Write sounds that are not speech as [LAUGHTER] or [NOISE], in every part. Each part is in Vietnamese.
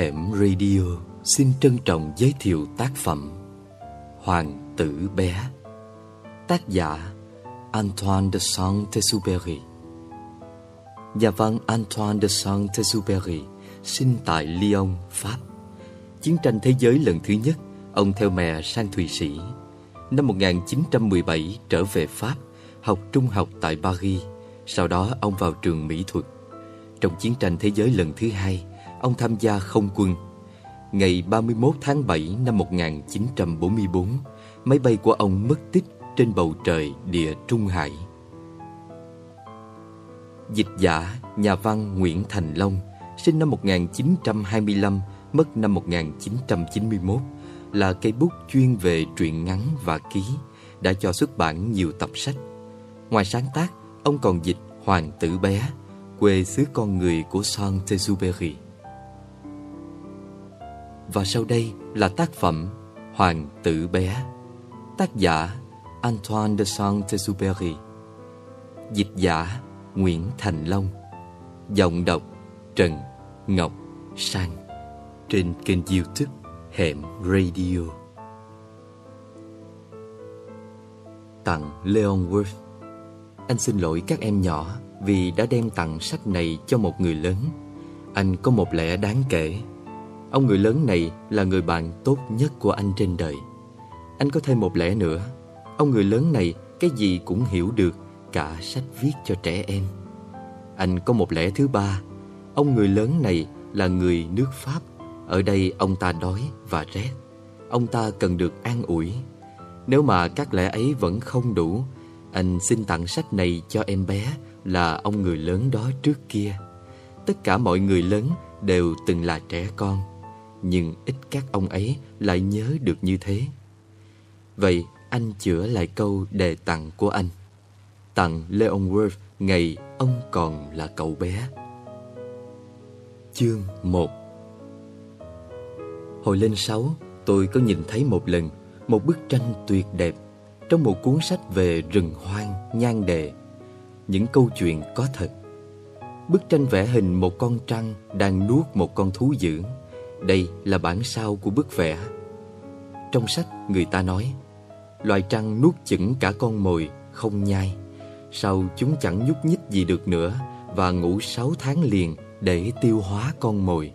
Hẻm Radio xin trân trọng giới thiệu tác phẩm Hoàng tử bé. Tác giả Antoine de Saint-Exupéry. Nhà văn Antoine de Saint-Exupéry sinh tại Lyon, Pháp. Chiến tranh thế giới lần thứ nhất Ông theo mẹ sang Thụy Sĩ. Năm 1917 trở về Pháp Học trung học tại Paris. Sau đó ông vào trường mỹ thuật. Trong chiến tranh thế giới lần thứ hai Ông tham gia không quân. Ngày 31 tháng 7 năm 1944 Máy bay của ông mất tích trên bầu trời địa Trung Hải. Dịch giả, nhà văn Nguyễn Thành Long Sinh năm 1925, mất năm 1991 Là cây bút chuyên về truyện ngắn và ký Đã cho xuất bản nhiều tập sách. Ngoài sáng tác, ông còn dịch Hoàng tử bé Quê xứ con người của Saint-Exupéry và sau đây là tác phẩm Hoàng tử bé, Tác giả Antoine de Saint-Exupéry, Dịch giả Nguyễn Thành Long, Giọng đọc Trần Ngọc Sang, Trên kênh youtube Hẻm Radio. Tặng Leon Worth Anh xin lỗi các em nhỏ vì đã đem tặng sách này cho một người lớn. Anh có một lẽ đáng kể. Ông người lớn này là người bạn tốt nhất của anh trên đời. Anh có thêm một lẽ nữa. Ông người lớn này cái gì cũng hiểu được, Cả sách viết cho trẻ em. Anh có một lẽ thứ ba. Ông người lớn này là người nước Pháp. Ở đây ông ta đói và rét. Ông ta cần được an ủi. Nếu mà các lẽ ấy vẫn không đủ, Anh xin tặng sách này cho em bé Là ông người lớn đó trước kia. Tất cả mọi người lớn đều từng là trẻ con nhưng ít các ông ấy lại nhớ được như thế. Vậy anh chữa lại câu đề tặng của anh. Tặng Leon Worth ngày ông còn là cậu bé. Chương 1 Hồi lên 6, tôi có nhìn thấy một lần một bức tranh tuyệt đẹp trong một cuốn sách về rừng hoang, nhan đề. Những câu chuyện có thật. Bức tranh vẽ hình một con trăng đang nuốt một con thú dữ đây là bản sao của bức vẽ. Trong sách người ta nói, loài trăng nuốt chửng cả con mồi, không nhai. Sau chúng chẳng nhúc nhích gì được nữa và ngủ 6 tháng liền để tiêu hóa con mồi.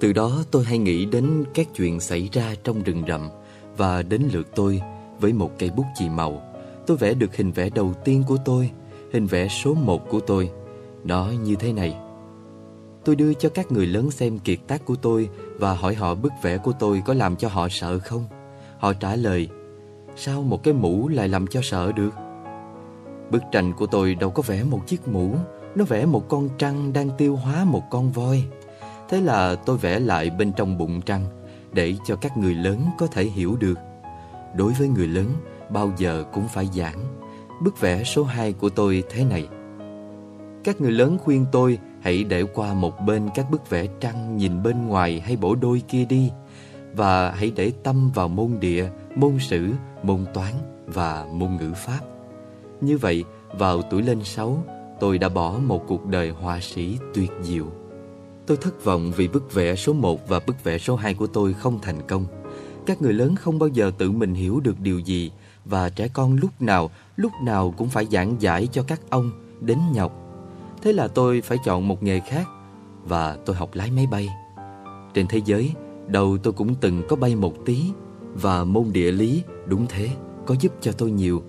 Từ đó tôi hay nghĩ đến các chuyện xảy ra trong rừng rậm và đến lượt tôi với một cây bút chì màu. Tôi vẽ được hình vẽ đầu tiên của tôi, hình vẽ số 1 của tôi. Nó như thế này. Tôi đưa cho các người lớn xem kiệt tác của tôi và hỏi họ bức vẽ của tôi có làm cho họ sợ không. Họ trả lời, sao một cái mũ lại làm cho sợ được? Bức tranh của tôi đâu có vẽ một chiếc mũ, nó vẽ một con trăng đang tiêu hóa một con voi. Thế là tôi vẽ lại bên trong bụng trăng để cho các người lớn có thể hiểu được. Đối với người lớn, bao giờ cũng phải giảng. Bức vẽ số 2 của tôi thế này. Các người lớn khuyên tôi Hãy để qua một bên các bức vẽ trăng nhìn bên ngoài hay bổ đôi kia đi. Và hãy để tâm vào môn địa, môn sử, môn toán và môn ngữ pháp. Như vậy, vào tuổi lên sáu, tôi đã bỏ một cuộc đời họa sĩ tuyệt diệu. Tôi thất vọng vì bức vẽ số 1 và bức vẽ số 2 của tôi không thành công. Các người lớn không bao giờ tự mình hiểu được điều gì Và trẻ con lúc nào, lúc nào cũng phải giảng giải cho các ông đến nhọc Thế là tôi phải chọn một nghề khác Và tôi học lái máy bay. Trên thế giới, Đầu tôi cũng từng có bay một tí Và môn địa lý đúng thế, Có giúp cho tôi nhiều.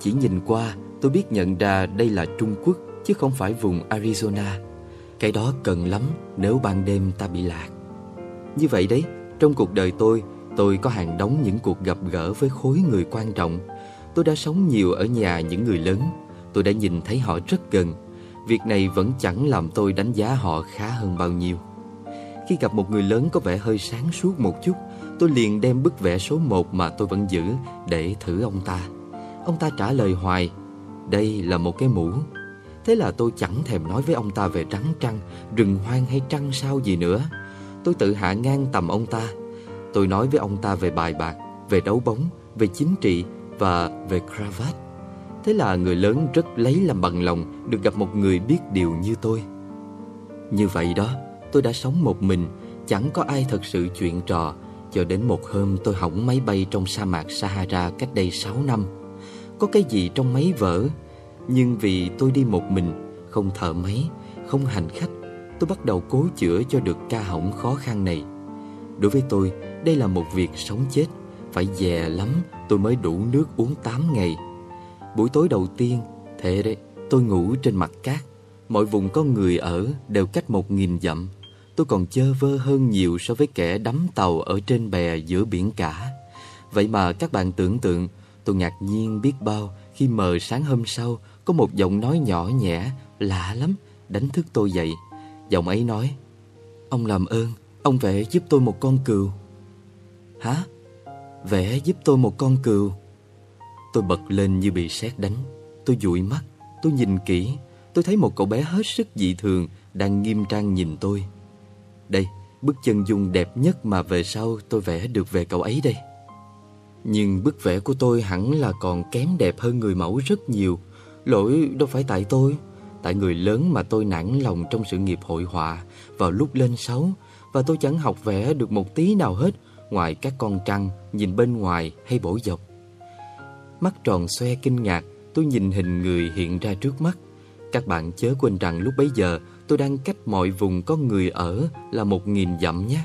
Chỉ nhìn qua, tôi biết nhận ra đây là Trung Quốc Chứ không phải vùng Arizona. Cái đó cần lắm Nếu ban đêm ta bị lạc. Như vậy đấy, Trong cuộc đời tôi Tôi có hàng đống những cuộc gặp gỡ với khối người quan trọng. Tôi đã sống nhiều ở nhà những người lớn. Tôi đã nhìn thấy họ rất gần. Việc này vẫn chẳng làm tôi đánh giá họ khá hơn bao nhiêu. Khi gặp một người lớn có vẻ hơi sáng suốt một chút Tôi liền đem bức vẽ số 1 mà tôi vẫn giữ để thử ông ta. Ông ta trả lời hoài Đây là một cái mũ. Thế là tôi chẳng thèm nói với ông ta về trắng trăng, rừng hoang hay trăng sao gì nữa. Tôi tự hạ ngang tầm ông ta. Tôi nói với ông ta về bài bạc, về đấu bóng, về chính trị và về cravat. Thế là người lớn rất lấy làm bằng lòng được gặp một người biết điều như tôi. Như vậy đó, tôi đã sống một mình, chẳng có ai thật sự chuyện trò cho đến một hôm tôi hỏng máy bay trong sa mạc Sahara cách đây 6 năm. Có cái gì trong máy vỡ, nhưng vì tôi đi một mình, không thợ máy, không hành khách, tôi bắt đầu cố chữa cho được ca hỏng khó khăn này. Đối với tôi, đây là một việc sống chết, phải dè lắm tôi mới đủ nước uống 8 ngày. Buổi tối đầu tiên, thế đấy, tôi ngủ trên mặt cát. Mọi vùng có người ở đều cách một nghìn dặm. Tôi còn chơ vơ hơn nhiều so với kẻ đắm tàu ở trên bè giữa biển cả. Vậy mà các bạn tưởng tượng, tôi ngạc nhiên biết bao khi mờ sáng hôm sau có một giọng nói nhỏ nhẹ, lạ lắm, đánh thức tôi dậy. Giọng ấy nói, Ông làm ơn, ông vẽ giúp tôi một con cừu. Hả? Vẽ giúp tôi một con cừu. Tôi bật lên như bị sét đánh. Tôi dụi mắt, tôi nhìn kỹ, tôi thấy một cậu bé hết sức dị thường đang nghiêm trang nhìn tôi. Đây, bức chân dung đẹp nhất mà về sau tôi vẽ được về cậu ấy đây. Nhưng bức vẽ của tôi hẳn là còn kém đẹp hơn người mẫu rất nhiều. Lỗi đâu phải tại tôi, tại người lớn mà tôi nản lòng trong sự nghiệp hội họa vào lúc lên sáu và tôi chẳng học vẽ được một tí nào hết ngoài các con trăng nhìn bên ngoài hay bổ dọc. Mắt tròn xoe kinh ngạc, tôi nhìn hình người hiện ra trước mắt. Các bạn chớ quên rằng lúc bấy giờ tôi đang cách mọi vùng có người ở là một nghìn dặm nhé.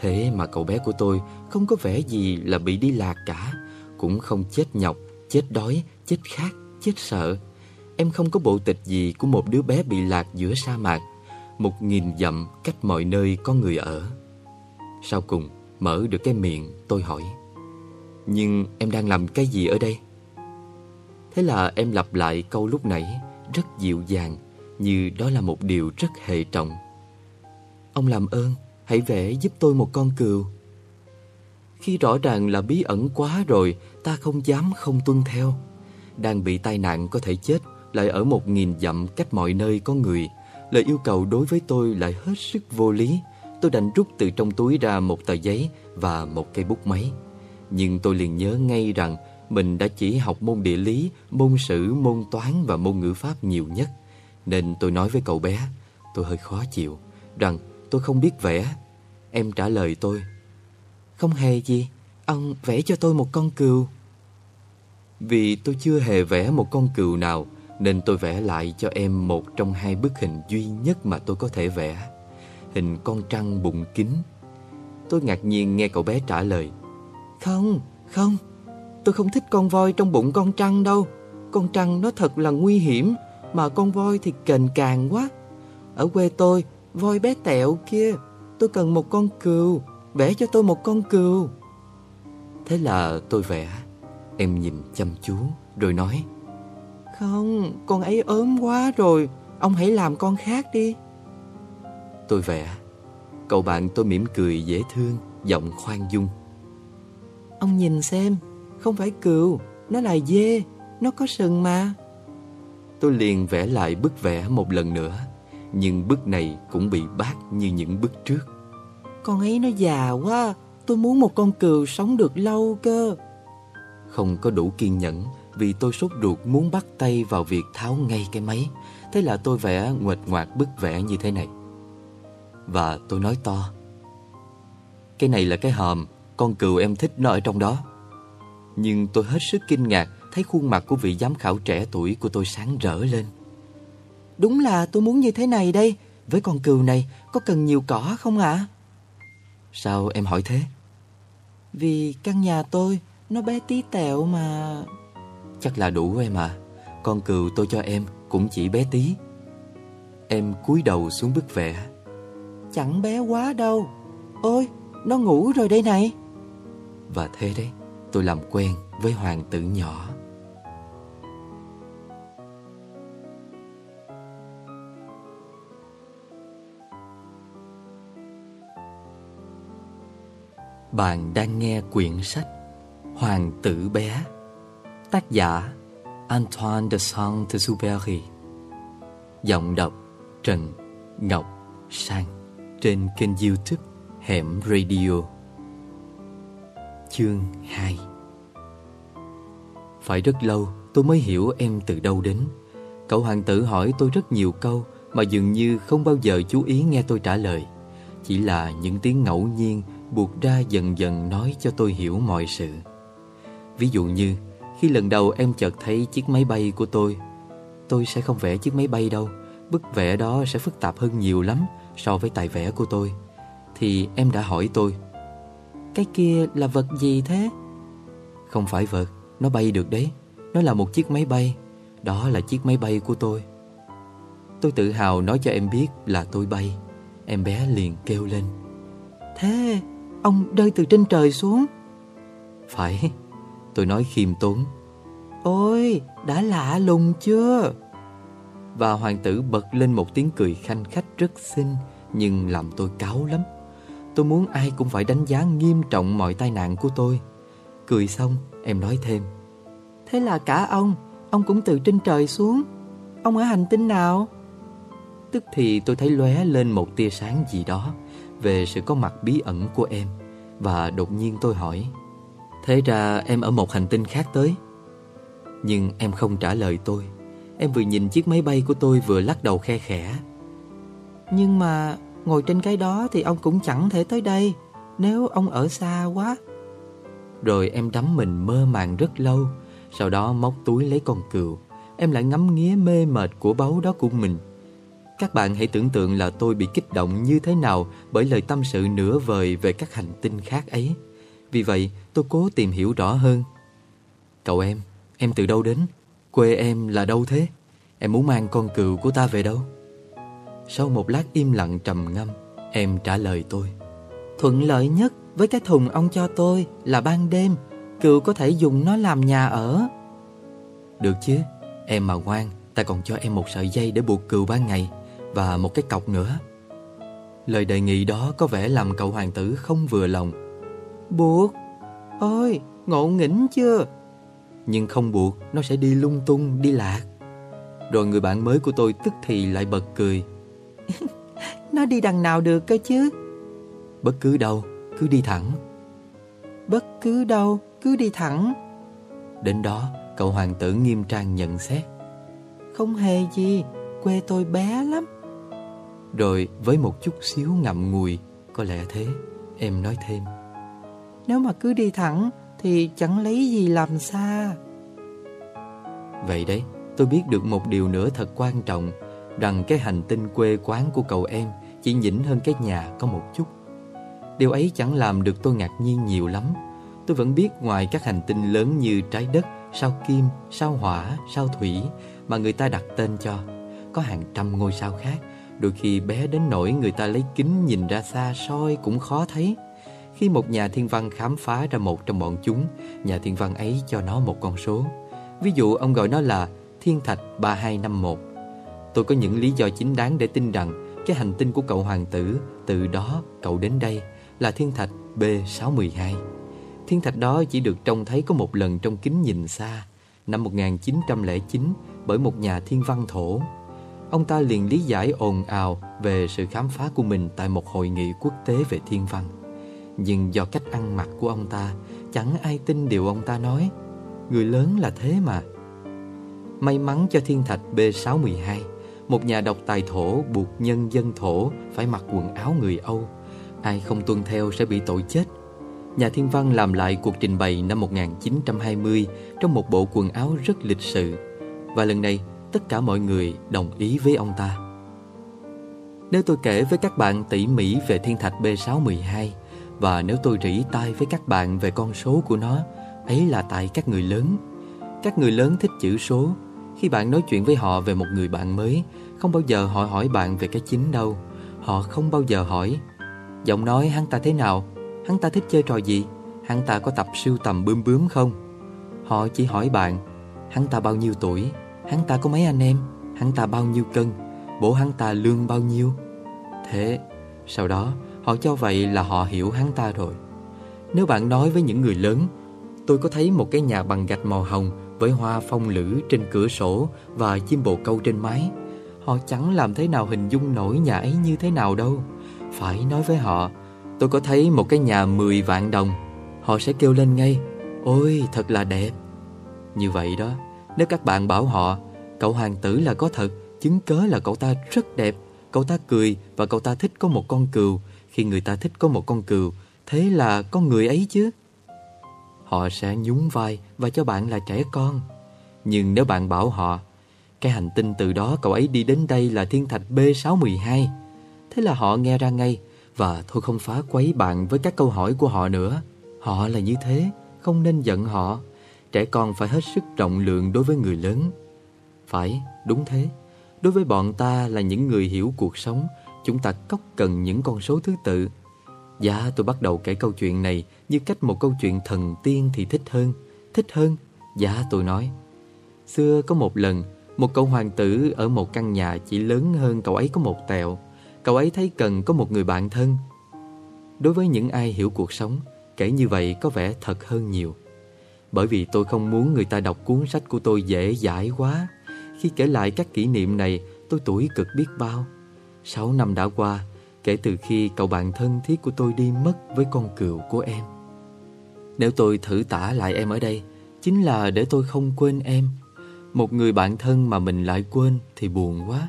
Thế mà cậu bé của tôi không có vẻ gì là bị đi lạc cả, cũng không chết nhọc, chết đói, chết khát, chết sợ. Em không có bộ tịch gì của một đứa bé bị lạc giữa sa mạc, một nghìn dặm cách mọi nơi có người ở. Sau cùng, mở được cái miệng, tôi hỏi. Nhưng em đang làm cái gì ở đây? Thế là em lặp lại câu lúc nãy, rất dịu dàng, như đó là một điều rất hệ trọng. Ông làm ơn, hãy vẽ giúp tôi một con cừu. Khi rõ ràng là bí ẩn quá rồi, ta không dám không tuân theo. Đang bị tai nạn có thể chết, lại ở một nghìn dặm cách mọi nơi có người. Lời yêu cầu đối với tôi lại hết sức vô lý. Tôi đành rút từ trong túi ra một tờ giấy và một cây bút máy. Nhưng tôi liền nhớ ngay rằng mình đã chỉ học môn địa lý, môn sử, môn toán và môn ngữ pháp nhiều nhất. Nên tôi nói với cậu bé, tôi hơi khó chịu, rằng tôi không biết vẽ. Em trả lời tôi, không hề gì, ông vẽ cho tôi một con cừu. Vì tôi chưa hề vẽ một con cừu nào, nên tôi vẽ lại cho em một trong hai bức hình duy nhất mà tôi có thể vẽ. Hình con trăng bụng kín. Tôi ngạc nhiên nghe cậu bé trả lời, không, không, tôi không thích con voi trong bụng con trăng đâu. Con trăng nó thật là nguy hiểm, mà con voi thì kềnh càng quá. Ở quê tôi, voi bé tẹo kia, tôi cần một con cừu, vẽ cho tôi một con cừu. Thế là tôi vẽ, em nhìn chăm chú rồi nói, Không, con ấy ốm quá rồi, ông hãy làm con khác đi. Tôi vẽ, cậu bạn tôi mỉm cười dễ thương, giọng khoan dung. Ông nhìn xem, không phải cừu, nó là dê, nó có sừng mà. Tôi liền vẽ lại bức vẽ một lần nữa, nhưng bức này cũng bị bát như những bức trước. Con ấy nó già quá, tôi muốn một con cừu sống được lâu cơ. Không có đủ kiên nhẫn vì tôi sốt ruột muốn bắt tay vào việc tháo ngay cái máy. Thế là tôi vẽ nguệch ngoạc bức vẽ như thế này. Và tôi nói to. Cái này là cái hòm, con cừu em thích nó ở trong đó. Nhưng tôi hết sức kinh ngạc thấy khuôn mặt của vị giám khảo trẻ tuổi của tôi sáng rỡ lên. Đúng là tôi muốn như thế này đây. Với con cừu này có cần nhiều cỏ không ạ? Sao em hỏi thế? Vì căn nhà tôi nó bé tí tẹo mà... Chắc là đủ em à. Con cừu tôi cho em cũng chỉ bé tí. Em cúi đầu xuống bức vẽ. Chẳng bé quá đâu. Ôi, nó ngủ rồi đây này. Và thế đấy, tôi làm quen với hoàng tử nhỏ. Bạn đang nghe quyển sách Hoàng tử bé Tác giả Antoine de Saint-Exupéry Giọng đọc Trần Ngọc Sang Trên kênh youtube Hẻm Radio Chương 2 Phải rất lâu tôi mới hiểu em từ đâu đến Cậu hoàng tử hỏi tôi rất nhiều câu Mà dường như không bao giờ chú ý nghe tôi trả lời Chỉ là những tiếng ngẫu nhiên buộc ra dần dần nói cho tôi hiểu mọi sự. Ví dụ như, khi lần đầu em chợt thấy chiếc máy bay của tôi, tôi sẽ không vẽ chiếc máy bay đâu. Bức vẽ đó sẽ phức tạp hơn nhiều lắm so với tài vẽ của tôi. Thì em đã hỏi tôi, cái kia là vật gì thế? Không phải vật, nó bay được đấy. Nó là một chiếc máy bay. Đó là chiếc máy bay của tôi. Tôi tự hào nói cho em biết là tôi bay. Em bé liền kêu lên. Thế, ông rơi từ trên trời xuống? Phải, tôi nói khiêm tốn. Ôi, đã lạ lùng chưa? Và hoàng tử bật lên một tiếng cười khanh khách rất xinh nhưng làm tôi cáu lắm. Tôi muốn ai cũng phải đánh giá nghiêm trọng mọi tai nạn của tôi. Cười xong, em nói thêm. Thế là cả ông, ông cũng từ trên trời xuống. Ông ở hành tinh nào? Tức thì tôi thấy lóe lên một tia sáng gì đó về sự có mặt bí ẩn của em. Và đột nhiên tôi hỏi, thế ra em ở một hành tinh khác tới? Nhưng em không trả lời tôi. Em vừa nhìn chiếc máy bay của tôi vừa lắc đầu khe khẽ. Nhưng mà ngồi trên cái đó thì ông cũng chẳng thể tới đây nếu ông ở xa quá. Rồi em đắm mình mơ màng rất lâu, sau đó móc túi lấy con cừu. Em lại ngắm nghía mê mệt của báu đó của mình. Các bạn hãy tưởng tượng là tôi bị kích động như thế nào bởi lời tâm sự nửa vời về các hành tinh khác ấy. Vì vậy, tôi cố tìm hiểu rõ hơn. Cậu em, em từ đâu đến? Quê em là đâu thế? Em muốn mang con cừu của ta về đâu? Sau một lát im lặng trầm ngâm, em trả lời tôi. Thuận lợi nhất với cái thùng ông cho tôi là ban đêm, cừu có thể dùng nó làm nhà ở. Được chứ, em mà ngoan, ta còn cho em một sợi dây để buộc cừu ban ngày và một cái cọc nữa. Lời đề nghị đó có vẻ làm cậu hoàng tử không vừa lòng. Buộc? Ôi, ngộ nghĩnh chưa? Nhưng không buộc, nó sẽ đi lung tung, đi lạc. Rồi người bạn mới của tôi tức thì lại bật cười. [LAUGHS] nó đi đằng nào được cơ chứ? Bất cứ đâu, cứ đi thẳng. Bất cứ đâu, cứ đi thẳng. Đến đó, cậu hoàng tử nghiêm trang nhận xét. Không hề gì, quê tôi bé lắm. Rồi với một chút xíu ngậm ngùi, có lẽ thế, em nói thêm. Nếu mà cứ đi thẳng thì chẳng lấy gì làm xa. Vậy đấy, tôi biết được một điều nữa thật quan trọng, rằng cái hành tinh quê quán của cậu em chỉ nhỉnh hơn cái nhà có một chút. Điều ấy chẳng làm được tôi ngạc nhiên nhiều lắm. Tôi vẫn biết ngoài các hành tinh lớn như trái đất, sao kim, sao hỏa, sao thủy mà người ta đặt tên cho, có hàng trăm ngôi sao khác, đôi khi bé đến nỗi người ta lấy kính nhìn ra xa soi cũng khó thấy. Khi một nhà thiên văn khám phá ra một trong bọn chúng, nhà thiên văn ấy cho nó một con số. Ví dụ ông gọi nó là Thiên Thạch 3251. Tôi có những lý do chính đáng để tin rằng cái hành tinh của cậu hoàng tử, từ đó cậu đến đây, là thiên thạch B612. Thiên thạch đó chỉ được trông thấy có một lần trong kính nhìn xa, năm 1909 bởi một nhà thiên văn thổ. Ông ta liền lý giải ồn ào về sự khám phá của mình tại một hội nghị quốc tế về thiên văn. Nhưng do cách ăn mặc của ông ta, chẳng ai tin điều ông ta nói. Người lớn là thế mà. May mắn cho thiên thạch B612, một nhà độc tài thổ buộc nhân dân thổ phải mặc quần áo người Âu. Ai không tuân theo sẽ bị tội chết. Nhà thiên văn làm lại cuộc trình bày năm 1920 Trong một bộ quần áo rất lịch sự. Và lần này, tất cả mọi người đồng ý với ông ta. Nếu tôi kể với các bạn tỉ mỉ về thiên thạch B612 Và nếu tôi rỉ tai với các bạn về con số của nó, Ấy là tại các người lớn. Các người lớn thích chữ số khi bạn nói chuyện với họ về một người bạn mới, Không bao giờ họ hỏi bạn về cái chính đâu. Họ không bao giờ hỏi. Giọng nói, hắn ta thế nào? Hắn ta thích chơi trò gì? Hắn ta có tập siêu tầm bướm bướm không? Họ chỉ hỏi bạn, Hắn ta bao nhiêu tuổi? Hắn ta có mấy anh em? Hắn ta bao nhiêu cân? Bố hắn ta lương bao nhiêu? Thế, Sau đó, họ cho vậy là họ hiểu hắn ta rồi. Nếu bạn nói với những người lớn, Tôi có thấy một cái nhà bằng gạch màu hồng với hoa phong lữ trên cửa sổ Và chim bồ câu trên mái. Họ chẳng làm thế nào hình dung nổi nhà ấy như thế nào đâu. Phải nói với họ Tôi có thấy một cái nhà 10 vạn đồng. Họ sẽ kêu lên ngay Ôi thật là đẹp. Như vậy đó Nếu các bạn bảo họ Cậu hoàng tử là có thật Chứng cớ là cậu ta rất đẹp Cậu ta cười và cậu ta thích có một con cừu Khi người ta thích có một con cừu, thế là con người ấy chứ. Họ sẽ nhún vai và cho bạn là trẻ con. Nhưng nếu bạn bảo họ, cái hành tinh từ đó cậu ấy đi đến đây là thiên thạch B612, thế là họ nghe ra ngay và thôi không phá quấy bạn với các câu hỏi của họ nữa. Họ là như thế, không nên giận họ. Trẻ con phải hết sức rộng lượng đối với người lớn. Phải, đúng thế. Đối với bọn ta là những người hiểu cuộc sống, chúng ta cốc cần những con số thứ tự. Dạ, tôi bắt đầu kể câu chuyện này như cách một câu chuyện thần tiên thì thích hơn. Thích hơn? Dạ, tôi nói. Xưa có một lần, một cậu hoàng tử ở một căn nhà chỉ lớn hơn cậu ấy có một tẹo. Cậu ấy thấy cần có một người bạn thân. Đối với những ai hiểu cuộc sống, kể như vậy có vẻ thật hơn nhiều. Bởi vì tôi không muốn người ta đọc cuốn sách của tôi dễ dãi quá. Khi kể lại các kỷ niệm này, tôi tuổi cực biết bao. Sáu năm đã qua, kể từ khi cậu bạn thân thiết của tôi đi mất với con cừu của em. Nếu tôi thử tả lại em ở đây, chính là để tôi không quên em. Một người bạn thân mà mình lại quên thì buồn quá.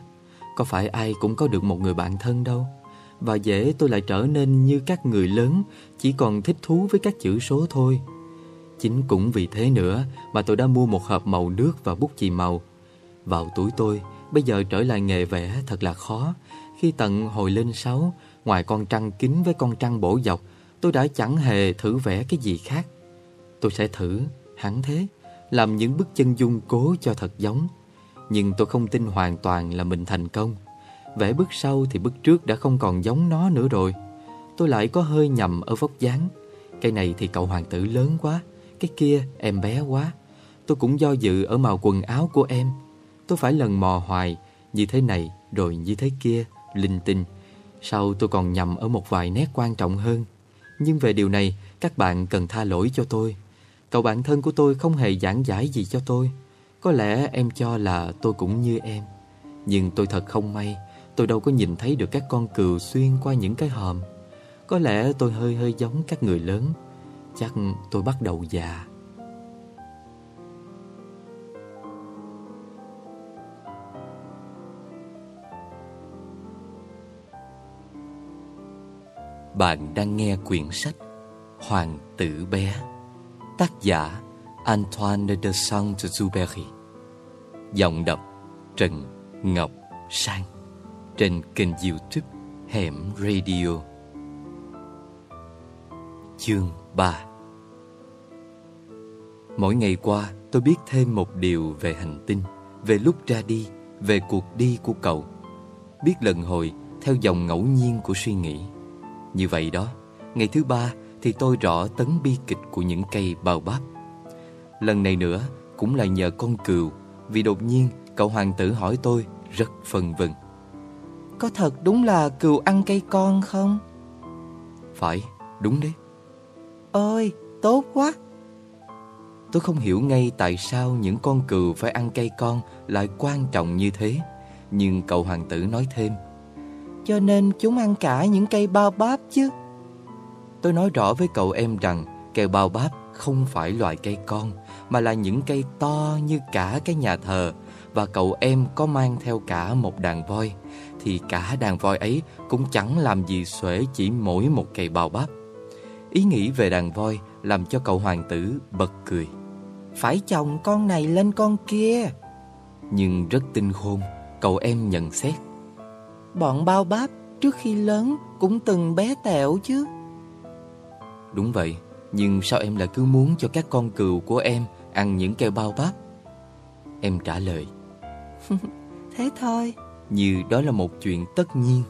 Có phải ai cũng có được một người bạn thân đâu. Và dễ tôi lại trở nên như các người lớn, chỉ còn thích thú với các chữ số thôi. Chính cũng vì thế nữa mà tôi đã mua một hộp màu nước và bút chì màu. Vào tuổi tôi, bây giờ trở lại nghề vẽ thật là khó. Khi tận hồi lên sáu, ngoài con trăng kính với con trăng bổ dọc, tôi đã chẳng hề thử vẽ cái gì khác. Tôi sẽ thử, hẳn thế, làm những bức chân dung cố cho thật giống. Nhưng tôi không tin hoàn toàn là mình thành công. Vẽ bức sau thì bức trước đã không còn giống nó nữa rồi. Tôi lại có hơi nhầm ở vóc dáng. Cái này thì cậu hoàng tử lớn quá, cái kia em bé quá. Tôi cũng do dự ở màu quần áo của em. Tôi phải lần mò hoài, như thế này rồi như thế kia, linh tinh. Sau tôi còn nhầm ở một vài nét quan trọng hơn. Nhưng về điều này, các bạn cần tha lỗi cho tôi. Cậu bạn thân của tôi không hề giảng giải gì cho tôi. Có lẽ em cho là tôi cũng như em. Nhưng tôi thật không may, tôi đâu có nhìn thấy được các con cừu xuyên qua những cái hòm. Có lẽ tôi hơi hơi giống các người lớn. Chắc tôi bắt đầu già. Bạn đang nghe quyển sách Hoàng tử bé, Tác giả Antoine de Saint-Exupéry. Giọng đọc Trần Ngọc Sang, Trên kênh youtube Hẻm Radio. Chương 3 Mỗi ngày qua, tôi biết thêm một điều về hành tinh, Về lúc ra đi, Về cuộc đi của cậu. Biết lần hồi, theo dòng ngẫu nhiên của suy nghĩ như vậy đó Ngày thứ ba thì tôi rõ tấn bi kịch của những cây bao bắp. Lần này nữa cũng là nhờ con cừu, vì đột nhiên cậu hoàng tử hỏi tôi rất phân vân. Có thật đúng là cừu ăn cây con không? Phải, đúng đấy. Ôi, tốt quá. Tôi không hiểu ngay tại sao những con cừu phải ăn cây con lại quan trọng như thế. Nhưng cậu hoàng tử nói thêm. Cho nên chúng ăn cả những cây bao bắp chứ. Tôi nói rõ với cậu em rằng kẹo bao bắp không phải loại cây con mà là những cây to như cả cái nhà thờ và cậu em có mang theo cả một đàn voi thì cả đàn voi ấy cũng chẳng làm gì xuể chỉ mỗi một cây bao bắp. Ý nghĩ về đàn voi làm cho cậu hoàng tử bật cười. Phải chồng con này lên con kia. Nhưng rất tinh khôn, cậu em nhận xét. Bọn bao bắp trước khi lớn cũng từng bé tẹo chứ. Đúng vậy, nhưng sao em lại cứ muốn cho các con cừu của em ăn những keo bao bắp? Em trả lời. [LAUGHS] Thế thôi. Như đó là một chuyện tất nhiên.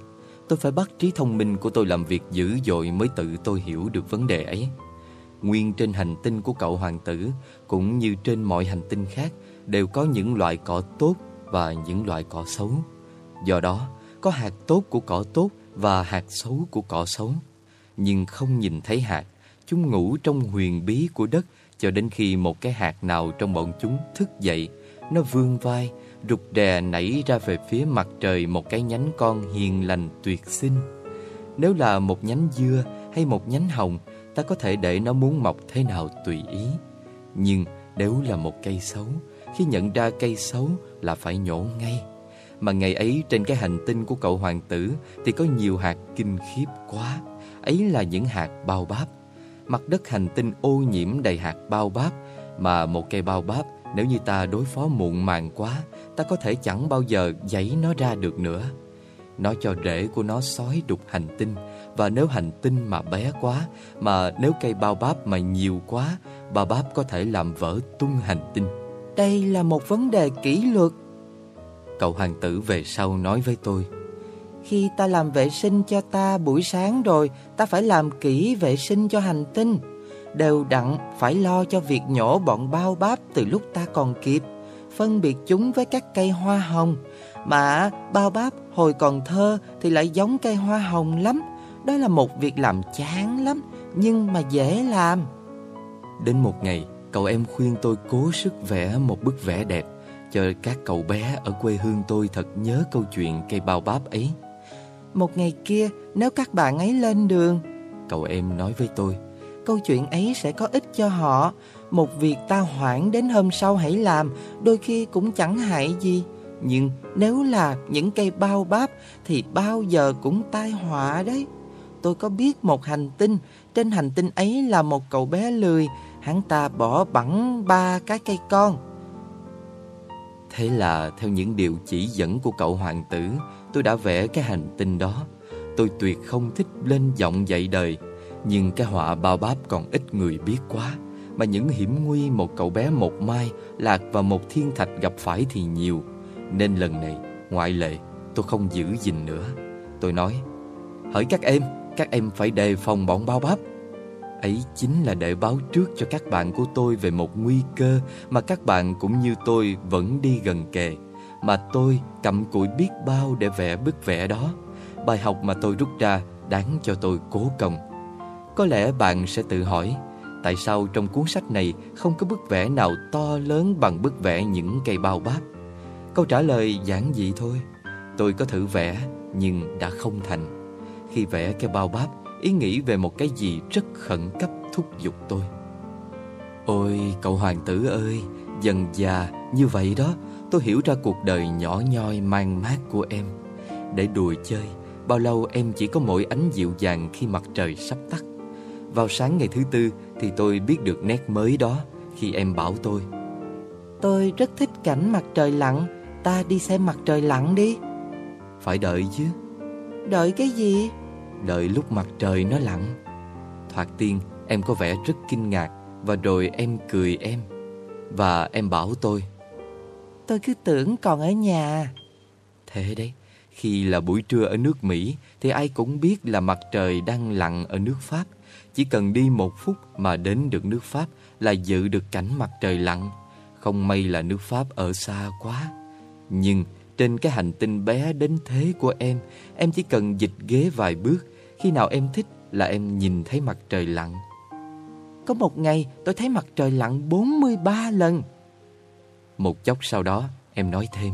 Tôi phải bắt trí thông minh của tôi làm việc dữ dội mới tự tôi hiểu được vấn đề ấy. Nguyên trên hành tinh của cậu hoàng tử, cũng như trên mọi hành tinh khác, đều có những loại cỏ tốt và những loại cỏ xấu. Do đó, có hạt tốt của cỏ tốt và hạt xấu của cỏ xấu. Nhưng không nhìn thấy hạt, Chúng ngủ trong huyền bí của đất cho đến khi một cái hạt nào trong bọn chúng thức dậy, nó vươn vai, rụt đè nảy ra về phía mặt trời một cái nhánh con hiền lành tuyệt xinh. Nếu là một nhánh dưa hay một nhánh hồng, ta có thể để nó muốn mọc thế nào tùy ý. Nhưng nếu là một cây xấu, khi nhận ra cây xấu là phải nhổ ngay. Mà ngày ấy trên cái hành tinh của cậu hoàng tử Thì có nhiều hạt kinh khiếp quá. Ấy là những hạt bao báp. Mặt đất hành tinh ô nhiễm đầy hạt bao báp. Mà một cây bao báp, Nếu như ta đối phó muộn màng quá, Ta có thể chẳng bao giờ giấy nó ra được nữa. Nó cho rễ của nó sói đục hành tinh. Và nếu hành tinh mà bé quá, Mà nếu cây bao báp mà nhiều quá, Bao báp có thể làm vỡ tung hành tinh. Đây là một vấn đề kỷ luật. Cậu hoàng tử về sau nói với tôi. Khi ta làm vệ sinh cho ta buổi sáng rồi Ta phải làm kỹ vệ sinh cho hành tinh. Đều đặn phải lo cho việc nhổ bọn bao báp từ lúc ta còn kịp Phân biệt chúng với các cây hoa hồng. Mà bao báp hồi còn thơ thì lại giống cây hoa hồng lắm. Đó là một việc làm chán lắm Nhưng mà dễ làm. Đến một ngày cậu em khuyên tôi cố sức vẽ một bức vẽ đẹp cho các cậu bé ở quê hương tôi thật nhớ câu chuyện cây bao báp ấy. Một ngày kia, nếu các bạn ấy lên đường, cậu em nói với tôi, câu chuyện ấy sẽ có ích cho họ. Một việc ta hoãn đến hôm sau hãy làm, đôi khi cũng chẳng hại gì. Nhưng nếu là những cây bao báp thì bao giờ cũng tai họa đấy. Tôi có biết một hành tinh, trên hành tinh ấy là một cậu bé lười, hắn ta bỏ bẵng ba cái cây con Thế là theo những điều chỉ dẫn của cậu hoàng tử, Tôi đã vẽ cái hành tinh đó. Tôi tuyệt không thích lên giọng dạy đời, Nhưng cái họa bao báp còn ít người biết quá. Mà những hiểm nguy một cậu bé một mai, Lạc vào một thiên thạch gặp phải thì nhiều. Nên lần này, ngoại lệ, tôi không giữ gìn nữa. Tôi nói, Hỡi các em Các em phải đề phòng bọn bao báp ấy chính là để báo trước cho các bạn của tôi về một nguy cơ mà các bạn cũng như tôi vẫn đi gần kề. Mà tôi cầm cụi biết bao để vẽ bức vẽ đó. Bài học mà tôi rút ra đáng cho tôi cố công. Có lẽ bạn sẽ tự hỏi, tại sao trong cuốn sách này không có bức vẽ nào to lớn bằng bức vẽ những cây bao báp? Câu trả lời giản dị thôi. Tôi có thử vẽ nhưng đã không thành. Khi vẽ cây bao báp, ý nghĩ về một cái gì rất khẩn cấp thúc giục tôi. Ôi cậu hoàng tử ơi, dần già như vậy đó, tôi hiểu ra cuộc đời nhỏ nhoi mang mát của em. Để đùa chơi, bao lâu em chỉ có mỗi ánh dịu dàng khi mặt trời sắp tắt. Vào sáng ngày thứ tư thì tôi biết được nét mới đó khi em bảo tôi. Tôi rất thích cảnh mặt trời lặn, ta đi xem mặt trời lặn đi. Phải đợi chứ. Đợi cái gì? Đợi lúc mặt trời nó lặn. Thoạt tiên em có vẻ rất kinh ngạc và rồi em cười em. Và em bảo tôi. Tôi cứ tưởng còn ở nhà. Thế đấy, khi là buổi trưa ở nước Mỹ thì ai cũng biết là mặt trời đang lặn ở nước Pháp. Chỉ cần đi một phút mà đến được nước Pháp là dự được cảnh mặt trời lặn. Không may là nước Pháp ở xa quá. Nhưng trên cái hành tinh bé đến thế của em, em chỉ cần dịch ghế vài bước khi nào em thích là em nhìn thấy mặt trời lặn. Có một ngày tôi thấy mặt trời lặn 43 lần. Một chốc sau đó em nói thêm.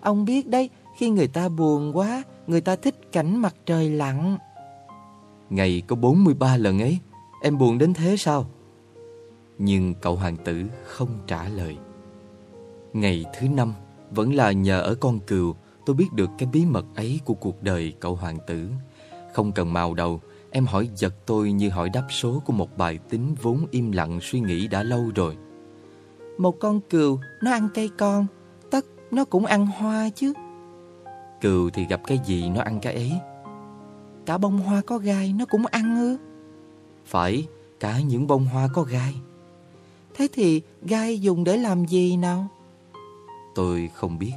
Ông biết đấy, khi người ta buồn quá, người ta thích cảnh mặt trời lặn. Ngày có 43 lần ấy, em buồn đến thế sao? Nhưng cậu hoàng tử không trả lời. Ngày thứ năm, vẫn là nhờ ở con cừu tôi biết được cái bí mật ấy của cuộc đời cậu hoàng tử. Không cần màu đầu, em hỏi giật tôi như hỏi đáp số của một bài tính vốn im lặng suy nghĩ đã lâu rồi. Một con cừu, nó ăn cây con, tất nó cũng ăn hoa chứ. Cừu thì gặp cái gì nó ăn cái ấy. Cả bông hoa có gai nó cũng ăn ư? Phải, cả những bông hoa có gai. Thế thì gai dùng để làm gì nào? Tôi không biết.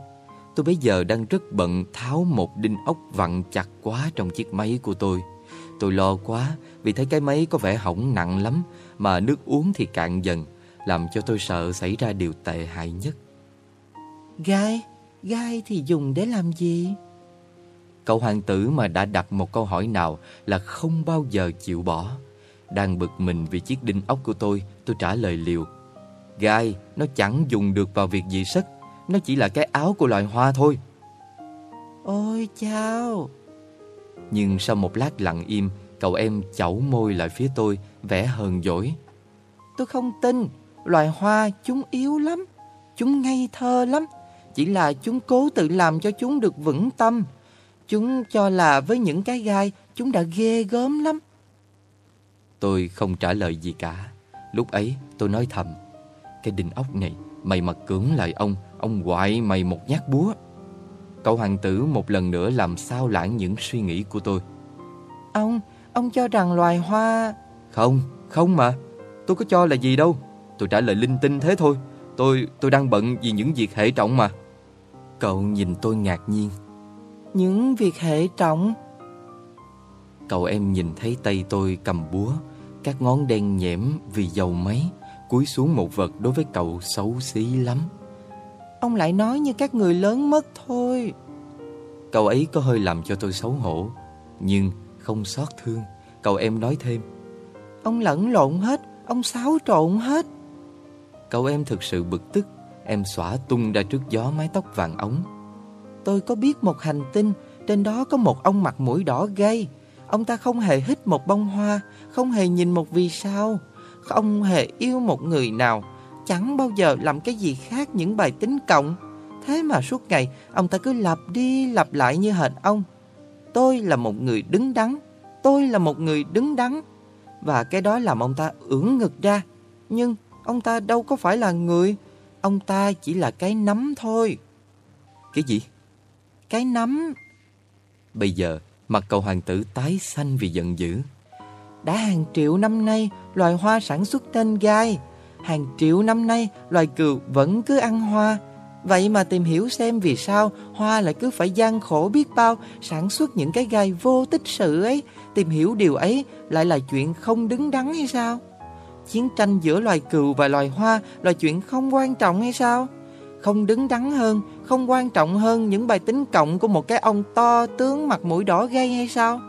Tôi bây giờ đang rất bận tháo một đinh ốc vặn chặt quá trong chiếc máy của tôi. Tôi lo quá vì thấy cái máy có vẻ hỏng nặng lắm mà nước uống thì cạn dần, làm cho tôi sợ xảy ra điều tệ hại nhất. Gai? Gai thì dùng để làm gì? Cậu hoàng tử mà đã đặt một câu hỏi nào là không bao giờ chịu bỏ. Đang bực mình vì chiếc đinh ốc của tôi, tôi trả lời liều. Gai, nó chẳng dùng được vào việc gì sức nó chỉ là cái áo của loài hoa thôi Ôi chao Nhưng sau một lát lặng im Cậu em chẩu môi lại phía tôi Vẻ hờn dỗi Tôi không tin Loài hoa chúng yếu lắm Chúng ngây thơ lắm Chỉ là chúng cố tự làm cho chúng được vững tâm. Chúng cho là với những cái gai, chúng đã ghê gớm lắm. Tôi không trả lời gì cả. Lúc ấy tôi nói thầm. Cái đinh ốc này, mày mà cưỡng lại ông, ông quại mày một nhát búa. Cậu hoàng tử một lần nữa làm sao lãng những suy nghĩ của tôi. Ông, ông cho rằng loài hoa... Không, không mà. Tôi có cho là gì đâu. Tôi trả lời linh tinh thế thôi. Tôi tôi đang bận vì những việc hệ trọng mà. Cậu nhìn tôi ngạc nhiên. Những việc hệ trọng? Cậu em nhìn thấy tay tôi cầm búa, các ngón đen nhẽm vì dầu máy, cúi xuống một vật đối với cậu xấu xí lắm. Ông lại nói như các người lớn mất thôi. Cậu ấy có hơi làm cho tôi xấu hổ, nhưng không xót thương. Cậu em nói thêm. Ông lẫn lộn hết, ông xáo trộn hết. Cậu em thực sự bực tức, em xõa tung ra trước gió mái tóc vàng ống. Tôi có biết một hành tinh, trên đó có một ông mặt mũi đỏ gay. Ông ta không hề hít một bông hoa, không hề nhìn một vì sao, không hề yêu một người nào, chẳng bao giờ làm cái gì khác những bài tính cộng. Thế mà suốt ngày, ông ta cứ lặp đi lặp lại như hệt ông. Tôi là một người đứng đắn, tôi là một người đứng đắn. Và cái đó làm ông ta ưỡn ngực ra. Nhưng ông ta đâu có phải là người, ông ta chỉ là cái nắm thôi. Cái gì? Cái nắm. Bây giờ, mặt cậu hoàng tử tái xanh vì giận dữ. Đã hàng triệu năm nay, loài hoa sản xuất tên gai. Hàng triệu năm nay, loài cừu vẫn cứ ăn hoa. Vậy mà tìm hiểu xem vì sao hoa lại cứ phải gian khổ biết bao sản xuất những cái gai vô tích sự ấy. Tìm hiểu điều ấy lại là chuyện không đứng đắn hay sao? Chiến tranh giữa loài cừu và loài hoa là chuyện không quan trọng hay sao? Không đứng đắn hơn, không quan trọng hơn những bài tính cộng của một cái ông to tướng mặt mũi đỏ gay hay sao?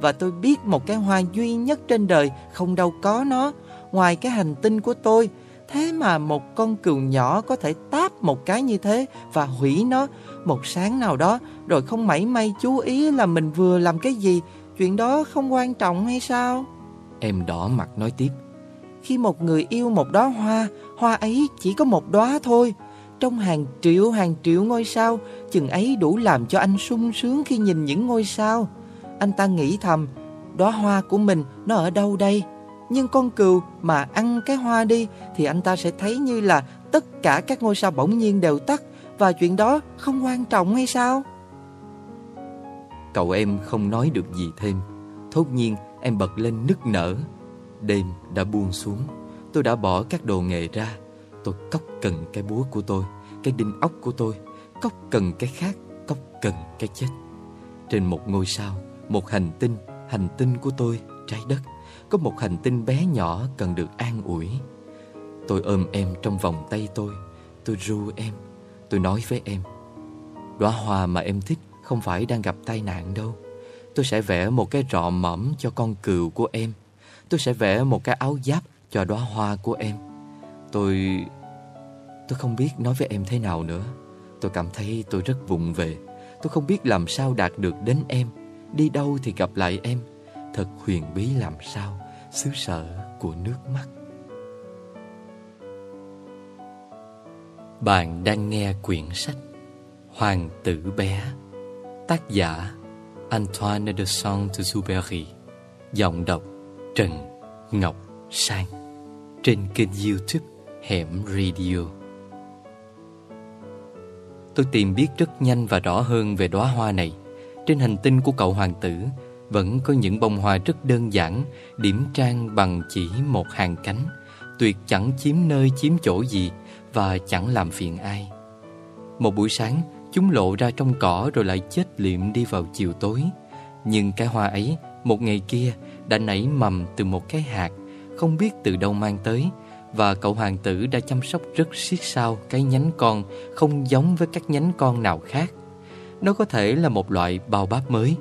Và tôi biết một cái hoa duy nhất trên đời không đâu có nó, ngoài cái hành tinh của tôi. Thế mà một con cừu nhỏ có thể táp một cái như thế và hủy nó một sáng nào đó rồi không mảy may chú ý là mình vừa làm cái gì. Chuyện đó không quan trọng hay sao? Em đỏ mặt nói tiếp. Khi một người yêu một đóa hoa, hoa ấy chỉ có một đóa thôi. Trong hàng triệu hàng triệu ngôi sao, chừng ấy đủ làm cho anh sung sướng khi nhìn những ngôi sao. Anh ta nghĩ thầm, đóa hoa của mình nó ở đâu đây? Nhưng con cừu mà ăn cái hoa đi thì anh ta sẽ thấy như là tất cả các ngôi sao bỗng nhiên đều tắt và chuyện đó không quan trọng hay sao? Cậu em không nói được gì thêm. Thốt nhiên em bật lên nức nở. Đêm đã buông xuống. Tôi đã bỏ các đồ nghề ra. Tôi cốc cần cái búa của tôi, cái đinh ốc của tôi, cốc cần cái khác, cốc cần cái chết. Trên một ngôi sao, một hành tinh, hành tinh của tôi, trái đất, có một hành tinh bé nhỏ cần được an ủi. Tôi ôm em trong vòng tay tôi, tôi ru em, tôi nói với em. Đóa hoa mà em thích không phải đang gặp tai nạn đâu. Tôi sẽ vẽ một cái rọ mỏm cho con cừu của em. Tôi sẽ vẽ một cái áo giáp cho đóa hoa của em. Tôi... Tôi không biết nói với em thế nào nữa. Tôi cảm thấy tôi rất vụng về. Tôi không biết làm sao đạt được đến em. Đi đâu thì gặp lại em. Thật huyền bí làm sao, xứ sở của nước mắt. Bạn đang nghe quyển sách Hoàng tử bé, Tác giả Antoine de Saint-Exupéry, Giọng đọc Trần Ngọc Sang, Trên kênh youtube Hẻm Radio Tôi tìm biết rất nhanh và rõ hơn về đóa hoa này Trên hành tinh của cậu hoàng tử vẫn có những bông hoa rất đơn giản, Điểm trang bằng chỉ một hàng cánh. Tuyệt chẳng chiếm nơi chiếm chỗ gì Và chẳng làm phiền ai. Một buổi sáng, Chúng lộ ra trong cỏ rồi lại chết liệm đi vào chiều tối. Nhưng cái hoa ấy, Một ngày kia, đã nảy mầm từ một cái hạt, Không biết từ đâu mang tới. Và cậu hoàng tử đã chăm sóc rất siết sao Cái nhánh con không giống với các nhánh con nào khác. Nó có thể là một loại bao báp mới.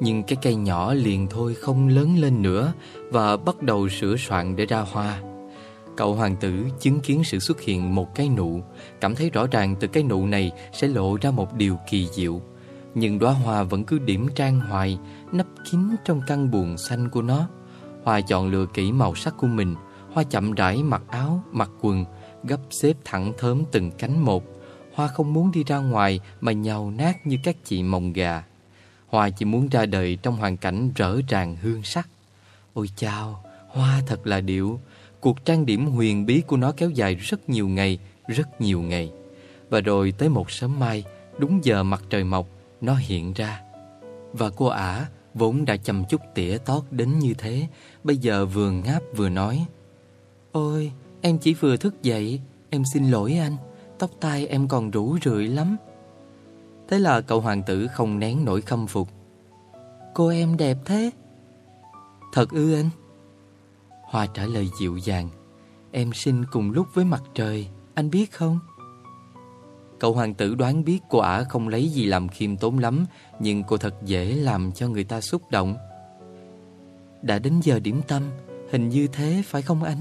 Nhưng cái cây nhỏ liền thôi không lớn lên nữa Và bắt đầu sửa soạn để ra hoa. Cậu hoàng tử chứng kiến sự xuất hiện một cái nụ Cảm thấy rõ ràng từ cái nụ này sẽ lộ ra một điều kỳ diệu. Nhưng đóa hoa vẫn cứ điểm trang hoài Nấp kín trong căn buồn xanh của nó. Hoa chọn lựa kỹ màu sắc của mình Hoa chậm rãi mặc áo, mặc quần Gấp xếp thẳng thớm từng cánh một. Hoa không muốn đi ra ngoài mà nhào nát như các chị mồng gà. Hoa chỉ muốn ra đời trong hoàn cảnh rỡ ràng hương sắc. Ôi chao, Hoa thật là điệu. Cuộc trang điểm huyền bí của nó kéo dài rất nhiều ngày, rất nhiều ngày. Và rồi tới một sớm mai, đúng giờ mặt trời mọc, nó hiện ra. Và cô ả, vốn đã chăm chút tỉa tót đến như thế, bây giờ vừa ngáp vừa nói. Ôi, em chỉ vừa thức dậy, em xin lỗi anh, tóc tai em còn rủ rượi lắm. Thế là cậu hoàng tử không nén nổi khâm phục. Cô em đẹp thế. Thật ư anh? Hoa trả lời dịu dàng. Em sinh cùng lúc với mặt trời, anh biết không? Cậu hoàng tử đoán biết cô ả không lấy gì làm khiêm tốn lắm, nhưng cô thật dễ làm cho người ta xúc động. Đã đến giờ điểm tâm, hình như thế phải không anh?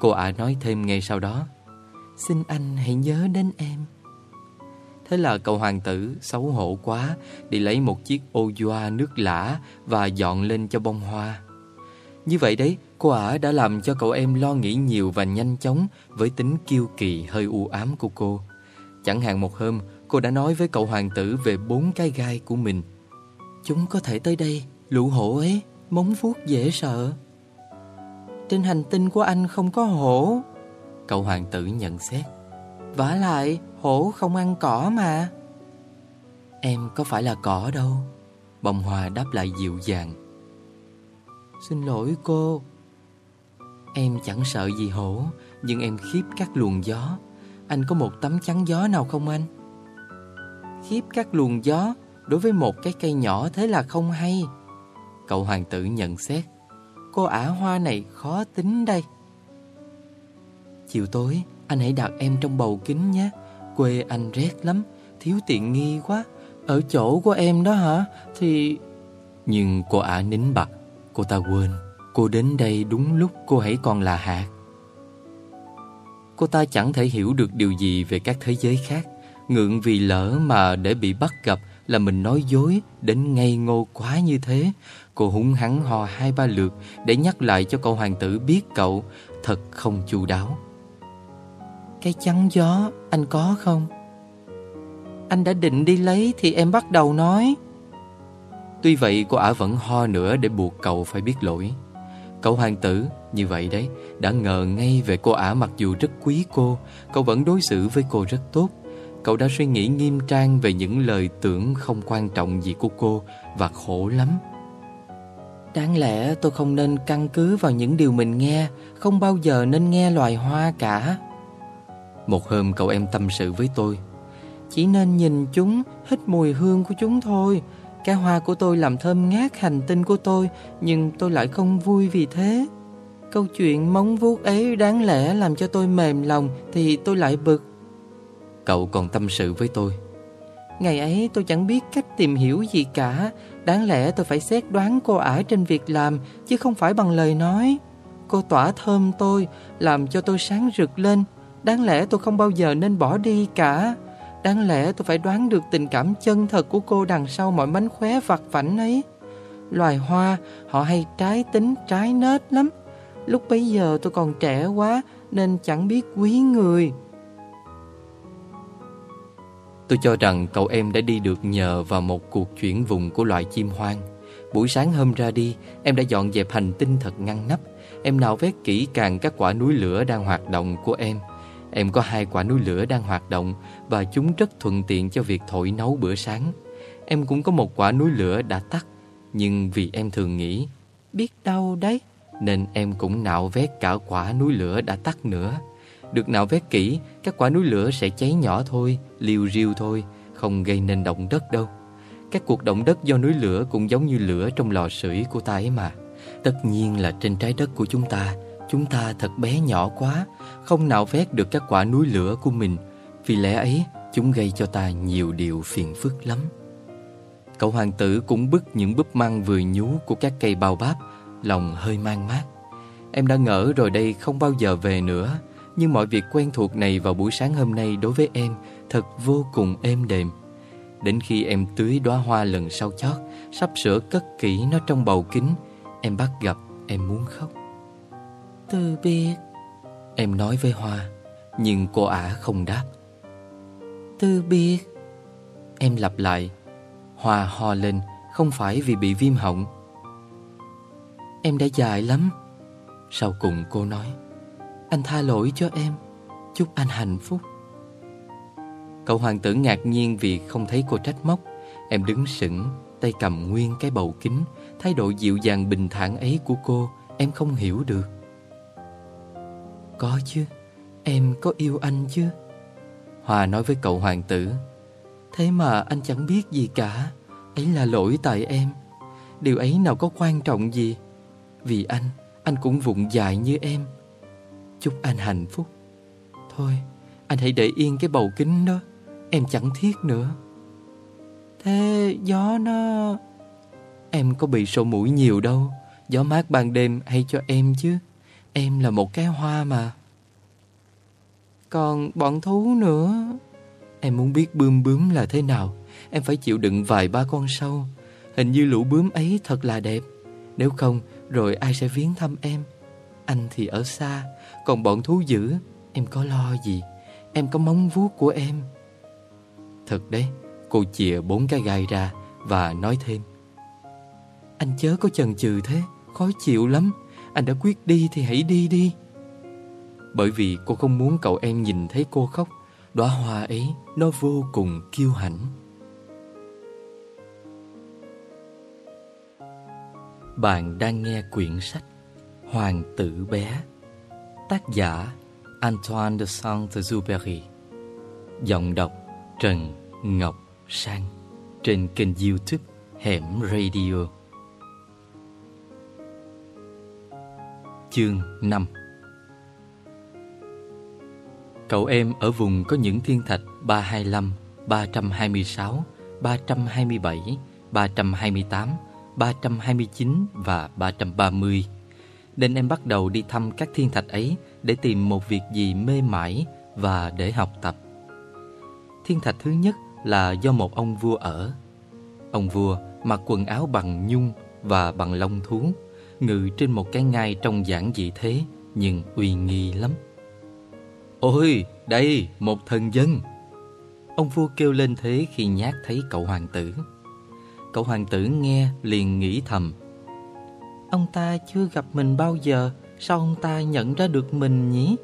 Cô ả nói thêm ngay sau đó. Xin anh hãy nhớ đến em. Thế là cậu hoàng tử xấu hổ quá, Đi lấy một chiếc ô doa nước lã Và dọn lên cho bông hoa. Như vậy đấy, Cô ả đã làm cho cậu em lo nghĩ nhiều và nhanh chóng Với tính kiêu kỳ hơi u ám của cô. Chẳng hạn một hôm, Cô đã nói với cậu hoàng tử về bốn cái gai của mình. Chúng có thể tới đây, Lũ hổ ấy, Móng vuốt dễ sợ. Trên hành tinh của anh không có hổ. Cậu hoàng tử nhận xét. Vả lại hổ không ăn cỏ mà. Em có phải là cỏ đâu? Bông hoa đáp lại dịu dàng. Xin lỗi cô. Em chẳng sợ gì hổ Nhưng em khiếp các luồng gió. Anh có một tấm chắn gió nào không anh? Khiếp các luồng gió? Đối với một cái cây nhỏ thế là không hay. Cậu hoàng tử nhận xét. Cô ả hoa này khó tính đây. Chiều tối anh hãy đặt em trong bầu kính nhé Quê anh rét lắm. Thiếu tiện nghi quá. Ở chỗ của em đó hả? Thì... Nhưng cô ả nín bặt. Cô ta quên. Cô đến đây đúng lúc cô hãy còn là hạt Cô ta chẳng thể hiểu được điều gì về các thế giới khác. Ngượng vì lỡ mà để bị bắt gặp Là mình nói dối Đến ngây ngô quá như thế. Cô húng hắn hò hai ba lượt Để nhắc lại cho cậu hoàng tử biết cậu Thật không chu đáo cái chắn gió anh có không? Anh đã định đi lấy thì em bắt đầu nói. Tuy vậy cô ả vẫn ho nữa để buộc cậu phải biết lỗi. Cậu hoàng tử, như vậy đấy, đã ngờ ngay về cô ả mặc dù rất quý cô Cậu vẫn đối xử với cô rất tốt. Cậu đã suy nghĩ nghiêm trang về những lời tưởng không quan trọng gì của cô Và khổ lắm. Đáng lẽ tôi không nên căn cứ vào những điều mình nghe Không bao giờ nên nghe loài hoa cả một hôm cậu em tâm sự với tôi Chỉ nên nhìn chúng, hít mùi hương của chúng thôi. Cái hoa của tôi làm thơm ngát hành tinh của tôi Nhưng tôi lại không vui vì thế. Câu chuyện móng vuốt ấy đáng lẽ làm cho tôi mềm lòng Thì tôi lại bực. Cậu còn tâm sự với tôi Ngày ấy tôi chẳng biết cách tìm hiểu gì cả. Đáng lẽ tôi phải xét đoán cô ả trên việc làm Chứ không phải bằng lời nói. Cô tỏa thơm tôi Làm cho tôi sáng rực lên. Đáng lẽ tôi không bao giờ nên bỏ đi cả. Đáng lẽ tôi phải đoán được tình cảm chân thật của cô đằng sau mọi mánh khóe vặt vảnh ấy. Loài hoa họ hay trái tính trái nết lắm. Lúc bấy giờ tôi còn trẻ quá nên chẳng biết quý người. Tôi cho rằng cậu em đã đi được nhờ vào một cuộc chuyển vùng của loại chim hoang. Buổi sáng hôm ra đi, em đã dọn dẹp hành tinh thật ngăn nắp. Em nào vét kỹ càng các quả núi lửa đang hoạt động của em. Em có hai quả núi lửa đang hoạt động và chúng rất thuận tiện cho việc thổi nấu bữa sáng. Em cũng có một quả núi lửa đã tắt, nhưng vì em thường nghĩ, biết đâu đấy, nên em cũng nạo vét cả quả núi lửa đã tắt nữa. Được nạo vét kỹ, các quả núi lửa sẽ cháy nhỏ thôi, liều riêu thôi, không gây nên động đất đâu. Các cuộc động đất do núi lửa cũng giống như lửa trong lò sưởi của ta ấy mà. Tất nhiên là trên trái đất của chúng ta Chúng ta thật bé nhỏ quá, Không nào vét được các quả núi lửa của mình. Vì lẽ ấy, Chúng gây cho ta nhiều điều phiền phức lắm. Cậu hoàng tử cũng bứt những búp măng vừa nhú Của các cây bao báp, Lòng hơi mang mát. Em đã ngỡ rồi đây, không bao giờ về nữa. Nhưng mọi việc quen thuộc này vào buổi sáng hôm nay Đối với em thật vô cùng êm đềm. Đến khi em tưới đóa hoa lần sau chót, Sắp sửa cất kỹ nó trong bầu kính, Em bắt gặp em muốn khóc từ biệt. Em nói với Hoa Nhưng cô ả không đáp. Từ biệt. Em lặp lại Hòa ho lên Không phải vì bị viêm họng. Em đã dài lắm. Sau cùng cô nói Anh tha lỗi cho em. Chúc anh hạnh phúc. Cậu hoàng tử ngạc nhiên vì không thấy cô trách móc. Em đứng sững Tay cầm nguyên cái bầu kính Thái độ dịu dàng bình thản ấy của cô Em không hiểu được có chứ. Em có yêu anh chứ? Hòa nói với cậu hoàng tử. Thế mà anh chẳng biết gì cả. Ấy là lỗi tại em. Điều ấy nào có quan trọng gì? Vì anh Anh cũng vụng dại như em. Chúc anh hạnh phúc. Thôi, anh hãy để yên cái bầu kính đó. Em chẳng thiết nữa. Thế gió nó... Em có bị sổ mũi nhiều đâu. Gió mát ban đêm hay cho em chứ? Em là một cái hoa mà. Còn bọn thú nữa, Em muốn biết bươm bướm là thế nào. Em phải chịu đựng vài ba con sâu. Hình như lũ bướm ấy thật là đẹp. Nếu không, rồi ai sẽ viếng thăm em? Anh thì ở xa, Còn bọn thú dữ, Em có lo gì? Em có móng vuốt của em. Thật đấy, Cô chìa bốn cái gai ra Và nói thêm. Anh chớ có chần chừ thế, Khó chịu lắm. Anh đã quyết đi thì hãy đi đi. Bởi vì cô không muốn cậu em nhìn thấy cô khóc, Đóa hoa ấy Nó vô cùng kiêu hãnh. Bạn đang nghe quyển sách Hoàng tử bé, Tác giả Antoine de Saint-Exupéry, Giọng đọc Trần Ngọc Sang, Trên kênh youtube Hẻm Radio. Chương 5 Cậu em ở vùng có những thiên thạch 325, 326, 327, 328, 329 và 330 Nên em bắt đầu đi thăm các thiên thạch ấy để tìm một việc gì mê mải và để học tập. Thiên thạch thứ nhất là do một ông vua ở. Ông vua mặc quần áo bằng nhung và bằng lông thú. Ngự trên một cái ngai trong giản dị thế nhưng uy nghi lắm. Ôi, đây, một thần dân. Ông vua kêu lên thế khi nhát thấy cậu hoàng tử. Cậu hoàng tử nghe liền nghĩ thầm Ông ta chưa gặp mình bao giờ Sao ông ta nhận ra được mình nhỉ?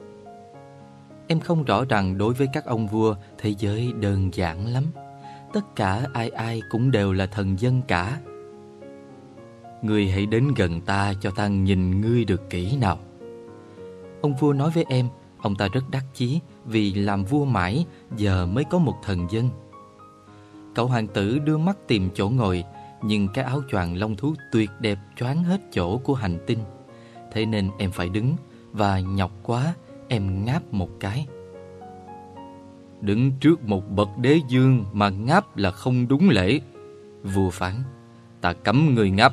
Em không rõ rằng đối với các ông vua Thế giới đơn giản lắm. Tất cả ai ai cũng đều là thần dân cả. Ngươi hãy đến gần ta cho ta nhìn ngươi được kỹ nào. Ông vua nói với em, Ông ta rất đắc chí vì làm vua mãi giờ mới có một thần dân. Cậu hoàng tử đưa mắt tìm chỗ ngồi, Nhưng cái áo choàng lông thú tuyệt đẹp choáng hết chỗ của hành tinh. Thế nên em phải đứng Và nhọc quá, em ngáp một cái. Đứng trước một bậc đế dương mà ngáp là không đúng lễ. Vua phán, Ta cấm người ngáp.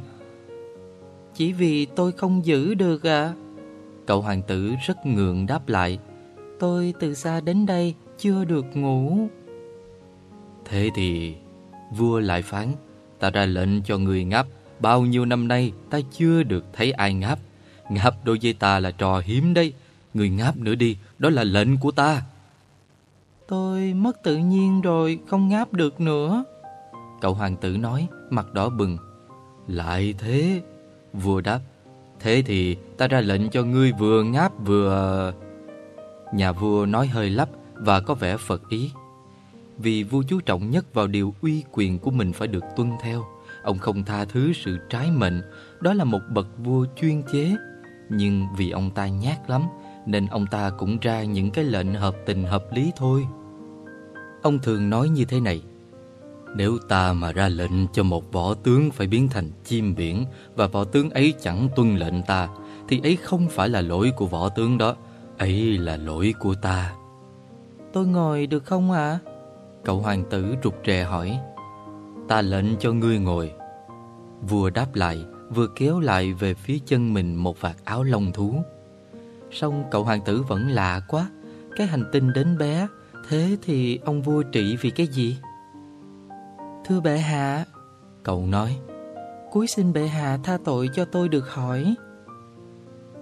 Chỉ vì tôi không giữ được à Cậu hoàng tử rất ngượng đáp lại Tôi từ xa đến đây chưa được ngủ. Thế thì vua lại phán Ta ra lệnh cho người ngáp Bao nhiêu năm nay ta chưa được thấy ai ngáp. Ngáp đôi với ta là trò hiếm đấy Người ngáp nữa đi Đó là lệnh của ta. Tôi mất tự nhiên rồi Không ngáp được nữa. Cậu hoàng tử nói Mặt đỏ bừng Lại thế Vua đáp, Thế thì ta ra lệnh cho ngươi vừa ngáp vừa... Nhà vua nói hơi lắp và có vẻ phật ý. Vì vua chú trọng nhất vào điều uy quyền của mình phải được tuân theo, Ông không tha thứ sự trái mệnh. Đó là một bậc vua chuyên chế. Nhưng vì ông ta nhát lắm, Nên ông ta cũng ra những cái lệnh hợp tình hợp lý thôi. Ông thường nói như thế này nếu ta mà ra lệnh cho một võ tướng phải biến thành chim biển Và võ tướng ấy chẳng tuân lệnh ta Thì ấy không phải là lỗi của võ tướng đó Ấy là lỗi của ta Tôi ngồi được không ạ? Cậu hoàng tử rụt rè hỏi Ta lệnh cho ngươi ngồi Vua đáp lại Vừa kéo lại về phía chân mình một vạt áo lông thú Xong cậu hoàng tử vẫn lạ quá Cái hành tinh đến bé Thế thì ông vua trị vì cái gì? Thưa bệ hạ. Cậu nói. Cúi xin bệ hạ tha tội cho tôi được hỏi.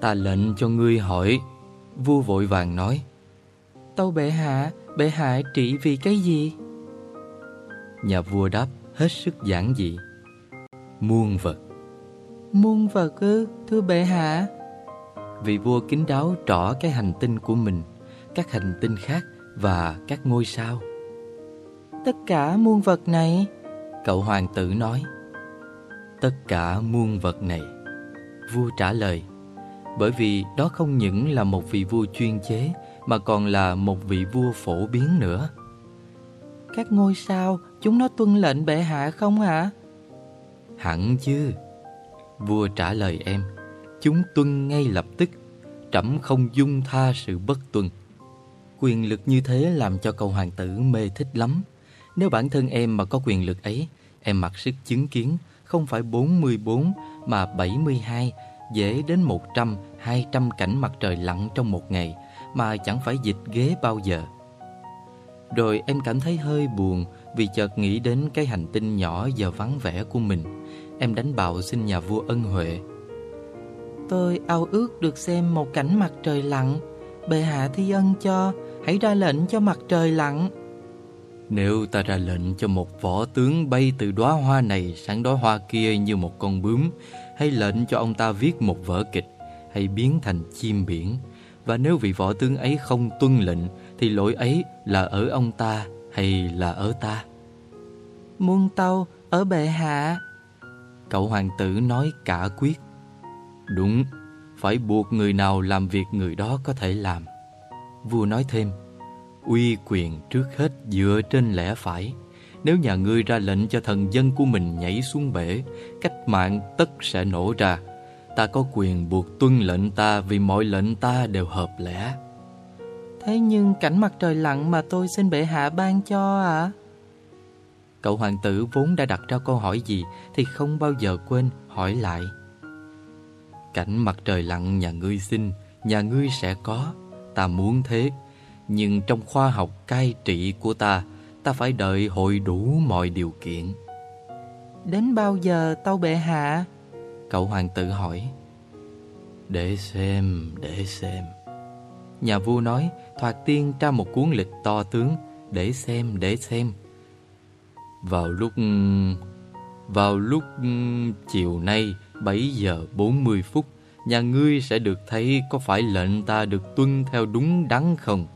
Ta lệnh cho ngươi hỏi. Vua vội vàng nói. Tâu bệ hạ Bệ hạ trị vì cái gì? Nhà vua đáp hết sức giản dị. Muôn vật. Muôn vật ư, thưa bệ hạ. Vị vua kính đáo trỏ cái hành tinh của mình Các hành tinh khác và các ngôi sao Tất cả muôn vật này. Cậu hoàng tử nói Tất cả muôn vật này. Vua trả lời Bởi vì đó không những là một vị vua chuyên chế Mà còn là một vị vua phổ biến nữa. Các ngôi sao Chúng nó tuân lệnh bệ hạ không hả? Hẳn chứ? Vua trả lời em Chúng tuân ngay lập tức Trẫm không dung tha sự bất tuân Quyền lực như thế làm cho cậu hoàng tử mê thích lắm nếu bản thân em mà có quyền lực ấy Em mặc sức chứng kiến Không phải 44 mà 72 Dễ đến 100, 200 cảnh mặt trời lặn trong một ngày Mà chẳng phải dịch ghế bao giờ. Rồi em cảm thấy hơi buồn Vì chợt nghĩ đến cái hành tinh nhỏ giờ vắng vẻ của mình. Em đánh bạo xin nhà vua ân huệ. Tôi ao ước được xem một cảnh mặt trời lặn. Bệ hạ thi ân cho Hãy ra lệnh cho mặt trời lặn. Nếu ta ra lệnh cho một võ tướng bay từ đóa hoa này sang đóa hoa kia như một con bướm Hay lệnh cho ông ta viết một vở kịch Hay biến thành chim biển. Và nếu vị võ tướng ấy không tuân lệnh Thì lỗi ấy là ở ông ta hay là ở ta? Muôn tâu ở bệ hạ. Cậu hoàng tử nói cả quyết. Đúng, phải buộc người nào làm việc người đó có thể làm. Vua nói thêm Uy quyền trước hết dựa trên lẽ phải. Nếu nhà ngươi ra lệnh cho thần dân của mình nhảy xuống bể Cách mạng tất sẽ nổ ra. Ta có quyền buộc tuân lệnh ta Vì mọi lệnh ta đều hợp lẽ. Thế nhưng cảnh mặt trời lặn mà tôi xin bệ hạ ban cho ạ. Cậu hoàng tử vốn đã đặt ra câu hỏi gì Thì không bao giờ quên hỏi lại. Cảnh mặt trời lặn nhà ngươi xin Nhà ngươi sẽ có Ta muốn thế Nhưng trong khoa học cai trị của ta Ta phải đợi hội đủ mọi điều kiện. Đến bao giờ tâu bệ hạ? Cậu hoàng tử hỏi. Để xem, để xem. Nhà vua nói Thoạt tiên tra một cuốn lịch to tướng Để xem, để xem. Vào lúc... Vào lúc chiều nay 7 giờ 40 phút Nhà ngươi sẽ được thấy có phải lệnh ta được tuân theo đúng đắn không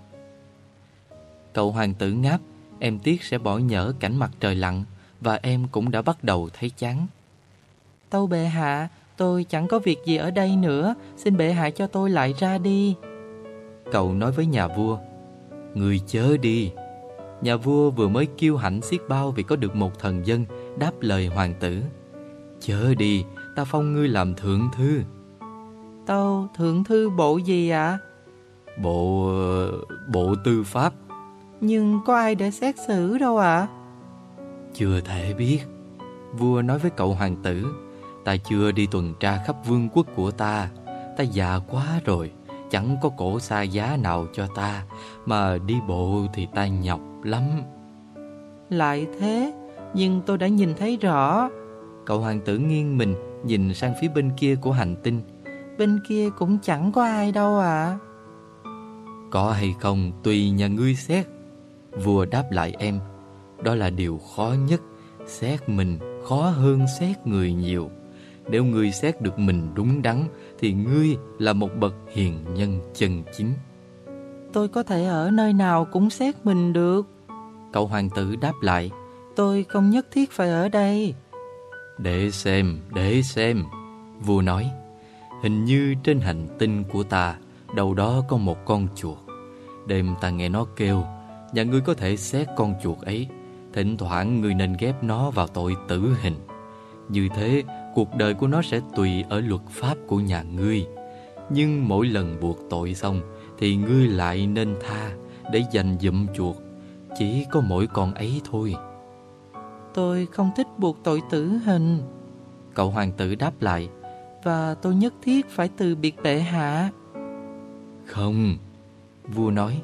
Cậu hoàng tử ngáp Em tiếc sẽ bỏ nhỡ cảnh mặt trời lặn Và em cũng đã bắt đầu thấy chán. Tâu bệ hạ Tôi chẳng có việc gì ở đây nữa Xin bệ hạ cho tôi lại ra đi. Cậu nói với nhà vua Người chớ đi. Nhà vua vừa mới kiêu hãnh xiết bao Vì có được một thần dân Đáp lời hoàng tử Chớ đi Ta phong ngươi làm thượng thư. Tâu thượng thư bộ gì ạ? Bộ... bộ tư pháp Nhưng có ai để xét xử đâu ạ? Chưa thể biết. Vua nói với cậu hoàng tử Ta chưa đi tuần tra khắp vương quốc của ta. Ta già quá rồi Chẳng có cổ xa giá nào cho ta Mà đi bộ thì ta nhọc lắm. Lại thế Nhưng tôi đã nhìn thấy rõ. Cậu hoàng tử nghiêng mình Nhìn sang phía bên kia của hành tinh. Bên kia cũng chẳng có ai đâu ạ. Có hay không tùy nhà ngươi xét Vua đáp lại em Đó là điều khó nhất Xét mình khó hơn xét người nhiều. Nếu ngươi xét được mình đúng đắn Thì ngươi là một bậc hiền nhân chân chính. Tôi có thể ở nơi nào cũng xét mình được. Cậu hoàng tử đáp lại Tôi không nhất thiết phải ở đây. Để xem, để xem Vua nói. Hình như trên hành tinh của ta Đâu đó có một con chuột. Đêm ta nghe nó kêu Nhà ngươi có thể xét con chuột ấy Thỉnh thoảng ngươi nên ghép nó vào tội tử hình. Như thế cuộc đời của nó sẽ tùy ở luật pháp của nhà ngươi. Nhưng mỗi lần buộc tội xong Thì ngươi lại nên tha Để dành dụm chuột. Chỉ có mỗi con ấy thôi. Tôi không thích buộc tội tử hình. Cậu hoàng tử đáp lại Và tôi nhất thiết phải từ biệt bệ hạ. Không. Vua nói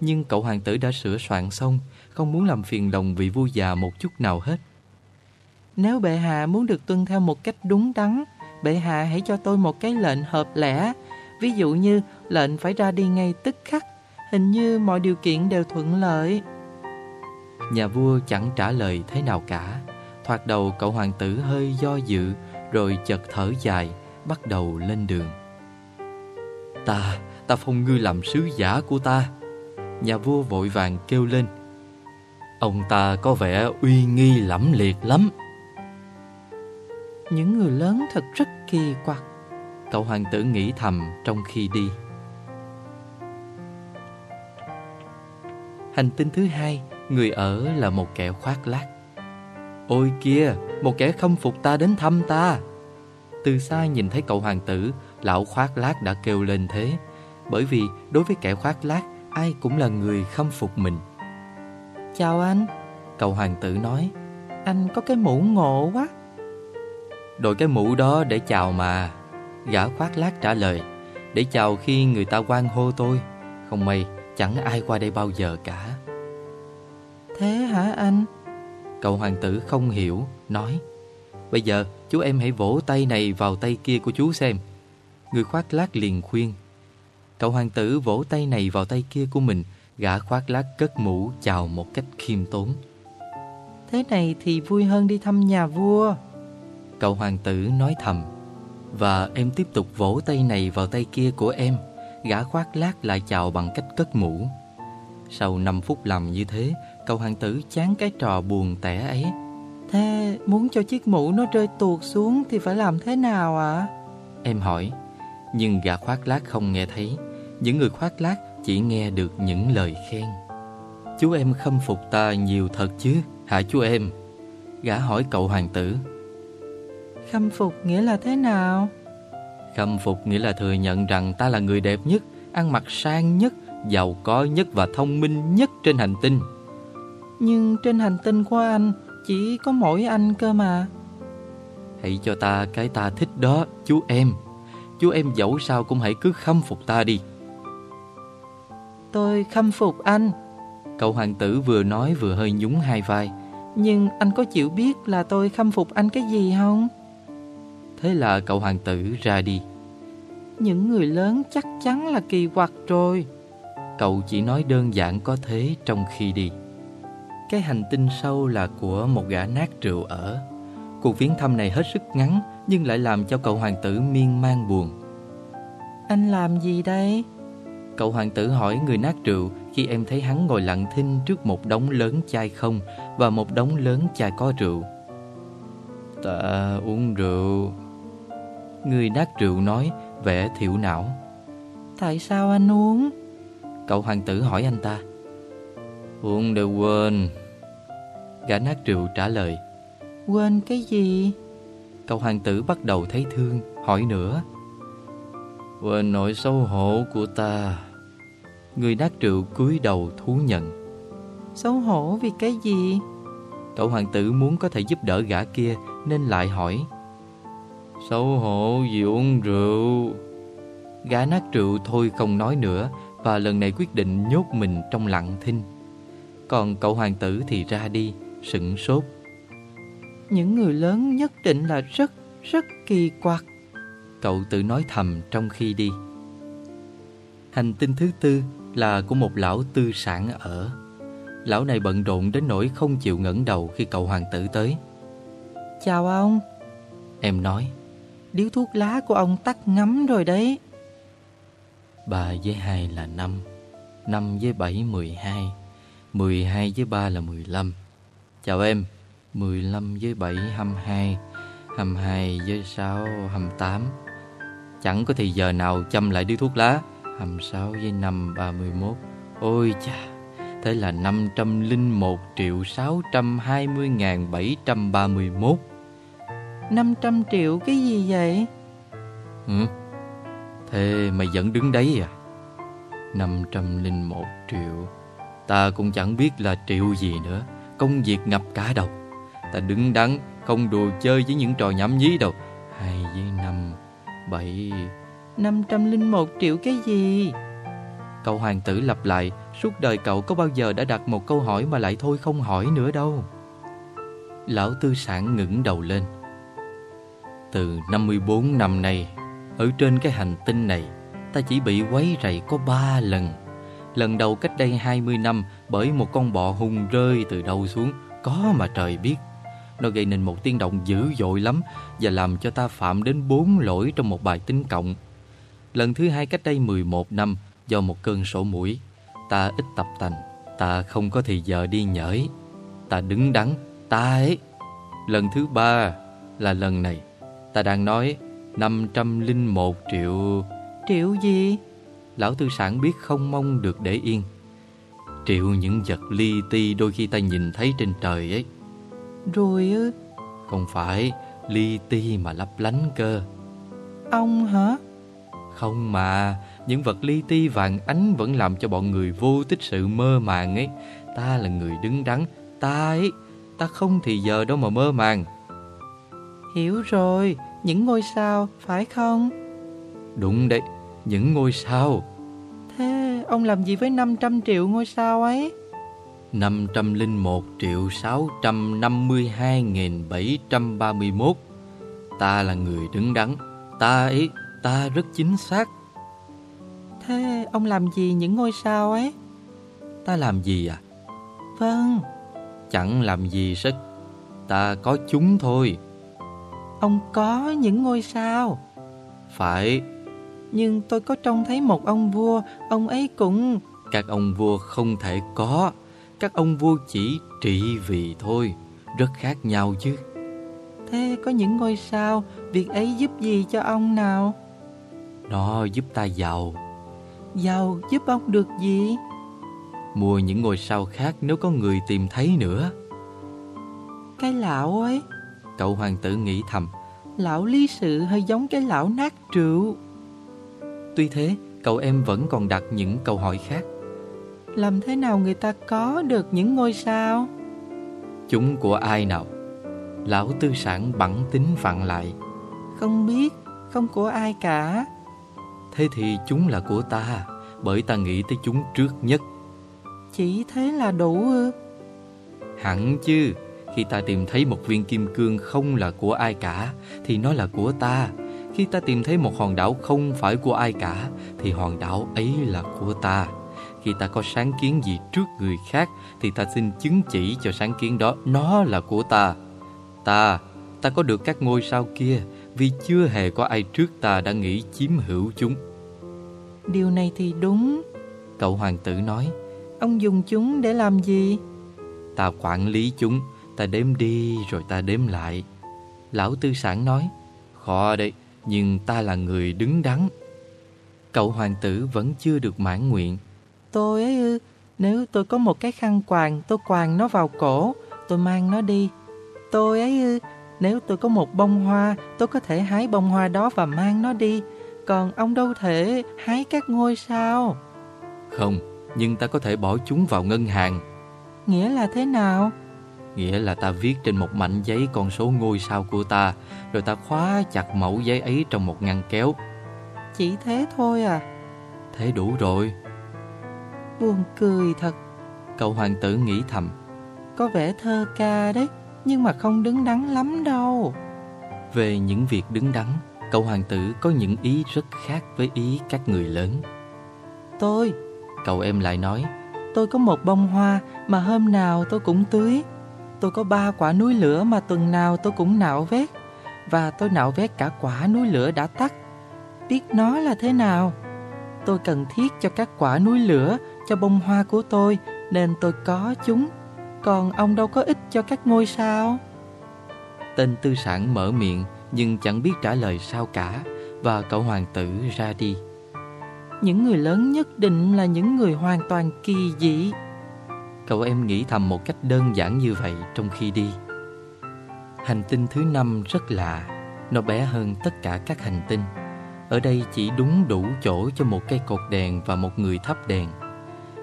nhưng cậu hoàng tử đã sửa soạn xong Không muốn làm phiền lòng vị vua già một chút nào hết. Nếu bệ hạ muốn được tuân theo một cách đúng đắn Bệ hạ hãy cho tôi một cái lệnh hợp lẽ. Ví dụ như lệnh phải ra đi ngay tức khắc. Hình như mọi điều kiện đều thuận lợi. Nhà vua chẳng trả lời thế nào cả. Thoạt đầu cậu hoàng tử hơi do dự Rồi chợt thở dài Bắt đầu lên đường. Ta, ta phong ngươi làm sứ giả của ta. Nhà vua vội vàng kêu lên Ông ta có vẻ uy nghi lẫm liệt lắm. Những người lớn thật rất kỳ quặc. Cậu hoàng tử nghĩ thầm trong khi đi. Hành tinh thứ hai Người ở là một kẻ khoác lác. Ôi kia Một kẻ khâm phục ta đến thăm ta. Từ xa nhìn thấy cậu hoàng tử Lão khoác lác đã kêu lên thế Bởi vì đối với kẻ khoác lác Ai cũng là người khâm phục mình. Chào anh. Cậu hoàng tử nói Anh có cái mũ ngộ quá. Đội cái mũ đó để chào mà. Gã khoác lác trả lời Để chào khi người ta quan hô tôi. Không may chẳng ai qua đây bao giờ cả. Thế hả anh? Cậu hoàng tử không hiểu Nói Bây giờ chú em hãy vỗ tay này vào tay kia của chú xem. Người khoác lác liền khuyên Cậu hoàng tử vỗ tay này vào tay kia của mình Gã khoác lác cất mũ chào một cách khiêm tốn. Thế này thì vui hơn đi thăm nhà vua. Cậu hoàng tử nói thầm Và em tiếp tục vỗ tay này vào tay kia của em. Gã khoác lác lại chào bằng cách cất mũ. Sau 5 phút làm như thế Cậu hoàng tử chán cái trò buồn tẻ ấy. Thế muốn cho chiếc mũ nó rơi tuột xuống Thì phải làm thế nào ạ? Em hỏi Nhưng gã khoác lác không nghe thấy. Những người khoác lác chỉ nghe được những lời khen. Chú em khâm phục ta nhiều thật chứ? Hả chú em? Gã hỏi cậu hoàng tử. Khâm phục nghĩa là thế nào? Khâm phục nghĩa là thừa nhận rằng ta là người đẹp nhất Ăn mặc sang nhất Giàu có nhất và thông minh nhất trên hành tinh. Nhưng trên hành tinh của anh Chỉ có mỗi anh cơ mà. Hãy cho ta cái ta thích đó chú em Chú em dẫu sao cũng hãy cứ khâm phục ta đi. Tôi khâm phục anh. Cậu hoàng tử vừa nói vừa hơi nhún hai vai. Nhưng anh có chịu biết là tôi khâm phục anh cái gì không? Thế là cậu hoàng tử ra đi. Những người lớn chắc chắn là kỳ quặc rồi. Cậu chỉ nói đơn giản có thế trong khi đi. Cái hành tinh sâu là của một gã nát rượu ở. Cuộc viếng thăm này hết sức ngắn Nhưng lại làm cho cậu hoàng tử miên man buồn. Anh làm gì đây? Cậu hoàng tử hỏi người nát rượu Khi em thấy hắn ngồi lặng thinh trước một đống lớn chai không Và một đống lớn chai có rượu. Ta uống rượu. Người nát rượu nói vẻ thiểu não. Tại sao anh uống? Cậu hoàng tử hỏi anh ta. Uống để quên. Gã nát rượu trả lời. Quên cái gì? Cậu hoàng tử bắt đầu thấy thương Hỏi nữa. Quên nỗi xấu hổ của ta. Người nát rượu cúi đầu thú nhận. Xấu hổ vì cái gì? Cậu hoàng tử muốn có thể giúp đỡ gã kia Nên lại hỏi. Xấu hổ vì uống rượu. Gã nát rượu thôi không nói nữa Và lần này quyết định nhốt mình trong lặng thinh. Còn cậu hoàng tử thì ra đi Sửng sốt Những người lớn nhất định là rất rất kỳ quặc. Cậu tự nói thầm trong khi đi. Hành tinh thứ tư là của một lão tư sản ở. Lão này bận rộn đến nỗi không chịu ngẩng đầu khi cậu hoàng tử tới. Chào ông. Em nói Điếu thuốc lá của ông tắt ngấm rồi đấy. Ba với hai là năm Năm với bảy mười hai Mười hai với ba là mười lăm. Chào em Mười lăm với bảy hăm hai Hăm hai với sáu hăm tám Chẳng có thì giờ nào châm lại điếu thuốc lá Hăm sáu với năm ba mươi mốt Ôi chà Thế là năm trăm linh một triệu sáu trăm hai mươi ngàn bảy trăm ba mươi mốt 500 triệu cái gì vậy? Ừ? Thế mày vẫn đứng đấy à? 501 triệu Ta cũng chẳng biết là triệu gì nữa Công việc ngập cả đầu Ta đứng đắn Không đùa chơi với những trò nhảm nhí đâu. Hai với năm Bảy. 501 triệu cái gì? Cậu hoàng tử lặp lại Suốt đời cậu có bao giờ đã đặt một câu hỏi Mà lại thôi không hỏi nữa đâu. Lão tư sản ngẩng đầu lên. Từ 54 năm nay Ở trên cái hành tinh này Ta chỉ bị quấy rầy có ba lần. Lần đầu cách đây 20 năm bởi một con bọ hung rơi từ đâu xuống, có mà trời biết. Nó gây nên một tiếng động dữ dội lắm và làm cho ta phạm đến bốn lỗi trong một bài tính cộng. Lần thứ hai cách đây 11 năm do một cơn sổ mũi, ta ít tập tành, ta không có thì giờ đi nhởi. Ta đứng đắn, ta ấy. Lần thứ ba là lần này, ta đang nói 501 triệu... Triệu gì? Lão tư sản biết không mong được để yên. Triệu những vật li ti đôi khi ta nhìn thấy trên trời ấy. Rồi ư? Không phải li ti mà lấp lánh cơ. Ông hả? Không mà, những vật li ti vàng ánh vẫn làm cho bọn người vô tích sự mơ màng ấy. Ta là người đứng đắn, ta ấy, ta không thì giờ đâu mà mơ màng. Hiểu rồi, những ngôi sao, phải không? Đúng đấy, những ngôi sao. Thế ông làm gì với 500 triệu ngôi sao ấy? 501 triệu 652.731 Ta là người đứng đắn Ta ấy, ta rất chính xác. Thế ông làm gì những ngôi sao ấy? Ta làm gì à? Vâng. Chẳng làm gì sức Ta có chúng thôi. Ông có những ngôi sao? Phải. Nhưng tôi có trông thấy một ông vua Ông ấy cũng... Các ông vua không thể có Các ông vua chỉ trị vì thôi Rất khác nhau chứ. Thế có những ngôi sao Việc ấy giúp gì cho ông nào? Nó giúp ta giàu. Giàu giúp ông được gì? Mua những ngôi sao khác nếu có người tìm thấy nữa. Cái lão ấy. Cậu hoàng tử nghĩ thầm. Lão lý sự hơi giống cái lão nát rượu Tuy thế cậu em vẫn còn đặt những câu hỏi khác Làm thế nào người ta có được những ngôi sao? Chúng của ai nào? Lão tư sản bẵng tính vặn lại. Không biết Không của ai cả. Thế thì chúng là của ta Bởi ta nghĩ tới chúng trước nhất. Chỉ thế là đủ ư? Hẳn chứ Khi ta tìm thấy một viên kim cương không là của ai cả Thì nó là của ta. Khi ta tìm thấy một hòn đảo không phải của ai cả Thì hòn đảo ấy là của ta Khi ta có sáng kiến gì trước người khác Thì ta xin chứng chỉ cho sáng kiến đó. Nó là của ta. Ta, ta có được các ngôi sao kia Vì chưa hề có ai trước ta đã nghĩ chiếm hữu chúng. Điều này thì đúng. Cậu hoàng tử nói Ông dùng chúng để làm gì? Ta quản lý chúng. Ta đếm đi rồi ta đếm lại. Lão tư sản nói Khó đấy Nhưng ta là người đứng đắn. Cậu hoàng tử vẫn chưa được mãn nguyện Tôi ấy ư? Nếu tôi có một cái khăn quàng Tôi quàng nó vào cổ Tôi mang nó đi. Tôi ấy ư? Nếu tôi có một bông hoa Tôi có thể hái bông hoa đó và mang nó đi. Còn ông đâu thể hái các ngôi sao? Không Nhưng ta có thể bỏ chúng vào ngân hàng. Nghĩa là thế nào? Nghĩa là ta viết trên một mảnh giấy con số ngôi sao của ta Rồi ta khóa chặt mẫu giấy ấy trong một ngăn kéo. Chỉ thế thôi à? Thế đủ rồi Buồn cười thật. Cậu hoàng tử nghĩ thầm. Có vẻ thơ ca đấy Nhưng mà không đứng đắn lắm đâu. Về những việc đứng đắn Cậu hoàng tử có những ý rất khác với ý các người lớn. Tôi. Cậu em lại nói Tôi có một bông hoa mà hôm nào tôi cũng tưới. Tôi có ba quả núi lửa mà tuần nào tôi cũng nạo vét. Và tôi nạo vét cả quả núi lửa đã tắt. Biết nó là thế nào? Tôi cần thiết cho các quả núi lửa Cho bông hoa của tôi Nên tôi có chúng. Còn ông đâu có ích cho các ngôi sao? Tên tư sản mở miệng Nhưng chẳng biết trả lời sao cả Và cậu hoàng tử ra đi. Những người lớn nhất định là những người hoàn toàn kỳ dị. Cậu em nghĩ thầm một cách đơn giản như vậy trong khi đi. Hành tinh thứ năm rất lạ Nó bé hơn tất cả các hành tinh. Ở đây chỉ đúng đủ chỗ cho một cây cột đèn và một người thắp đèn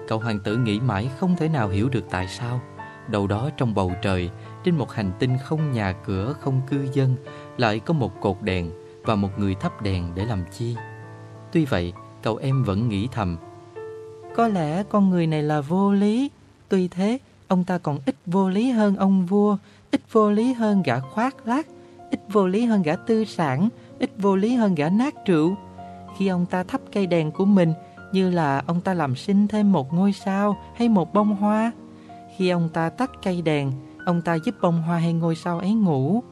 Cậu hoàng tử nghĩ mãi không thể nào hiểu được tại sao. Đầu đó trong bầu trời Trên một hành tinh không nhà cửa, không cư dân Lại có một cột đèn và một người thắp đèn để làm chi. Tuy vậy, cậu em vẫn nghĩ thầm Có lẽ con người này là vô lý. Tuy thế, ông ta còn ít vô lý hơn ông vua, ít vô lý hơn gã khoác lác, ít vô lý hơn gã tư sản, ít vô lý hơn gã nát rượu. Khi ông ta thắp cây đèn của mình, như là ông ta làm sinh thêm một ngôi sao hay một bông hoa. Khi ông ta tắt cây đèn Ông ta giúp bông hoa hay ngôi sao ấy ngủ.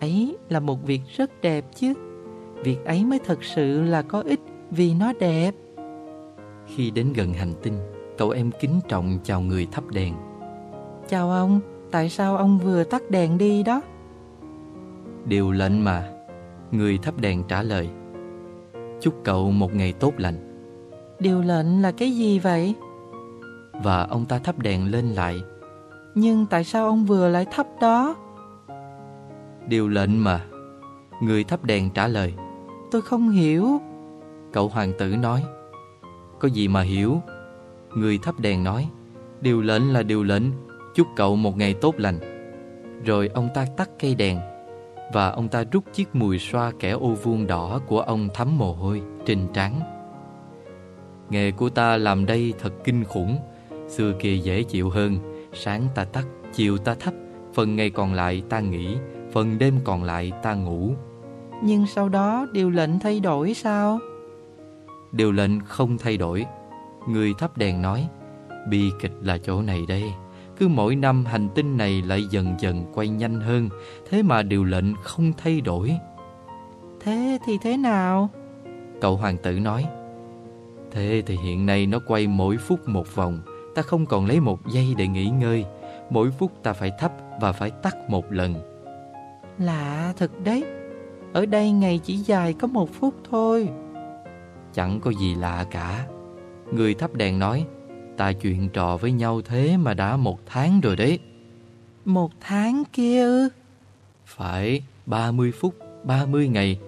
Ấy là một việc rất đẹp chứ. Việc ấy mới thật sự là có ích vì nó đẹp. Khi đến gần hành tinh Cậu em kính trọng chào người thắp đèn. Chào ông, tại sao ông vừa tắt đèn đi đó? Điều lệnh mà Người thắp đèn trả lời. Chúc cậu một ngày tốt lành Điều lệnh là cái gì vậy? Và ông ta thắp đèn lên lại. Nhưng tại sao ông vừa lại thắp đó? Điều lệnh mà Người thắp đèn trả lời. Tôi không hiểu. Cậu hoàng tử nói Có gì mà hiểu? Người thắp đèn nói Điều lệnh là điều lệnh Chúc cậu một ngày tốt lành. Rồi ông ta tắt cây đèn Và ông ta rút chiếc mùi xoa kẻ ô vuông đỏ Của ông thấm mồ hôi trên trán Nghề của ta làm đây thật kinh khủng. Xưa kia dễ chịu hơn Sáng ta tắt, chiều ta thắp Phần ngày còn lại ta nghỉ Phần đêm còn lại ta ngủ. Nhưng sau đó điều lệnh thay đổi sao? Điều lệnh không thay đổi. Người thắp đèn nói Bi kịch là chỗ này đây. Cứ mỗi năm hành tinh này lại dần dần quay nhanh hơn Thế mà điều lệnh không thay đổi. Thế thì thế nào? Cậu hoàng tử nói Thế thì hiện nay nó quay mỗi phút một vòng Ta không còn lấy một giây để nghỉ ngơi. Mỗi phút ta phải thắp và phải tắt một lần. Lạ thật đấy. Ở đây ngày chỉ dài có một phút thôi. Chẳng có gì lạ cả. Người thắp đèn nói Ta chuyện trò với nhau thế mà đã một tháng rồi đấy. Một tháng kia ư? Phải 30 phút 30 ngày.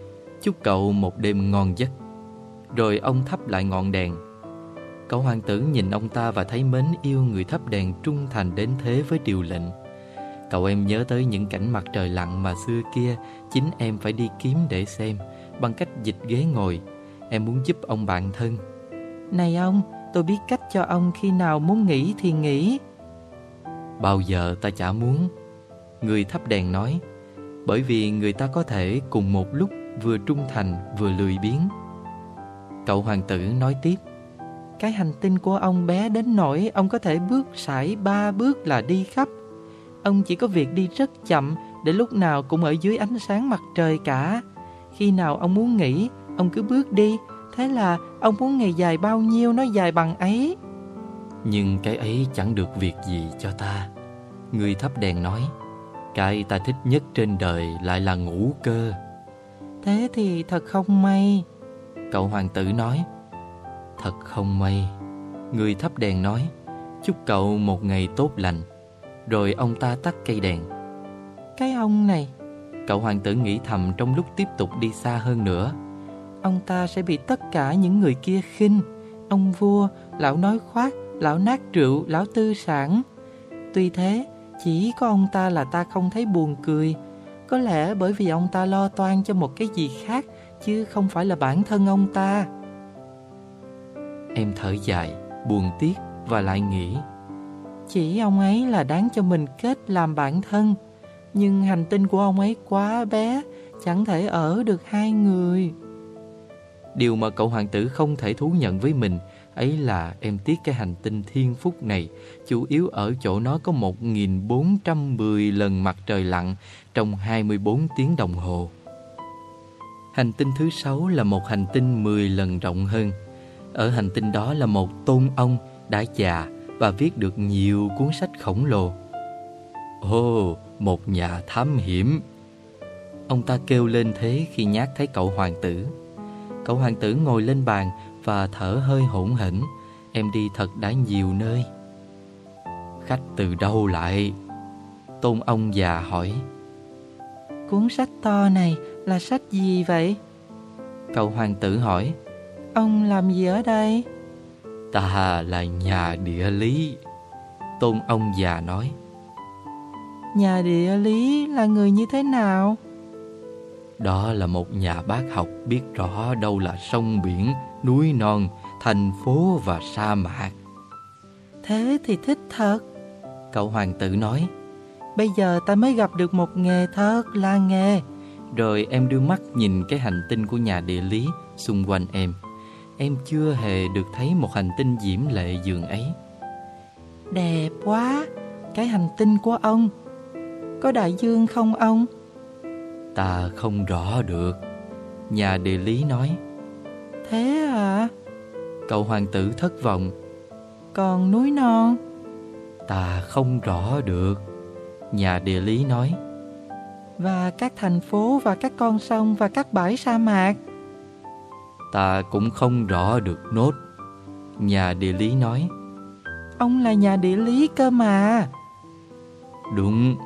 Chúc cậu một đêm ngon giấc Rồi ông thắp lại ngọn đèn. Cậu hoàng tử nhìn ông ta và thấy mến yêu người thắp đèn trung thành đến thế với điều lệnh. Cậu em nhớ tới những cảnh mặt trời lặn mà xưa kia Chính em phải đi kiếm để xem Bằng cách dịch ghế ngồi. Em muốn giúp ông bạn thân. Này ông, tôi biết cách cho ông khi nào muốn nghỉ thì nghỉ. Bao giờ ta chả muốn. Người thắp đèn nói Bởi vì người ta có thể cùng một lúc Vừa trung thành vừa lười biếng Cậu hoàng tử nói tiếp. Cái hành tinh của ông bé đến nỗi Ông có thể bước sải ba bước là đi khắp. Ông chỉ có việc đi rất chậm Để lúc nào cũng ở dưới ánh sáng mặt trời cả. Khi nào ông muốn nghỉ Ông cứ bước đi. Thế là ông muốn ngày dài bao nhiêu nó dài bằng ấy. Nhưng cái ấy chẳng được việc gì cho ta. Người thắp đèn nói Cái ta thích nhất trên đời lại là ngủ cơ. Thế thì thật không may Cậu hoàng tử nói Thật không may. Người thắp đèn nói Chúc cậu một ngày tốt lành. Rồi ông ta tắt cây đèn. Cái ông này. Cậu hoàng tử nghĩ thầm trong lúc tiếp tục đi xa hơn nữa. Ông ta sẽ bị tất cả những người kia khinh. Ông vua, lão nói khoác, lão nát rượu, lão tư sản. Tuy thế, chỉ có ông ta là ta không thấy buồn cười. Có lẽ bởi vì ông ta lo toan cho một cái gì khác Chứ không phải là bản thân ông ta. Em thở dài, buồn tiếc và lại nghĩ. Chỉ ông ấy là đáng cho mình kết làm bản thân Nhưng hành tinh của ông ấy quá bé Chẳng thể ở được hai người. Điều mà cậu hoàng tử không thể thú nhận với mình Ấy là em tiếc cái hành tinh thiên phúc này Chủ yếu ở chỗ nó có 1.410 lần mặt trời lặn Trong 24 tiếng đồng hồ Hành tinh thứ sáu là một hành tinh 10 lần rộng hơn Ở hành tinh đó là một tôn ông đã già Và viết được nhiều cuốn sách khổng lồ Ồ, một nhà thám hiểm Ông ta kêu lên thế khi nhát thấy cậu hoàng tử Cậu hoàng tử ngồi lên bàn và thở hơi hỗn hển. Em đi thật đã nhiều nơi. Khách từ đâu lại? Tôn ông già hỏi. Cuốn sách to này là sách gì vậy? Cậu hoàng tử hỏi. Ông làm gì ở đây? Ta là nhà địa lý. Tôn ông già nói. Nhà địa lý là người như thế nào? Đó là một nhà bác học biết rõ đâu là sông biển, núi non, thành phố và sa mạc. Thế thì thích thật. Cậu hoàng tử nói. Bây giờ ta mới gặp được một nghề thật là nghề. Rồi em đưa mắt nhìn cái hành tinh của nhà địa lý xung quanh em. Em chưa hề được thấy một hành tinh diễm lệ dường ấy Đẹp quá Cái hành tinh của ông Có đại dương không ông? Ta không rõ được Nhà địa lý nói Thế à? Cậu hoàng tử thất vọng Còn núi non? Ta không rõ được Nhà địa lý nói. Và các thành phố và các con sông và các bãi sa mạc. Ta cũng không rõ được nốt. Nhà địa lý nói. Ông là nhà địa lý cơ mà. Đúng.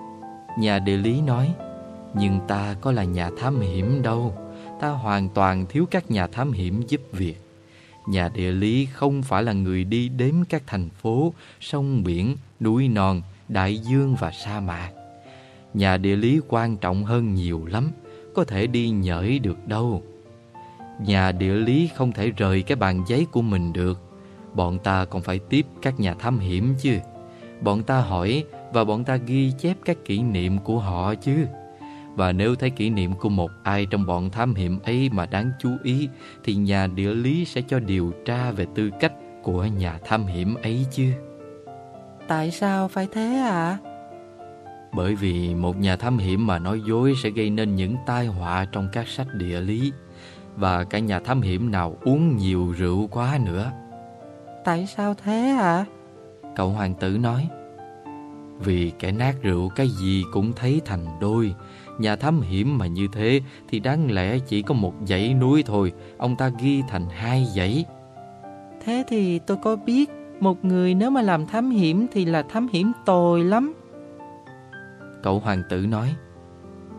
Nhà địa lý nói. Nhưng ta có là nhà thám hiểm đâu. Ta hoàn toàn thiếu các nhà thám hiểm giúp việc. Nhà địa lý không phải là người đi đếm các thành phố, sông biển, núi non, đại dương và sa mạc. Nhà địa lý quan trọng hơn nhiều lắm, có thể đi nhởi được đâu. Nhà địa lý không thể rời cái bàn giấy của mình được. Bọn ta còn phải tiếp các nhà thám hiểm chứ. Bọn ta hỏi và bọn ta ghi chép các kỷ niệm của họ chứ. Và nếu thấy kỷ niệm của một ai trong bọn thám hiểm ấy mà đáng chú ý Thì nhà địa lý sẽ cho điều tra về tư cách của nhà thám hiểm ấy chứ Tại sao phải thế ạ? À? Bởi vì một nhà thám hiểm mà nói dối sẽ gây nên những tai họa trong các sách địa lý Và cả nhà thám hiểm nào uống nhiều rượu quá nữa Tại sao thế ạ? À? Cậu hoàng tử nói Vì kẻ nát rượu cái gì cũng thấy thành đôi Nhà thám hiểm mà như thế thì đáng lẽ chỉ có một dãy núi thôi, ông ta ghi thành hai dãy. Thế thì tôi có biết, một người nếu mà làm thám hiểm thì là thám hiểm tồi lắm. Cậu hoàng tử nói,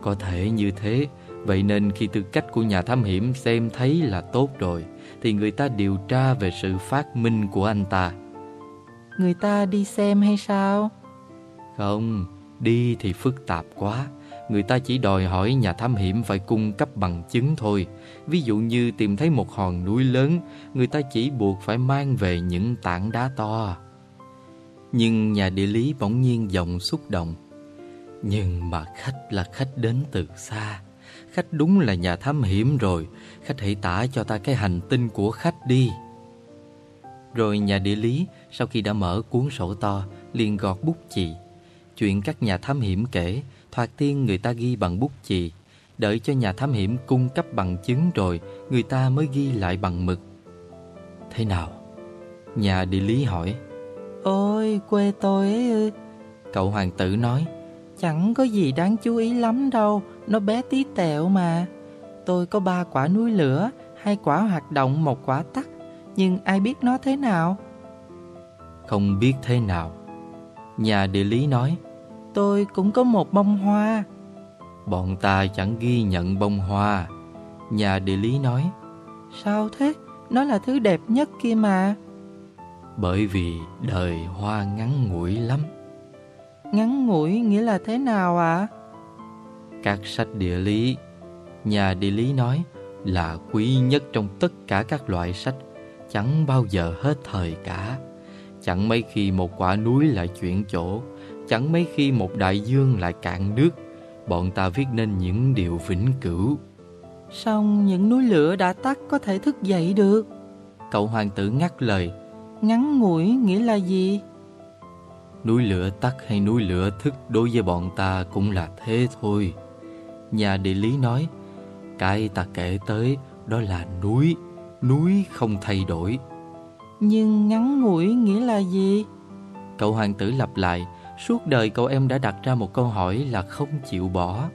có thể như thế, vậy nên khi tư cách của nhà thám hiểm xem thấy là tốt rồi, thì người ta điều tra về sự phát minh của anh ta. Người ta đi xem hay sao? Không, đi thì phức tạp quá người ta chỉ đòi hỏi nhà thám hiểm phải cung cấp bằng chứng thôi. Ví dụ như tìm thấy một hòn núi lớn, người ta chỉ buộc phải mang về những tảng đá to. Nhưng nhà địa lý bỗng nhiên giọng xúc động. Nhưng mà khách là khách đến từ xa. Khách đúng là nhà thám hiểm rồi. Khách hãy tả cho ta cái hành tinh của khách đi. Rồi nhà địa lý sau khi đã mở cuốn sổ to liền gọt bút chì. Chuyện các nhà thám hiểm kể Thoạt tiên người ta ghi bằng bút chì Đợi cho nhà thám hiểm cung cấp bằng chứng rồi Người ta mới ghi lại bằng mực. Thế nào? Nhà địa lý hỏi. Ôi, quê tôi. Ấy Cậu hoàng tử nói. Chẳng có gì đáng chú ý lắm đâu. Nó bé tí tẹo mà. Tôi có ba quả núi lửa, Hai quả hoạt động, một quả tắt Nhưng ai biết nó thế nào? Không biết thế nào. Nhà địa lý nói. Tôi cũng có một bông hoa. Bọn ta chẳng ghi nhận bông hoa Nhà địa lý nói Sao thế? Nó là thứ đẹp nhất kia mà Bởi vì đời hoa ngắn ngủi lắm Ngắn ngủi nghĩa là thế nào ạ? À? Các sách địa lý Nhà địa lý nói là quý nhất trong tất cả các loại sách Chẳng bao giờ hết thời cả Chẳng mấy khi một quả núi lại chuyển chỗ Chẳng mấy khi một đại dương lại cạn nước Bọn ta viết nên những điều vĩnh cửu. Xong những núi lửa đã tắt có thể thức dậy được. Cậu hoàng tử ngắt lời. Ngắn ngủi nghĩa là gì? Núi lửa tắt hay núi lửa thức đối với bọn ta cũng là thế thôi. Nhà địa lý nói Cái ta kể tới đó là núi. Núi không thay đổi. Nhưng ngắn ngủi nghĩa là gì? Cậu hoàng tử lặp lại Suốt đời cậu em đã đặt ra một câu hỏi là không chịu bỏ.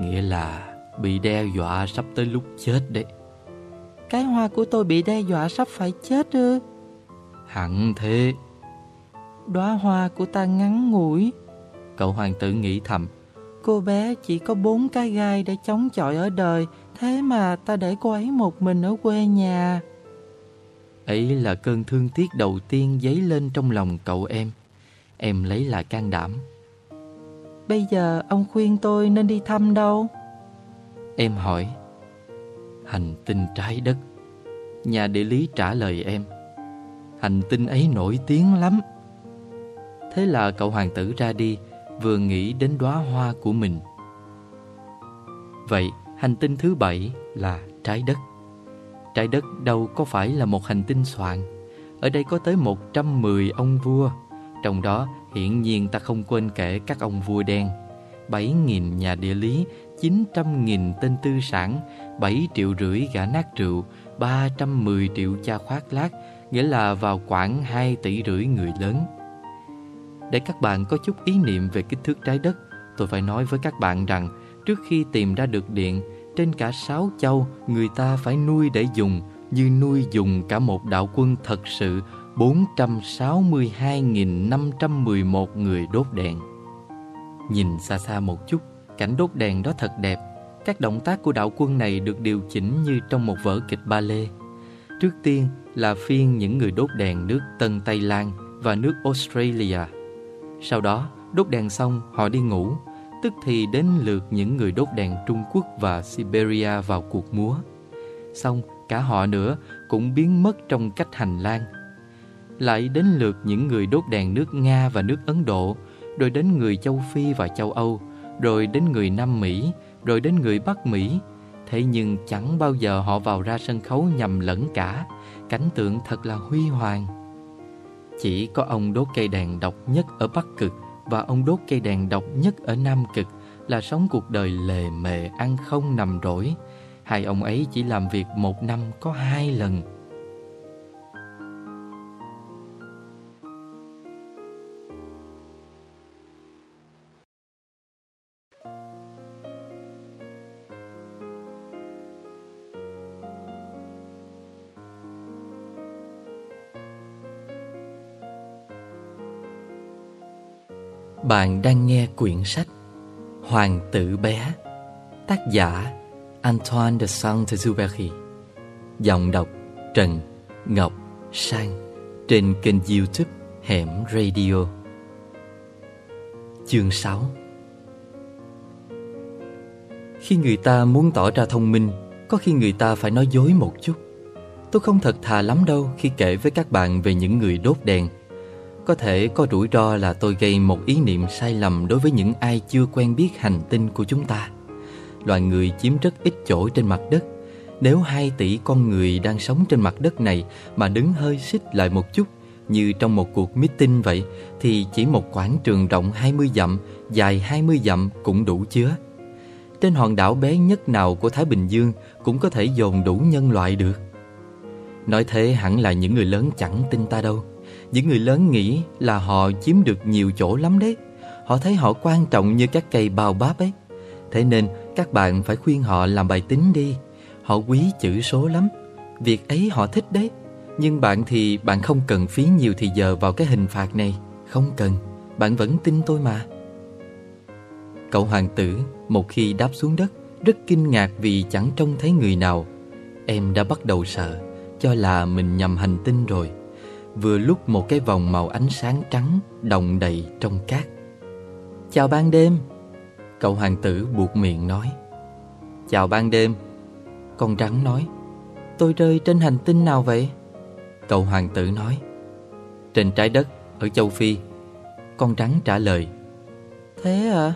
Nghĩa là bị đe dọa sắp tới lúc chết đấy. Cái hoa của tôi bị đe dọa sắp phải chết ư? Hẳn thế. Đóa hoa của ta ngắn ngủi. Cậu hoàng tử nghĩ thầm. Cô bé chỉ có bốn cái gai để chống chọi ở đời Thế mà ta để cô ấy một mình ở quê nhà. Ấy là cơn thương tiếc đầu tiên dấy lên trong lòng cậu em Em lấy lại can đảm. Bây giờ ông khuyên tôi nên đi thăm đâu? Em hỏi. Hành tinh trái đất. Nhà địa lý trả lời em. Hành tinh ấy nổi tiếng lắm. Thế là cậu hoàng tử ra đi Vừa nghĩ đến đóa hoa của mình. Vậy hành tinh thứ bảy là trái đất. Trái đất đâu có phải là một hành tinh soạn. Ở đây có tới 110 ông vua trong đó, hiển nhiên ta không quên kể các ông vua đen. 7.000 nhà địa lý 900.000 tên tư sản 7 triệu rưỡi gã nát rượu 310 triệu cha khoác lác, Nghĩa là vào khoảng 2 tỷ rưỡi người lớn. Để các bạn có chút ý niệm về kích thước trái đất, Tôi phải nói với các bạn rằng, Trước khi tìm ra được điện, Trên cả sáu châu Người ta phải nuôi để dùng, Như nuôi dùng cả một đạo quân thật sự 462.511 người đốt đèn. Nhìn xa xa một chút, Cảnh đốt đèn đó thật đẹp. Các động tác của đạo quân này được điều chỉnh như trong một vở kịch ba lê. Trước tiên là phiên những người đốt đèn nước Tân Tây Lan và nước Australia. Sau đó, đốt đèn xong, họ đi ngủ, Tức thì đến lượt những người đốt đèn Trung Quốc và Siberia vào cuộc múa. Xong, cả họ nữa cũng biến mất trong cách hành lang. Lại đến lượt những người đốt đèn nước Nga và nước Ấn Độ, Rồi đến người châu Phi và châu Âu, Rồi đến người Nam Mỹ, Rồi đến người Bắc Mỹ. Thế nhưng chẳng bao giờ họ vào ra sân khấu nhầm lẫn cả. Cảnh tượng thật là huy hoàng. Chỉ có ông đốt cây đèn độc nhất ở Bắc Cực Và ông đốt cây đèn độc nhất ở Nam Cực Là sống cuộc đời lề mề, ăn không nằm rỗi. Hai ông ấy chỉ làm việc một năm có hai lần. Bạn đang nghe quyển sách Hoàng tử bé, Tác giả Antoine de Saint-Exupéry. Giọng đọc Trần Ngọc Sang, Trên kênh youtube Hẻm Radio. Chương 6 Khi người ta muốn tỏ ra thông minh, Có khi người ta phải nói dối một chút. Tôi không thật thà lắm đâu khi kể với các bạn về những người đốt đèn có thể có rủi ro là tôi gây một ý niệm sai lầm đối với những ai chưa quen biết hành tinh của chúng ta. Loài người chiếm rất ít chỗ trên mặt đất. Nếu hai tỷ con người đang sống trên mặt đất này mà đứng hơi xích lại một chút, như trong một cuộc meeting vậy, thì chỉ một quảng trường rộng 20 dặm, dài 20 dặm cũng đủ chứa. Trên hòn đảo bé nhất nào của Thái Bình Dương cũng có thể dồn đủ nhân loại được. Nói thế hẳn là những người lớn chẳng tin ta đâu. Những người lớn nghĩ là họ chiếm được nhiều chỗ lắm đấy. Họ thấy họ quan trọng như các cây bao báp ấy. Thế nên các bạn phải khuyên họ làm bài tính đi. Họ quý chữ số lắm. Việc ấy họ thích đấy. Nhưng bạn thì bạn không cần phí nhiều thì giờ vào cái hình phạt này. Không cần. Bạn vẫn tin tôi mà. Cậu hoàng tử một khi đáp xuống đất, Rất kinh ngạc vì chẳng trông thấy người nào. Em đã bắt đầu sợ, Cho là mình nhầm hành tinh rồi. Vừa lúc một cái vòng màu ánh sáng trắng Đồng đầy trong cát. Chào ban đêm Cậu hoàng tử buộc miệng nói. Chào ban đêm Con rắn nói. Tôi rơi trên hành tinh nào vậy? Cậu hoàng tử nói. Trên trái đất ở châu Phi Con rắn trả lời. Thế à?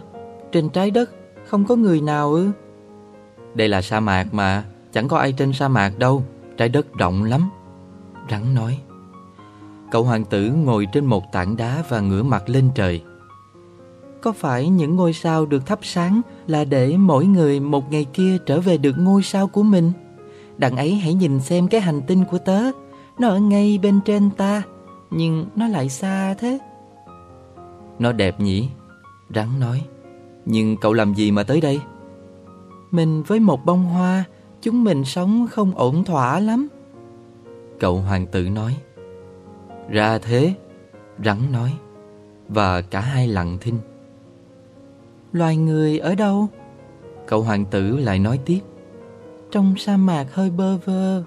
Trên trái đất không có người nào ư? Đây là sa mạc mà Chẳng có ai trên sa mạc đâu Trái đất rộng lắm Rắn nói Cậu hoàng tử ngồi trên một tảng đá và ngửa mặt lên trời Có phải những ngôi sao được thắp sáng là để mỗi người một ngày kia trở về được ngôi sao của mình? Đằng ấy hãy nhìn xem cái hành tinh của tớ Nó ở ngay bên trên ta, Nhưng nó lại xa thế Nó đẹp nhỉ? Rắn nói Nhưng cậu làm gì mà tới đây? Mình với một bông hoa, Chúng mình sống không ổn thỏa lắm Cậu hoàng tử nói ra thế Rắn nói Và cả hai lặng thinh. Loài người ở đâu? Cậu hoàng tử lại nói tiếp. Trong sa mạc hơi bơ vơ.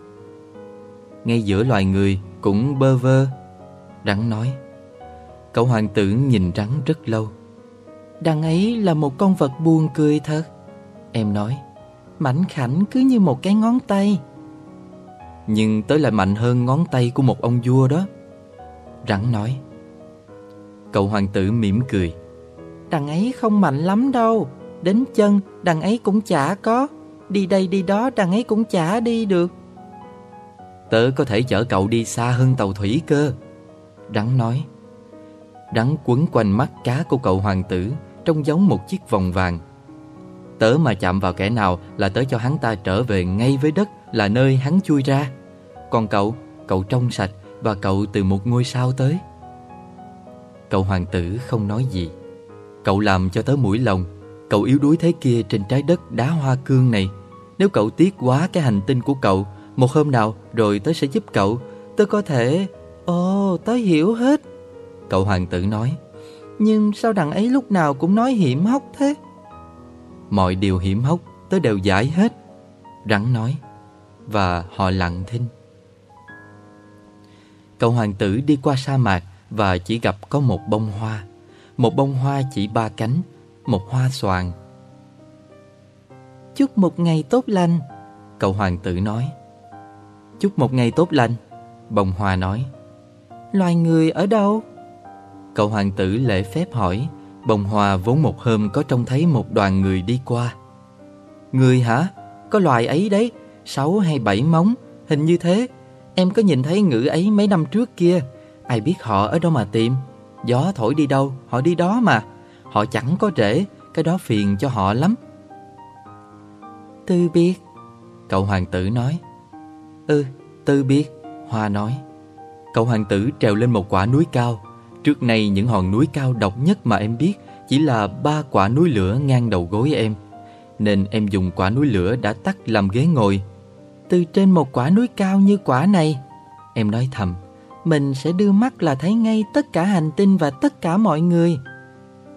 Ngay giữa loài người cũng bơ vơ. Rắn nói Cậu hoàng tử nhìn rắn rất lâu. Đằng ấy là một con vật buồn cười thật. Em nói Mảnh khảnh cứ như một cái ngón tay. Nhưng tới lại mạnh hơn ngón tay của một ông vua đó Rắn nói. Cậu hoàng tử mỉm cười. Đằng ấy không mạnh lắm đâu Đến chân đằng ấy cũng chả có Đi đây đi đó đằng ấy cũng chả đi được. Tớ có thể chở cậu đi xa hơn tàu thủy cơ Rắn nói. Rắn quấn quanh mắt cá của cậu hoàng tử Trông giống một chiếc vòng vàng. Tớ mà chạm vào kẻ nào là tớ cho hắn ta trở về ngay với đất Là nơi hắn chui ra. Còn cậu, cậu trong sạch. Và cậu từ một ngôi sao tới. Cậu hoàng tử không nói gì. Cậu làm cho tớ mũi lòng. Cậu yếu đuối thế kia trên trái đất đá hoa cương này. Nếu cậu tiếc quá cái hành tinh của cậu Một hôm nào rồi tớ sẽ giúp cậu. Tớ có thể... Ồ, tớ hiểu hết. Cậu hoàng tử nói. Nhưng sao đằng ấy lúc nào cũng nói hiểm hóc thế? Mọi điều hiểm hóc tớ đều giải hết. Rắn nói. Và họ lặng thinh. Cậu hoàng tử đi qua sa mạc Và chỉ gặp có một bông hoa. Một bông hoa chỉ ba cánh Một hoa xoàn. Chúc một ngày tốt lành Cậu hoàng tử nói. Chúc một ngày tốt lành Bông hoa nói. Loài người ở đâu? Cậu hoàng tử lễ phép hỏi. Bông hoa vốn một hôm có trông thấy một đoàn người đi qua. Người hả? Có loài ấy đấy Sáu hay bảy móng Hình như thế Em có nhìn thấy ngữ ấy mấy năm trước kia? Ai biết họ ở đâu mà tìm? Gió thổi đi đâu Họ đi đó mà. Họ chẳng có rễ Cái đó phiền cho họ lắm. Tư biết. Cậu hoàng tử nói. Ừ, tư biết Hoa nói. Cậu hoàng tử trèo lên một quả núi cao. Trước nay những hòn núi cao độc nhất mà em biết Chỉ là ba quả núi lửa ngang đầu gối em. Nên em dùng quả núi lửa đã tắt làm ghế ngồi. Từ trên một quả núi cao như quả này. Em nói thầm Mình sẽ đưa mắt là thấy ngay tất cả hành tinh và tất cả mọi người.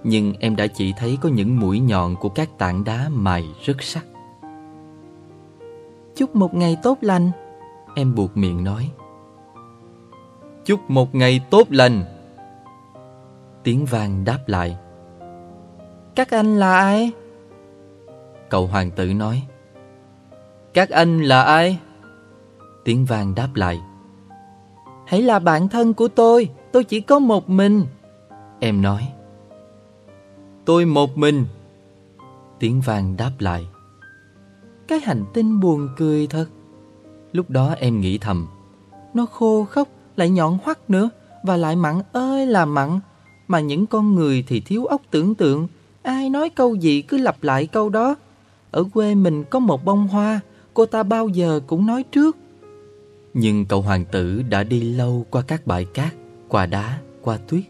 Nhưng em đã chỉ thấy có những mũi nhọn của các tảng đá mài rất sắc. Chúc một ngày tốt lành Em buộc miệng nói. Chúc một ngày tốt lành. Tiếng vang đáp lại. Các anh là ai? Cậu hoàng tử nói các anh là ai? Tiếng vàng đáp lại. Hãy là bạn thân của tôi Tôi chỉ có một mình. Em nói. Tôi một mình. Tiếng vàng đáp lại. Cái hành tinh buồn cười thật. Lúc đó em nghĩ thầm. Nó khô khóc, lại nhọn hoắt nữa và lại mặn ơi là mặn. Mà những con người thì thiếu óc tưởng tượng, ai nói câu gì cứ lặp lại câu đó. Ở quê mình có một bông hoa, cô ta bao giờ cũng nói trước. Nhưng cậu hoàng tử đã đi lâu qua các bãi cát, qua đá, qua tuyết.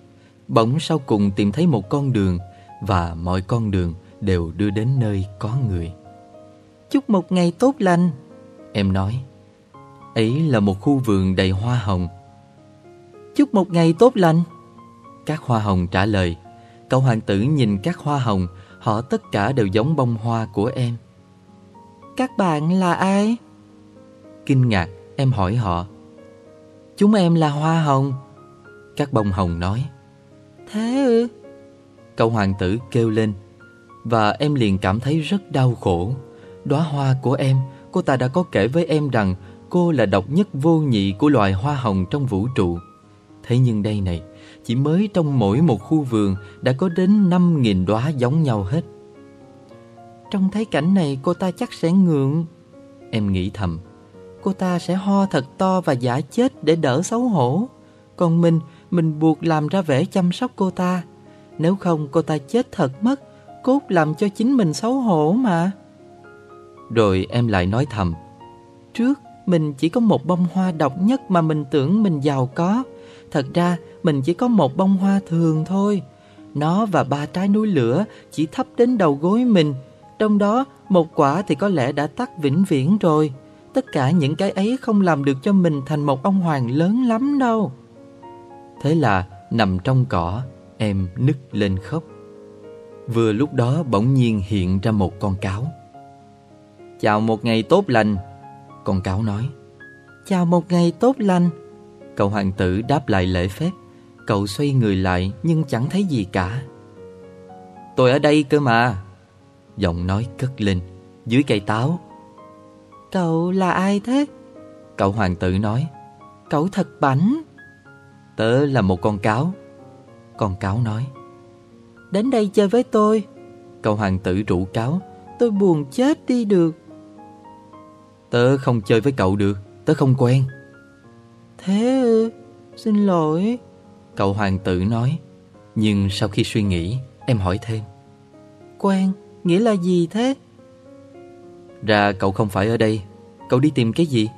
Bỗng sau cùng tìm thấy một con đường và mọi con đường đều đưa đến nơi có người. Chúc một ngày tốt lành. Em nói, ấy là một khu vườn đầy hoa hồng Chúc một ngày tốt lành Các hoa hồng trả lời Cậu hoàng tử nhìn các hoa hồng Họ tất cả đều giống bông hoa của em Các bạn là ai? Kinh ngạc em hỏi họ Chúng em là hoa hồng Các bông hồng nói Thế ư? Cậu hoàng tử kêu lên Và em liền cảm thấy rất đau khổ Đóa hoa của em Cô ta đã có kể với em rằng Cô là độc nhất vô nhị của loài hoa hồng trong vũ trụ Thế nhưng đây này, chỉ mới trong mỗi một khu vườn đã có đến 5.000 đóa giống nhau hết. Trong thấy cảnh này cô ta chắc sẽ ngượng. Em nghĩ thầm. Cô ta sẽ ho thật to và giả chết để đỡ xấu hổ. Còn mình, mình buộc làm ra vẻ chăm sóc cô ta. Nếu không cô ta chết thật mất, cốt làm cho chính mình xấu hổ mà. Rồi em lại nói thầm. Trước, mình chỉ có một bông hoa độc nhất mà mình tưởng mình giàu có. Thật ra mình chỉ có một bông hoa thường thôi Nó và ba trái núi lửa chỉ thấp đến đầu gối mình trong đó một quả thì có lẽ đã tắt vĩnh viễn rồi. Tất cả những cái ấy không làm được cho mình thành một ông hoàng lớn lắm đâu. Thế là nằm trong cỏ Em nức lên khóc. Vừa lúc đó bỗng nhiên hiện ra một con cáo. Chào một ngày tốt lành Con cáo nói. Chào một ngày tốt lành. Cậu hoàng tử đáp lại lễ phép. Cậu xoay người lại nhưng chẳng thấy gì cả. Tôi ở đây cơ mà Giọng nói cất lên Dưới cây táo. Cậu là ai thế? Cậu hoàng tử nói. Cậu thật bảnh. Tớ là một con cáo. Con cáo nói. Đến đây chơi với tôi. Cậu hoàng tử rủ cáo. Tôi buồn chết đi được. Tớ không chơi với cậu được. Tớ không quen. Thế ư? Xin lỗi. Cậu hoàng tử nói. Nhưng sau khi suy nghĩ, em hỏi thêm. Quen, nghĩa là gì thế? Ra cậu không phải ở đây, cậu đi tìm cái gì?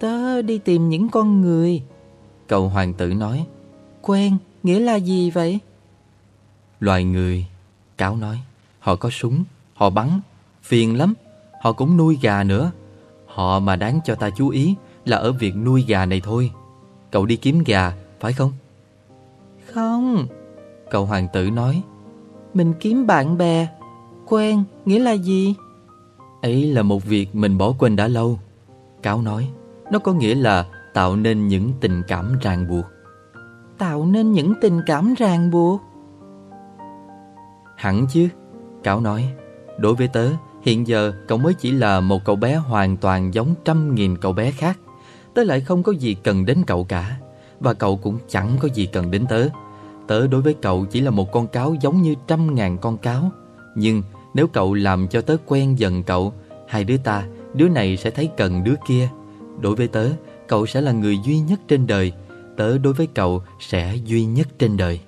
Tớ đi tìm những con người. Cậu hoàng tử nói. Quen, nghĩa là gì vậy? Loài người, cáo nói. Họ có súng, họ bắn, phiền lắm. Họ cũng nuôi gà nữa. Họ mà đáng cho ta chú ý là ở việc nuôi gà này thôi. Cậu đi kiếm gà, phải không? Không. Cậu hoàng tử nói. Mình kiếm bạn bè. Quen, nghĩa là gì? Ấy là một việc mình bỏ quên đã lâu. Cáo nói. Nó có nghĩa là tạo nên những tình cảm ràng buộc. Tạo nên những tình cảm ràng buộc? Hẳn chứ. Cáo nói. Đối với tớ, hiện giờ cậu mới chỉ là một cậu bé hoàn toàn giống trăm nghìn cậu bé khác. Tớ lại không có gì cần đến cậu cả. Và cậu cũng chẳng có gì cần đến tớ. Tớ đối với cậu chỉ là một con cáo giống như trăm ngàn con cáo. Nhưng nếu cậu làm cho tớ quen dần cậu, hai đứa ta, đứa này sẽ thấy cần đứa kia. Đối với tớ, cậu sẽ là người duy nhất trên đời. Tớ đối với cậu sẽ duy nhất trên đời.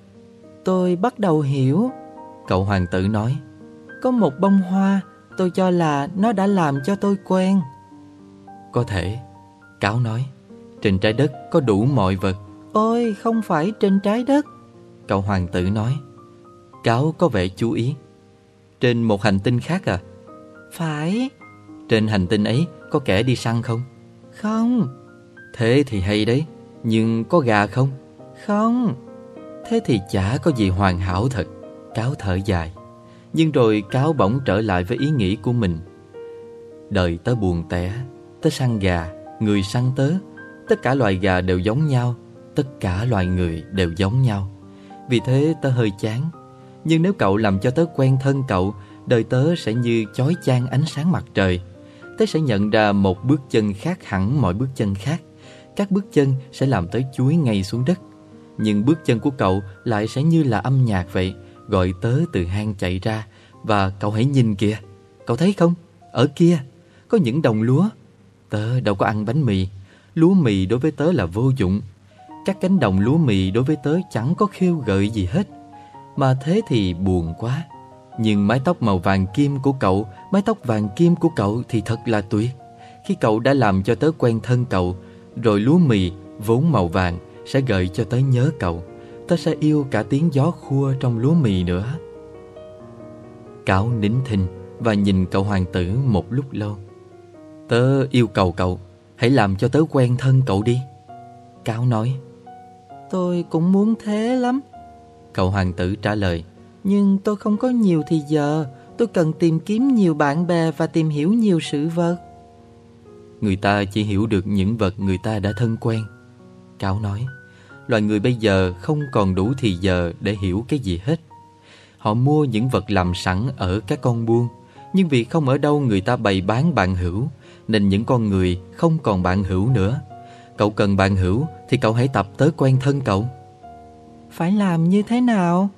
Tôi bắt đầu hiểu. Cậu hoàng tử nói. Có một bông hoa, tôi cho là nó đã làm cho tôi quen. Có thể. Cáo nói. Trên trái đất có đủ mọi vật. Ôi, không phải trên trái đất. Cậu hoàng tử nói. Cáo có vẻ chú ý. Trên một hành tinh khác à? Phải. Trên hành tinh ấy có kẻ đi săn không? Không. Thế thì hay đấy. Nhưng có gà không? Không. Thế thì chả có gì hoàn hảo thật. Cáo thở dài. Nhưng rồi cáo bỗng trở lại với ý nghĩ của mình. Đời tớ buồn tẻ. Tớ săn gà, người săn tớ. Tất cả loài gà đều giống nhau. Tất cả loài người đều giống nhau. Vì thế tớ hơi chán. Nhưng nếu cậu làm cho tớ quen thân cậu, đời tớ sẽ như chói chang ánh sáng mặt trời. Tớ sẽ nhận ra một bước chân khác hẳn mọi bước chân khác. Các bước chân sẽ làm tớ chuối ngay xuống đất. Nhưng bước chân của cậu lại sẽ như là âm nhạc vậy, gọi tớ từ hang chạy ra. Và cậu hãy nhìn kìa, cậu thấy không? Ở kia, có những đồng lúa. Tớ đâu có ăn bánh mì. Lúa mì đối với tớ là vô dụng. Các cánh đồng lúa mì đối với tớ chẳng có khiêu gợi gì hết. Mà thế thì buồn quá. Nhưng mái tóc màu vàng kim của cậu, mái tóc vàng kim của cậu thì thật là tuyệt. Khi cậu đã làm cho tớ quen thân cậu, rồi lúa mì vốn màu vàng sẽ gợi cho tớ nhớ cậu. Tớ sẽ yêu cả tiếng gió khua trong lúa mì nữa. Cáo nín thinh và nhìn cậu hoàng tử một lúc lâu. Tớ yêu cầu cậu, hãy làm cho tớ quen thân cậu đi. Cáo nói. Tôi cũng muốn thế lắm. Cậu hoàng tử trả lời. Nhưng tôi không có nhiều thì giờ. Tôi cần tìm kiếm nhiều bạn bè và tìm hiểu nhiều sự vật. Người ta chỉ hiểu được những vật người ta đã thân quen. Cáo nói. Loài người bây giờ không còn đủ thì giờ để hiểu cái gì hết. Họ mua những vật làm sẵn ở các con buôn. Nhưng vì không ở đâu người ta bày bán bạn hữu, nên những con người không còn bạn hữu nữa. Cậu cần bạn hữu thì cậu hãy tập tới quen thân cậu. Phải làm như thế nào?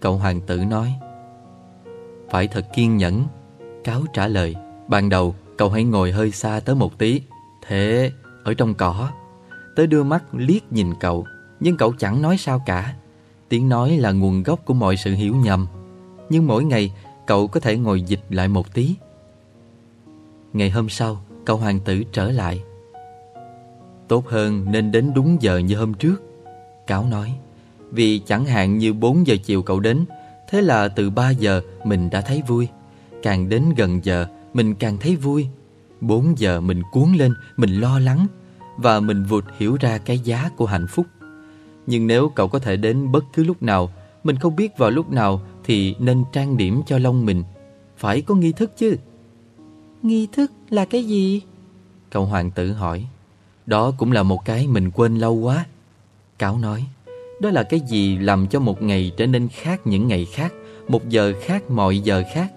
Cậu hoàng tử nói. Phải thật kiên nhẫn. Cáo trả lời. Ban đầu cậu hãy ngồi hơi xa tới một tí. Thế, ở trong cỏ. Tớ đưa mắt liếc nhìn cậu, nhưng cậu chẳng nói sao cả. Tiếng nói là nguồn gốc của mọi sự hiểu nhầm. Nhưng mỗi ngày cậu có thể ngồi dịch lại một tí. Ngày hôm sau, cậu hoàng tử trở lại. Tốt hơn nên đến đúng giờ như hôm trước. Cáo nói. Vì chẳng hạn như 4 giờ chiều cậu đến Thế là từ 3 giờ mình đã thấy vui. Càng đến gần giờ mình càng thấy vui. 4 giờ mình cuốn lên, mình lo lắng Và mình vụt hiểu ra cái giá của hạnh phúc. Nhưng nếu cậu có thể đến bất cứ lúc nào Mình không biết vào lúc nào Thì nên trang điểm cho lông mình. Phải có nghi thức chứ. Nghi thức là cái gì? Cậu hoàng tử hỏi. Đó cũng là một cái mình quên lâu quá. Cáo nói đó là cái gì làm cho một ngày trở nên khác những ngày khác, một giờ khác mọi giờ khác.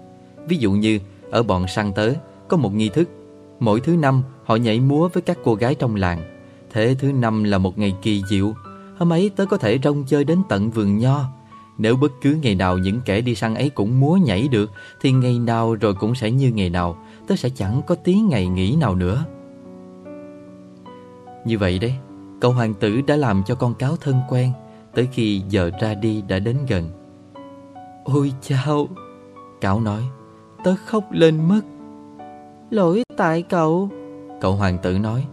Ví dụ như ở bọn săn tớ có một nghi thức, mỗi thứ năm họ nhảy múa với các cô gái trong làng. Thế thứ năm là một ngày kỳ diệu, hôm ấy tớ có thể rong chơi đến tận vườn nho. Nếu bất cứ ngày nào những kẻ đi săn ấy cũng múa nhảy được Thì ngày nào rồi cũng sẽ như ngày nào Tớ sẽ chẳng có tí ngày nghỉ nào nữa Như vậy đấy Cậu hoàng tử đã làm cho con cáo thân quen Tới khi giờ ra đi đã đến gần. Ôi chao Cáo nói Tớ khóc lên mất. Lỗi tại cậu. Cậu hoàng tử nói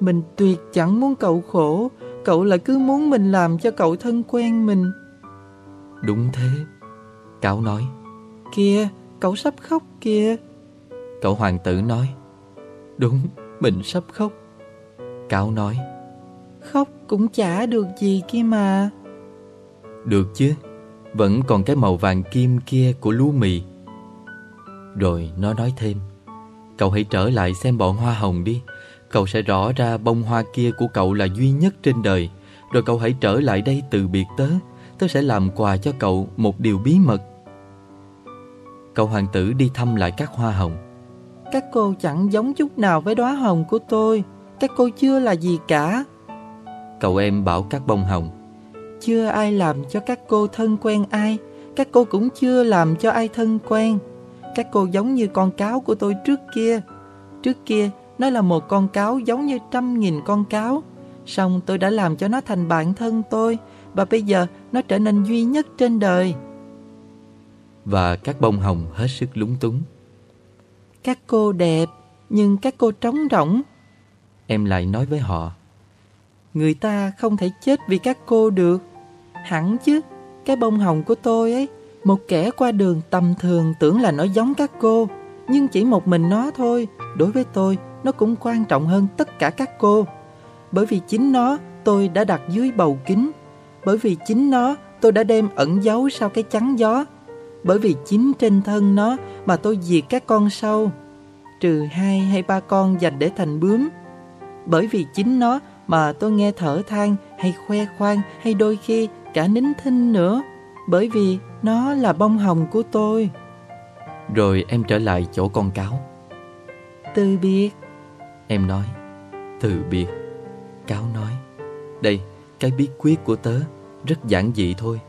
Mình tuyệt chẳng muốn cậu khổ Cậu lại cứ muốn mình làm cho cậu thân quen mình. Đúng thế Cáo nói. Kìa, cậu sắp khóc kìa. Cậu hoàng tử nói Đúng, mình sắp khóc. Cáo nói Khóc cũng chả được gì kia mà. Được chứ Vẫn còn cái màu vàng kim kia của lúa mì. Rồi nó nói thêm Cậu hãy trở lại xem bọn hoa hồng đi. Cậu sẽ rõ ra bông hoa kia của cậu là duy nhất trên đời. Rồi cậu hãy trở lại đây từ biệt tớ. Tớ sẽ làm quà cho cậu một điều bí mật. Cậu hoàng tử đi thăm lại các hoa hồng. Các cô chẳng giống chút nào với đóa hồng của tôi. Các cô chưa là gì cả Cậu em bảo các bông hồng. Chưa ai làm cho các cô thân quen ai Các cô cũng chưa làm cho ai thân quen. Các cô giống như con cáo của tôi trước kia. Trước kia nó là một con cáo giống như trăm nghìn con cáo. Xong tôi đã làm cho nó thành bạn thân tôi Và bây giờ nó trở nên duy nhất trên đời. Và các bông hồng hết sức lúng túng. Các cô đẹp Nhưng các cô trống rỗng. Em lại nói với họ Người ta không thể chết vì các cô được. Hẳn chứ, Cái bông hồng của tôi ấy, Một kẻ qua đường tầm thường tưởng là nó giống các cô, Nhưng chỉ một mình nó thôi. Đối với tôi, Nó cũng quan trọng hơn tất cả các cô. Bởi vì chính nó, tôi đã đặt dưới bầu kính. Bởi vì chính nó, tôi đã đem ẩn giấu sau cái chắn gió. Bởi vì chính trên thân nó mà tôi diệt các con sâu, Trừ hai hay ba con dành để thành bướm. Bởi vì chính nó mà tôi nghe thở than hay khoe khoang hay đôi khi cả nín thinh nữa bởi vì nó là bông hồng của tôi. Rồi em trở lại chỗ con cáo. Từ biệt. Em nói, từ biệt. Cáo nói, đây, cái bí quyết của tớ rất giản dị thôi.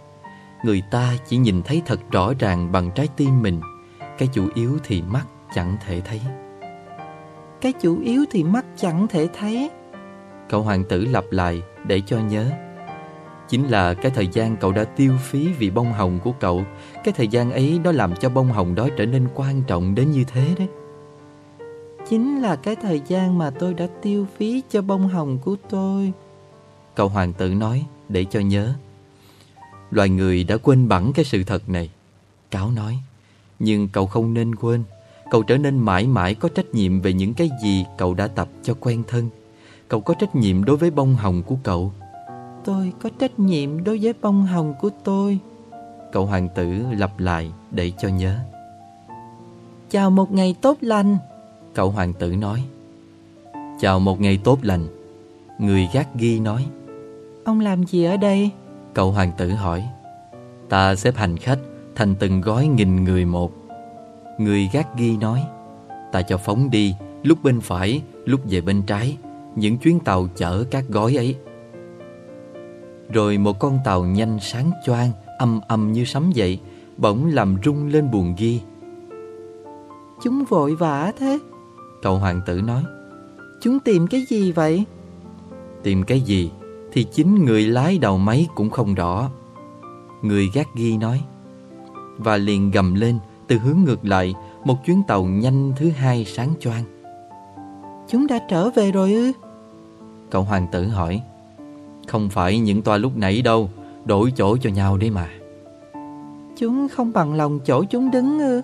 Người ta chỉ nhìn thấy thật rõ ràng bằng trái tim mình, cái chủ yếu thì mắt chẳng thể thấy. Cái chủ yếu thì mắt chẳng thể thấy. Cậu hoàng tử lặp lại để cho nhớ. Chính là cái thời gian cậu đã tiêu phí vì bông hồng của cậu Cái thời gian ấy nó làm cho bông hồng đó trở nên quan trọng đến như thế đấy. Chính là cái thời gian mà tôi đã tiêu phí cho bông hồng của tôi. Cậu hoàng tử nói để cho nhớ. Loài người đã quên bẵng cái sự thật này. Cáo nói Nhưng cậu không nên quên. Cậu trở nên mãi mãi có trách nhiệm về những cái gì cậu đã tập cho quen thân Cậu có trách nhiệm đối với bông hồng của cậu. Tôi có trách nhiệm đối với bông hồng của tôi. Cậu hoàng tử lặp lại để cho nhớ. Chào một ngày tốt lành. Cậu hoàng tử nói. Chào một ngày tốt lành. Người gác ghi nói. Ông làm gì ở đây? Cậu hoàng tử hỏi. Ta xếp hành khách thành từng gói nghìn người một. Người gác ghi nói. Ta cho phóng đi Lúc bên phải, lúc về bên trái những chuyến tàu chở các gói ấy. Rồi một con tàu nhanh sáng choang, âm âm như sấm dậy, bỗng làm rung lên buồng ghi. Chúng vội vã thế. Cậu hoàng tử nói. Chúng tìm cái gì vậy? Tìm cái gì thì chính người lái đầu máy cũng không rõ. Người gác ghi nói. Và liền gầm lên từ hướng ngược lại một chuyến tàu nhanh thứ hai sáng choang. Chúng đã trở về rồi ư? Cậu hoàng tử hỏi. Không phải những toa lúc nãy đâu Đổi chỗ cho nhau đấy mà. Chúng không bằng lòng chỗ chúng đứng ư?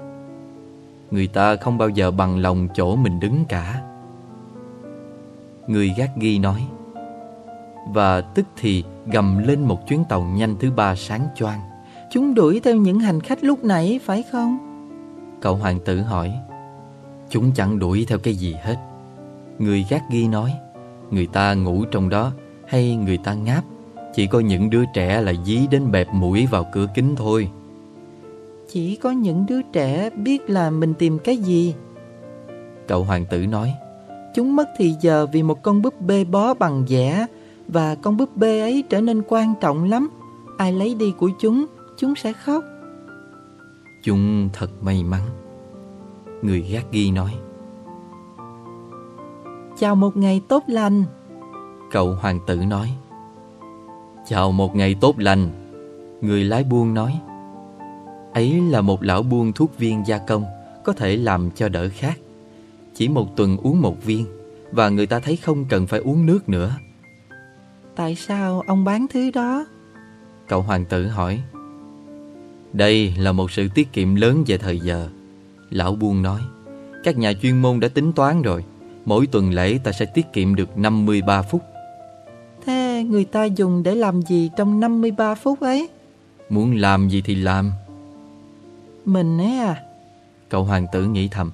Người ta không bao giờ bằng lòng chỗ mình đứng cả. Người gác ghi nói. Và tức thì gầm lên một chuyến tàu nhanh thứ ba sáng choang. Chúng đuổi theo những hành khách lúc nãy phải không? Cậu hoàng tử hỏi. Chúng chẳng đuổi theo cái gì hết Người gác ghi nói Người ta ngủ trong đó hay người ta ngáp? Chỉ có những đứa trẻ là dí đến bẹp mũi vào cửa kính thôi. Chỉ có những đứa trẻ biết là mình tìm cái gì? Cậu hoàng tử nói Chúng mất thì giờ vì một con búp bê bó bằng vẽ Và con búp bê ấy trở nên quan trọng lắm. Ai lấy đi của chúng, chúng sẽ khóc. Chúng thật may mắn. Người gác ghi nói Chào một ngày tốt lành. Cậu hoàng tử nói Chào một ngày tốt lành. Người lái buôn nói Ấy là một lão buôn thuốc viên gia công Có thể làm cho đỡ khác Chỉ một tuần uống một viên Và người ta thấy không cần phải uống nước nữa. Tại sao ông bán thứ đó? Cậu hoàng tử hỏi Đây là một sự tiết kiệm lớn về thời giờ. Lão buôn nói Các nhà chuyên môn đã tính toán rồi Mỗi tuần lễ ta sẽ tiết kiệm được 53 phút. Thế người ta dùng để làm gì trong 53 phút ấy? Muốn làm gì thì làm. Mình ấy à? Cậu hoàng tử nghĩ thầm.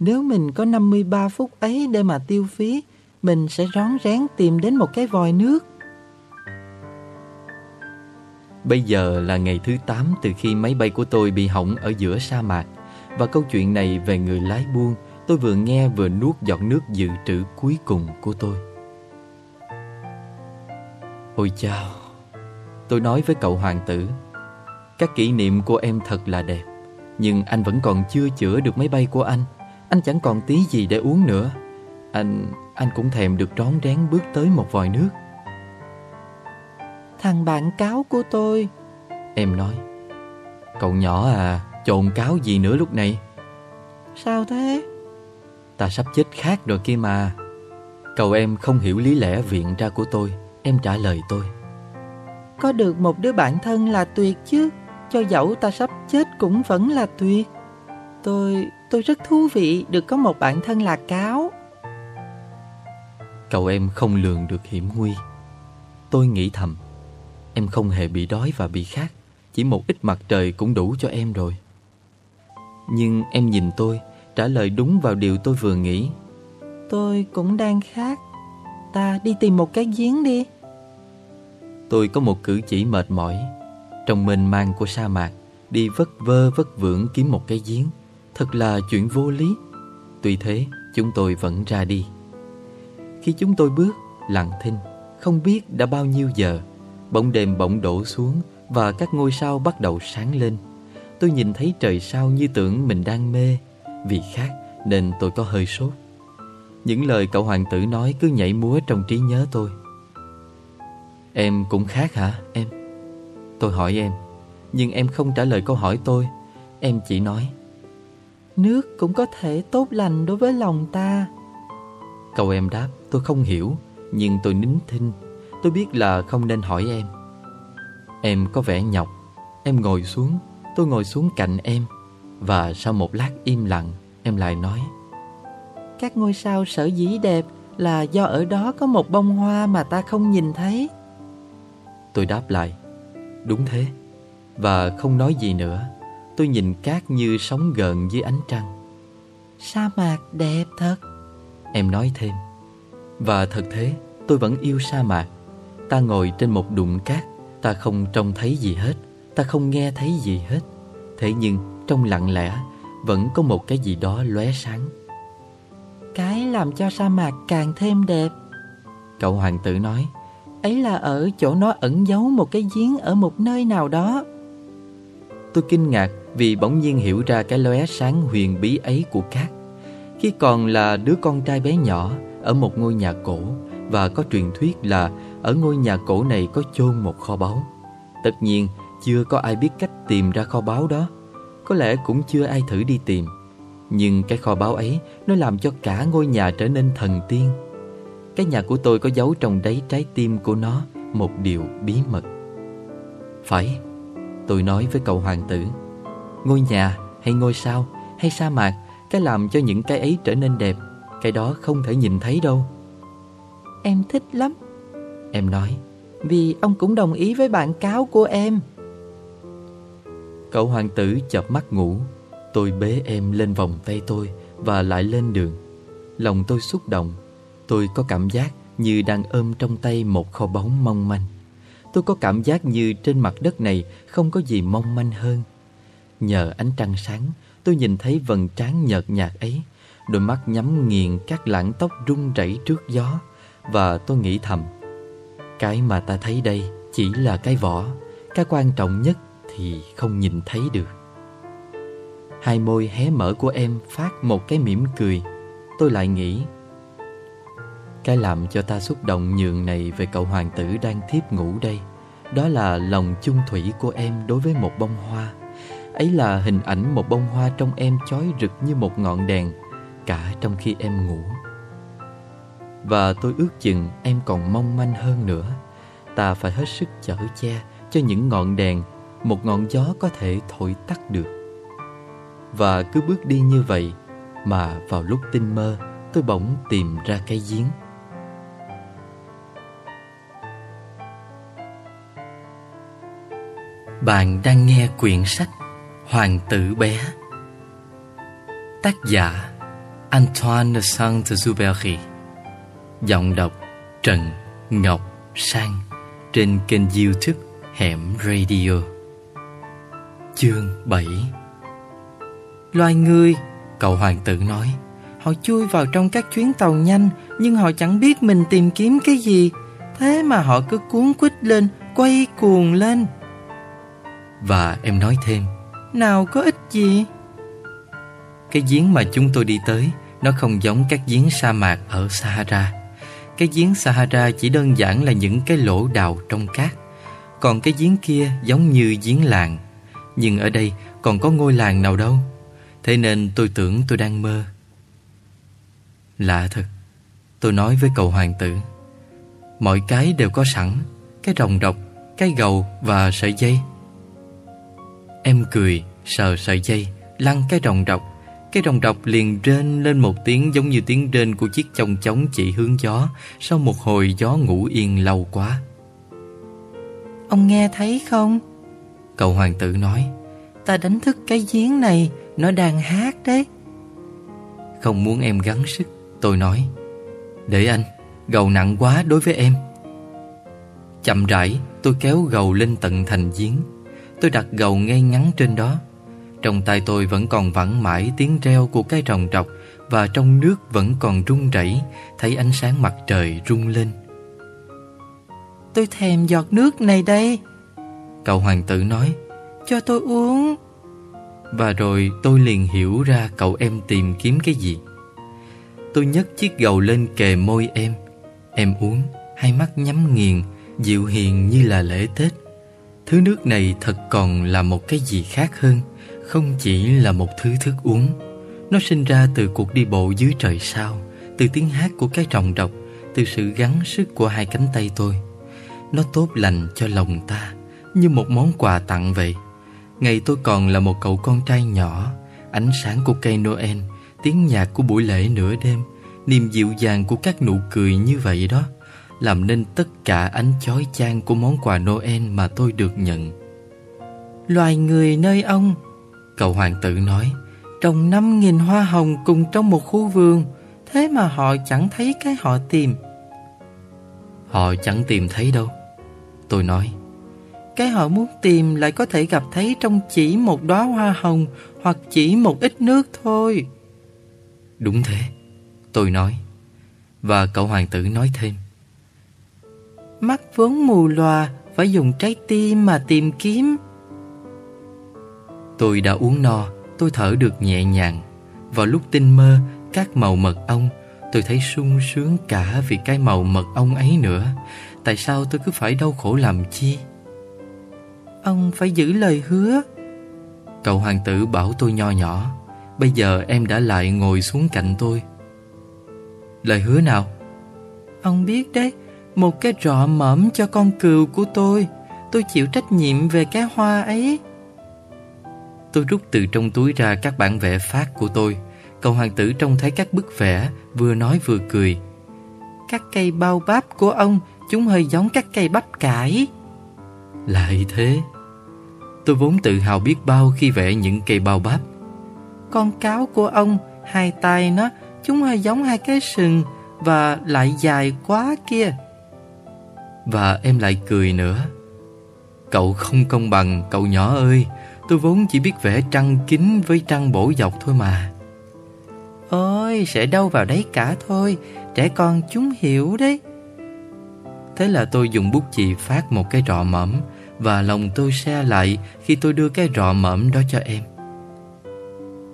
Nếu mình có 53 phút ấy để mà tiêu phí Mình sẽ rón rén tìm đến một cái vòi nước. Bây giờ là ngày thứ 8 từ khi máy bay của tôi bị hỏng ở giữa sa mạc. Và câu chuyện này về người lái buôn Tôi vừa nghe vừa nuốt giọt nước dự trữ cuối cùng của tôi. Ôi chao Tôi nói với cậu hoàng tử Các kỷ niệm của em thật là đẹp Nhưng anh vẫn còn chưa chữa được máy bay của anh. Anh chẳng còn tí gì để uống nữa. Anh... anh cũng thèm được rón rén bước tới một vòi nước. Thằng bạn cáo của tôi. Em nói Cậu nhỏ à Trộn cáo gì nữa lúc này? Sao thế Ta sắp chết khác rồi kia mà. Cậu em không hiểu lý lẽ viện ra của tôi Em trả lời tôi. Có được một đứa bạn thân là tuyệt chứ? Cho dẫu ta sắp chết cũng vẫn là tuyệt. Tôi, tôi rất thú vị được có một bạn thân là cáo. Cậu em không lường được hiểm nguy. Tôi nghĩ thầm Em không hề bị đói và bị khát Chỉ một ít mặt trời cũng đủ cho em rồi. Nhưng em nhìn tôi Trả lời đúng vào điều tôi vừa nghĩ. Tôi cũng đang khát Ta đi tìm một cái giếng đi. Tôi có một cử chỉ mệt mỏi. Trong mênh mang của sa mạc Đi vất vơ vất vưởng kiếm một cái giếng. Thật là chuyện vô lý. Tuy thế chúng tôi vẫn ra đi. Khi chúng tôi bước lặng thinh Không biết đã bao nhiêu giờ Bóng đêm bỗng đổ xuống Và các ngôi sao bắt đầu sáng lên. Tôi nhìn thấy trời sao như tưởng mình đang mê vì khác nên tôi có hơi sốt. Những lời cậu hoàng tử nói cứ nhảy múa trong trí nhớ tôi. Em cũng khác hả, em? Tôi hỏi em, Nhưng em không trả lời câu hỏi tôi. Em chỉ nói, Nước cũng có thể tốt lành đối với lòng ta. Cậu em đáp, tôi không hiểu, Nhưng tôi nín thinh. Tôi biết là không nên hỏi em. Em có vẻ nhọc. Em ngồi xuống, Tôi ngồi xuống cạnh em. Và sau một lát im lặng, Em lại nói, Các ngôi sao sở dĩ đẹp Là do ở đó có một bông hoa mà ta không nhìn thấy. Tôi đáp lại, Đúng thế. Và không nói gì nữa. Tôi nhìn cát như sóng gần dưới ánh trăng. Sa mạc đẹp thật. Em nói thêm, Và thật thế, Tôi vẫn yêu sa mạc. Ta ngồi trên một đụng cát, Ta không trông thấy gì hết, Ta không nghe thấy gì hết. Thế nhưng trong lặng lẽ Vẫn có một cái gì đó lóe sáng. Cái làm cho sa mạc càng thêm đẹp. Cậu hoàng tử nói Ấy là ở chỗ nó ẩn giấu một cái giếng ở một nơi nào đó. Tôi kinh ngạc vì bỗng nhiên hiểu ra cái lóe sáng huyền bí ấy của cát. Khi còn là đứa con trai bé nhỏ Ở một ngôi nhà cổ Và có truyền thuyết là Ở ngôi nhà cổ này có chôn một kho báu. Tất nhiên chưa có ai biết cách tìm ra kho báu đó Có lẽ cũng chưa ai thử đi tìm. Nhưng cái kho báu ấy Nó làm cho cả ngôi nhà trở nên thần tiên. Cái nhà của tôi có giấu trong đáy trái tim của nó Một điều bí mật. Phải Tôi nói với cậu hoàng tử. Ngôi nhà hay ngôi sao hay sa mạc Cái làm cho những cái ấy trở nên đẹp Cái đó không thể nhìn thấy đâu. Em thích lắm. Em nói Vì ông cũng đồng ý với bạn cáo của em Cậu hoàng tử chập mắt ngủ. Tôi bế em lên vòng tay tôi Và lại lên đường. Lòng tôi xúc động. Tôi có cảm giác như đang ôm trong tay một kho báu mong manh. Tôi có cảm giác như trên mặt đất này Không có gì mong manh hơn. Nhờ ánh trăng sáng, Tôi nhìn thấy vầng trán nhợt nhạt ấy. Đôi mắt nhắm nghiền các lãng tóc rung rẩy trước gió Và tôi nghĩ thầm, Cái mà ta thấy đây chỉ là cái vỏ, Cái quan trọng nhất thì không nhìn thấy được. Hai môi hé mở của em phát một cái mỉm cười. Tôi lại nghĩ, Cái làm cho ta xúc động nhường này về cậu hoàng tử đang thiếp ngủ đây. Đó là lòng chung thủy của em đối với một bông hoa. Ấy là hình ảnh một bông hoa trong em chói rực như một ngọn đèn, Cả trong khi em ngủ. Và tôi ước chừng em còn mong manh hơn nữa. Ta phải hết sức chở che cho những ngọn đèn một ngọn gió có thể thổi tắt được. Và cứ bước đi như vậy Mà vào lúc tinh mơ, Tôi bỗng tìm ra cái giếng. Bạn đang nghe quyển sách Hoàng tử bé. Tác giả Antoine de Saint-Exupéry. Giọng đọc Trần Ngọc Sang Trên kênh youtube Hẻm Radio. Chương 7 Loài người, cậu hoàng tử nói Họ chui vào trong các chuyến tàu nhanh Nhưng họ chẳng biết mình tìm kiếm cái gì. Thế mà họ cứ cuốn quýt lên Quay cuồng lên. Và em nói thêm Nào có ích gì? Cái giếng mà chúng tôi đi tới Nó không giống các giếng sa mạc ở Sahara. Cái giếng Sahara chỉ đơn giản là những cái lỗ đào trong cát. Còn cái giếng kia giống như giếng làng. Nhưng ở đây còn có ngôi làng nào đâu. Thế nên tôi tưởng tôi đang mơ. Lạ thật Tôi nói với cậu hoàng tử Mọi cái đều có sẵn Cái rồng độc, cái gầu và sợi dây. Em cười, sờ sợi dây Lăn cái rồng độc. Cái rồng độc liền rên lên một tiếng Giống như tiếng rên của chiếc chồng chống chỉ hướng gió Sau một hồi gió ngủ yên lâu quá. Ông nghe thấy không? Cậu hoàng tử nói Ta đánh thức cái giếng này Nó đang hát đấy. Không muốn em gắng sức Tôi nói Để anh Gầu nặng quá đối với em. Chậm rãi tôi kéo gầu lên tận thành giếng. Tôi đặt gầu ngay ngắn trên đó. Trong tay tôi vẫn còn vẳng mãi tiếng reo của cái rồng trọc Và trong nước vẫn còn rung rẩy Thấy ánh sáng mặt trời rung lên. Tôi thèm giọt nước này đây Cậu hoàng tử nói Cho tôi uống. Và rồi tôi liền hiểu ra cậu em tìm kiếm cái gì. Tôi nhấc chiếc gầu lên kề môi em. Em uống Hai mắt nhắm nghiền Dịu hiền như là lễ Tết. Thứ nước này thật còn là một cái gì khác hơn Không chỉ là một thứ thức uống. Nó sinh ra từ cuộc đi bộ dưới trời sao Từ tiếng hát của cái trồng độc Từ sự gắng sức của hai cánh tay tôi. Nó tốt lành cho lòng ta như một món quà tặng vậy. Ngày tôi còn là một cậu con trai nhỏ, Ánh sáng của cây Noel, Tiếng nhạc của buổi lễ nửa đêm, Niềm dịu dàng của các nụ cười như vậy đó, Làm nên tất cả ánh chói chang của món quà Noel mà tôi được nhận. Loài người nơi ông, Cậu hoàng tử nói, Trồng năm nghìn hoa hồng cùng trong một khu vườn, Thế mà họ chẳng thấy cái họ tìm. Họ chẳng tìm thấy đâu, Tôi nói. Cái họ muốn tìm lại có thể gặp thấy trong chỉ một đóa hoa hồng Hoặc chỉ một ít nước thôi. Đúng thế Tôi nói. Và cậu hoàng tử nói thêm. Mắt vốn mù lòa Phải dùng trái tim mà tìm kiếm. Tôi đã uống no Tôi thở được nhẹ nhàng. Vào lúc tinh mơ Các màu mật ong Tôi thấy sung sướng cả vì cái màu mật ong ấy nữa. Tại sao tôi cứ phải đau khổ làm chi Ông phải giữ lời hứa. Cậu hoàng tử bảo tôi nho nhỏ Bây giờ em đã lại ngồi xuống cạnh tôi. Lời hứa nào? Ông biết đấy Một cái rọ mẫm cho con cừu của tôi. Tôi chịu trách nhiệm về cái hoa ấy. Tôi rút từ trong túi ra các bản vẽ phát của tôi. Cậu hoàng tử trông thấy các bức vẽ Vừa nói vừa cười. Các cây bao bắp của ông Chúng hơi giống các cây bắp cải. Lại thế Tôi vốn tự hào biết bao khi vẽ những cây bao bắp Con cáo của ông Hai tay nó Chúng hơi giống hai cái sừng Và lại dài quá kia. Và em lại cười nữa. Cậu không công bằng cậu nhỏ ơi. Tôi vốn chỉ biết vẽ trăng kính với trăng bổ dọc thôi mà. Ôi sẽ đâu vào đấy cả thôi. Trẻ con chúng hiểu đấy. Thế là tôi dùng bút chì phát một cái rọ mẫm và lòng tôi xe lại khi tôi đưa cái rọ mẫm đó cho em.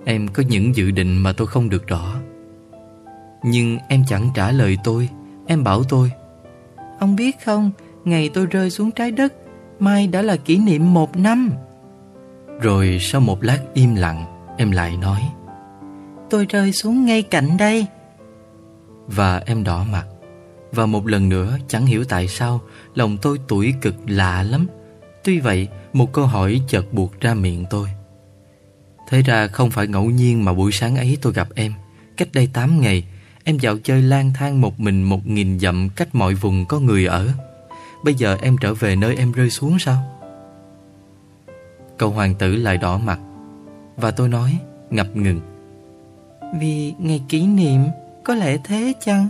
Em có những dự định mà tôi không được rõ. Nhưng em chẳng trả lời tôi, Em bảo tôi, Ông biết không, Ngày tôi rơi xuống trái đất, Mai đã là kỷ niệm một năm. Rồi sau một lát im lặng, Em lại nói, Tôi rơi xuống ngay cạnh đây. Và em đỏ mặt. Và một lần nữa, chẳng hiểu tại sao, Lòng tôi tuổi cực lạ lắm. Tuy vậy một câu hỏi chợt buộc ra miệng tôi Thế ra không phải ngẫu nhiên mà buổi sáng ấy tôi gặp em Cách đây 8 ngày Em dạo chơi lang thang một mình một nghìn dặm cách mọi vùng có người ở Bây giờ em trở về nơi em rơi xuống sao? Cậu hoàng tử lại đỏ mặt Và tôi nói ngập ngừng Vì ngày kỷ niệm Có lẽ thế chăng?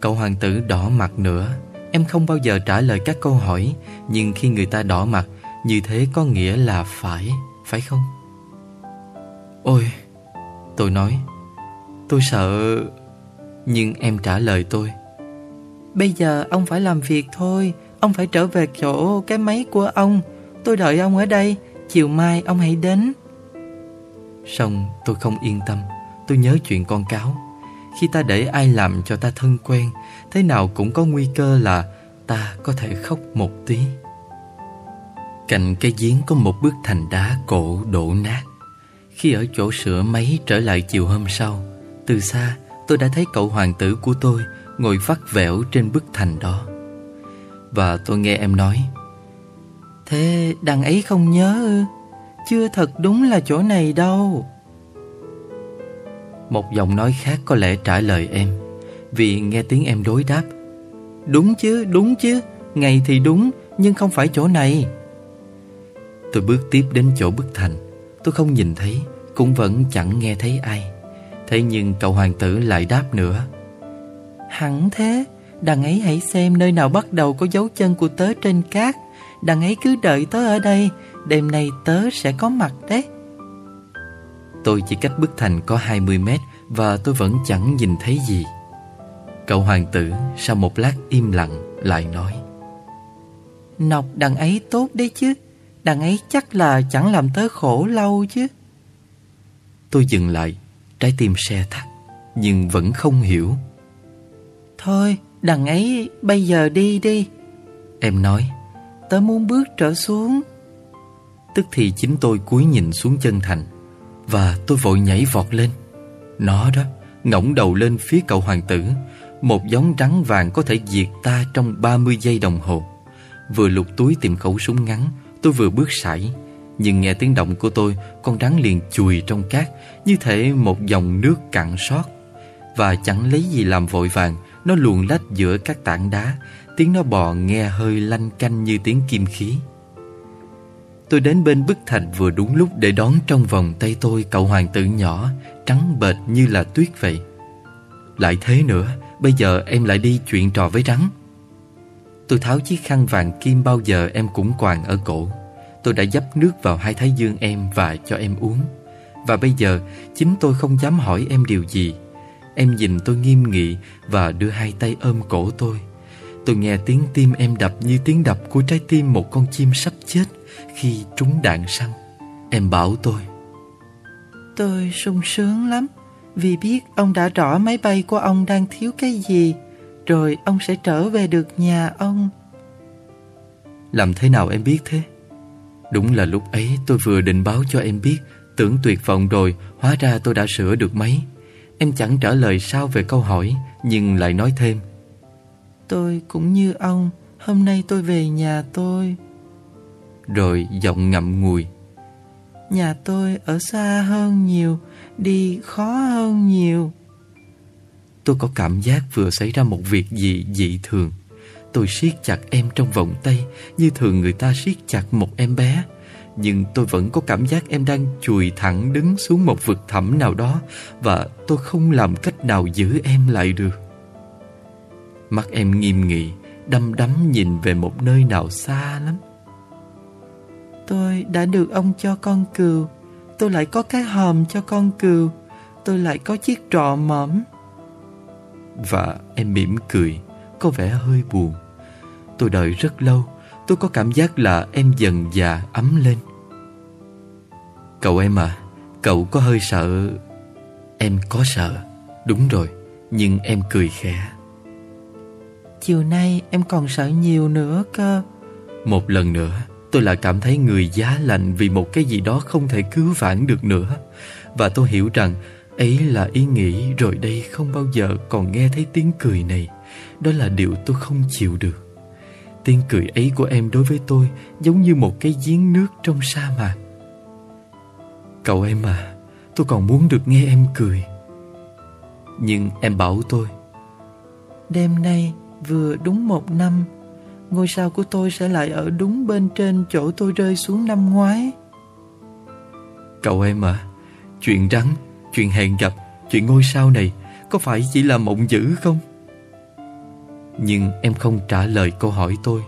Cậu hoàng tử đỏ mặt nữa Em không bao giờ trả lời các câu hỏi, Nhưng khi người ta đỏ mặt, Như thế có nghĩa là phải Phải không? Ôi, Tôi nói, Tôi sợ, Nhưng em trả lời tôi. Bây giờ ông phải làm việc thôi, Ông phải trở về chỗ cái máy của ông. Tôi đợi ông ở đây, Chiều mai ông hãy đến. Xong tôi không yên tâm, Tôi nhớ chuyện con cáo. Khi ta để ai làm cho ta thân quen, Thế nào cũng có nguy cơ là Ta có thể khóc một tí. Cạnh cây giếng có một bức thành đá cổ đổ nát. Khi ở chỗ sửa máy trở lại chiều hôm sau, Từ xa tôi đã thấy cậu hoàng tử của tôi Ngồi vắt vẻo trên bức thành đó. Và tôi nghe em nói, Thế đằng ấy không nhớ ư? Chưa thật đúng là chỗ này đâu. Một giọng nói khác có lẽ trả lời em Vì nghe tiếng em đối đáp. Đúng chứ, đúng chứ Ngày thì đúng, nhưng không phải chỗ này. Tôi bước tiếp đến chỗ bức thành. Tôi không nhìn thấy Cũng vẫn chẳng nghe thấy ai. Thế nhưng cậu hoàng tử lại đáp nữa. Hẳn thế Đằng ấy hãy xem nơi nào bắt đầu có dấu chân của tớ trên cát. Đằng ấy cứ đợi tớ ở đây Đêm nay tớ sẽ có mặt đấy. Tôi chỉ cách bức thành có 20 mét Và tôi vẫn chẳng nhìn thấy gì. Cậu hoàng tử sau một lát im lặng lại nói Nọc đằng ấy tốt đấy chứ Đằng ấy chắc là chẳng làm tớ khổ lâu chứ. Tôi dừng lại Trái tim xe thắt Nhưng vẫn không hiểu. Thôi đằng ấy bây giờ đi đi. Em nói Tớ muốn bước trở xuống. Tức thì chính tôi cúi nhìn xuống chân thành và tôi vội nhảy vọt lên. Nó đó, ngẩng đầu lên phía cậu hoàng tử. Một giống rắn vàng có thể diệt ta trong 30 giây đồng hồ. Vừa lục túi tìm khẩu súng ngắn, Tôi vừa bước sải. Nhưng nghe tiếng động của tôi, Con rắn liền chùi trong cát, Như thể một dòng nước cạn sót. Và chẳng lấy gì làm vội vàng, Nó luồn lách giữa các tảng đá. Tiếng nó bò nghe hơi lanh canh như tiếng kim khí. Tôi đến bên bức thạch vừa đúng lúc để đón trong vòng tay tôi cậu hoàng tử nhỏ, Trắng bệt như là tuyết vậy. Lại thế nữa, Bây giờ em lại đi chuyện trò với rắn. Tôi tháo chiếc khăn vàng kim bao giờ em cũng quàng ở cổ. Tôi đã dắp nước vào hai thái dương em và cho em uống. Và bây giờ, chính tôi không dám hỏi em điều gì. Em nhìn tôi nghiêm nghị và đưa hai tay ôm cổ tôi. Tôi nghe tiếng tim em đập như tiếng đập của trái tim một con chim sắp chết khi trúng đạn săn. Em bảo tôi. Tôi sung sướng lắm vì biết ông đã rõ máy bay của ông đang thiếu cái gì rồi ông sẽ trở về được nhà ông. Làm thế nào em biết thế? Đúng là lúc ấy tôi vừa định báo cho em biết Tưởng tuyệt vọng rồi Hóa ra tôi đã sửa được mấy Em chẳng trả lời sao về câu hỏi Nhưng lại nói thêm Tôi cũng như ông Hôm nay tôi về nhà tôi Rồi giọng ngậm ngùi. Nhà tôi ở xa hơn nhiều Đi khó hơn nhiều. Tôi có cảm giác vừa xảy ra một việc gì dị thường. Tôi siết chặt em trong vòng tay Như thường người ta siết chặt một em bé. Nhưng tôi vẫn có cảm giác em đang chùi thẳng đứng xuống một vực thẳm nào đó Và tôi không làm cách nào giữ em lại được. Mắt em nghiêm nghị Đăm đắm nhìn về một nơi nào xa lắm Tôi đã được ông cho con cừu. Tôi lại có cái hòm cho con cừu. Tôi lại có chiếc trọ mõm. Và em mỉm cười Có vẻ hơi buồn. Tôi đợi rất lâu Tôi có cảm giác là em dần già ấm lên. Cậu em à Cậu có hơi sợ? Em có sợ Đúng rồi Nhưng em cười khẽ. Chiều nay em còn sợ nhiều nữa cơ. Một lần nữa Tôi lại cảm thấy người giá lạnh Vì một cái gì đó không thể cứu vãn được nữa. Và tôi hiểu rằng Ấy là ý nghĩ rồi đây không bao giờ còn nghe thấy tiếng cười này. Đó là điều tôi không chịu được. Tiếng cười ấy của em đối với tôi Giống như một cái giếng nước trong sa mạc. Cậu em à Tôi còn muốn được nghe em cười. Nhưng em bảo tôi, Đêm nay vừa đúng một năm Ngôi sao của tôi sẽ lại ở đúng bên trên chỗ tôi rơi xuống năm ngoái. Cậu em à Chuyện rắn, chuyện hẹn gặp, chuyện ngôi sao này Có phải chỉ là mộng dữ không? Nhưng em không trả lời câu hỏi tôi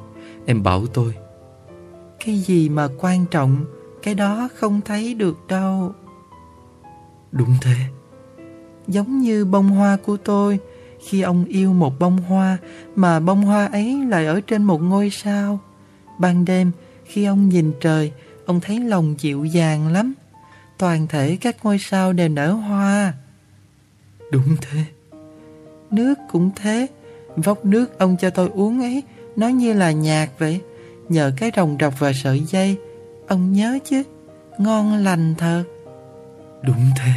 Em bảo tôi. Cái gì mà quan trọng Cái đó không thấy được đâu. Đúng thế. Giống như bông hoa của tôi Khi ông yêu một bông hoa Mà bông hoa ấy lại ở trên một ngôi sao. Ban đêm Khi ông nhìn trời Ông thấy lòng dịu dàng lắm. Toàn thể các ngôi sao đều nở hoa. Đúng thế. Nước cũng thế. Vốc nước ông cho tôi uống ấy Nó như là nhạc vậy. Nhờ cái rồng rọc và sợi dây. Ông nhớ chứ? Ngon lành thật. Đúng thế.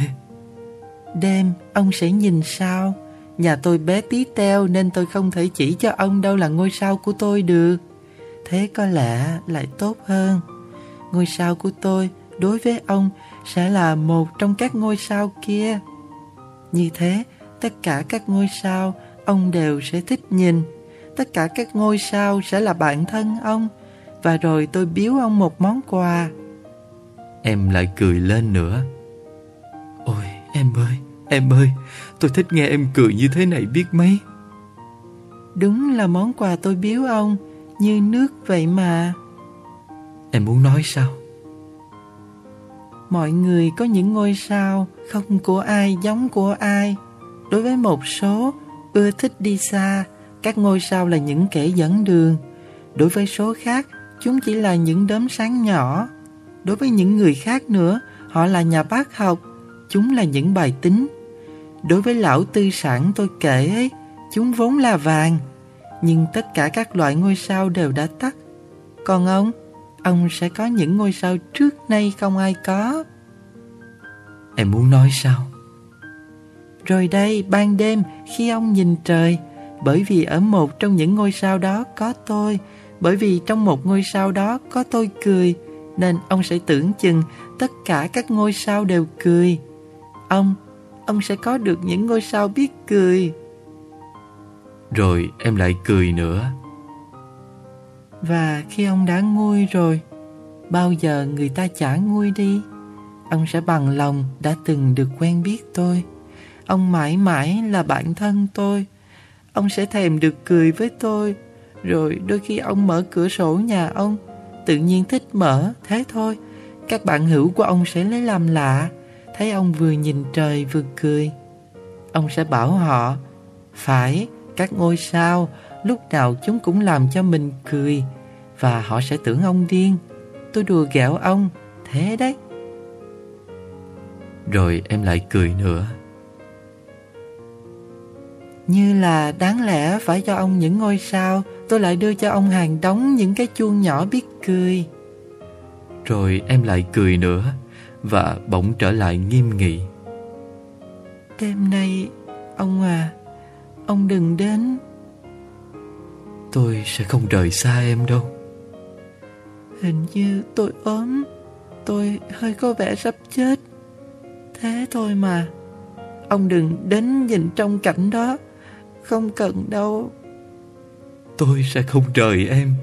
Đêm ông sẽ nhìn sao Nhà tôi bé tí teo Nên tôi không thể chỉ cho ông đâu là ngôi sao của tôi được. Thế có lẽ lại tốt hơn. Ngôi sao của tôi Đối với ông Sẽ là một trong các ngôi sao kia. Như thế, Tất cả các ngôi sao Ông đều sẽ thích nhìn. Tất cả các ngôi sao sẽ là bạn thân ông. Và rồi tôi biếu ông một món quà. Em lại cười lên nữa. Ôi, em ơi Em ơi Tôi thích nghe em cười như thế này biết mấy. Đúng là món quà tôi biếu ông Như nước vậy mà. Em muốn nói sao? Mọi người có những ngôi sao Không của ai giống của ai. Đối với một số Ưa thích đi xa Các ngôi sao là những kẻ dẫn đường. Đối với số khác Chúng chỉ là những đốm sáng nhỏ. Đối với những người khác nữa Họ là nhà bác học Chúng là những bài tính Đối với lão tư sản tôi kể ấy Chúng vốn là vàng Nhưng tất cả các loại ngôi sao đều đã tắt. Còn ông Ông sẽ có những ngôi sao trước nay không ai có. Em muốn nói sao? Rồi đây ban đêm khi ông nhìn trời Bởi vì ở một trong những ngôi sao đó có tôi Bởi vì trong một ngôi sao đó có tôi cười Nên ông sẽ tưởng chừng tất cả các ngôi sao đều cười. Ông, ông sẽ có được những ngôi sao biết cười. Rồi em lại cười nữa. Và khi ông đã nguôi rồi Bao giờ người ta chả nguôi đi Ông sẽ bằng lòng đã từng được quen biết tôi. Ông mãi mãi là bạn thân tôi. Ông sẽ thèm được cười với tôi. Rồi đôi khi ông mở cửa sổ nhà ông Tự nhiên thích mở Thế thôi. Các bạn hữu của ông sẽ lấy làm lạ Thấy ông vừa nhìn trời vừa cười. Ông sẽ bảo họ Phải các ngôi sao Lúc nào chúng cũng làm cho mình cười Và họ sẽ tưởng ông điên. Tôi đùa ghẹo ông Thế đấy. Rồi em lại cười nữa. Như là đáng lẽ phải cho ông những ngôi sao Tôi lại đưa cho ông hàng đống những cái chuông nhỏ biết cười. Rồi em lại cười nữa Và bỗng trở lại nghiêm nghị. Đêm nay Ông à Ông đừng đến. Tôi sẽ không rời xa em đâu. Hình như tôi ốm Tôi hơi có vẻ sắp chết. Thế thôi mà Ông đừng đến nhìn trong cảnh đó Không cần đâu. Tôi sẽ không rời em.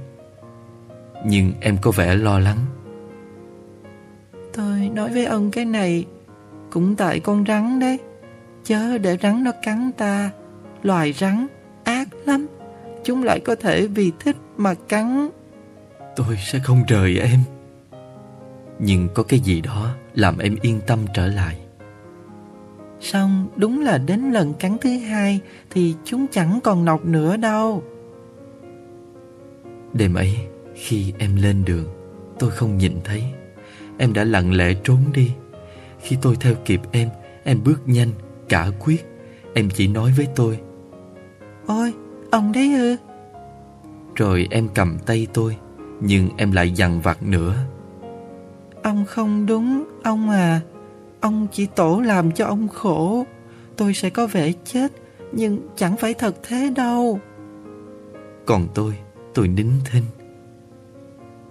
Nhưng em có vẻ lo lắng Tôi nói với ông cái này Cũng tại con rắn đấy. Chớ để rắn nó cắn ta. Loài rắn ác lắm. Chúng lại có thể vì thích mà cắn. Tôi sẽ không rời em. Nhưng có cái gì đó Làm em yên tâm trở lại. Xong đúng là đến lần cắn thứ hai Thì chúng chẳng còn nọc nữa đâu. Đêm ấy Khi em lên đường Tôi không nhìn thấy Em đã lặng lẽ trốn đi. Khi tôi theo kịp em Em bước nhanh, cả quyết. Em chỉ nói với tôi Ôi, ông đấy ư. Rồi em cầm tay tôi Nhưng em lại dằn vặt nữa. Ông không đúng, ông à. Ông chỉ tổ làm cho ông khổ. Tôi sẽ có vẻ chết Nhưng chẳng phải thật thế đâu. Còn tôi, tôi nín thinh.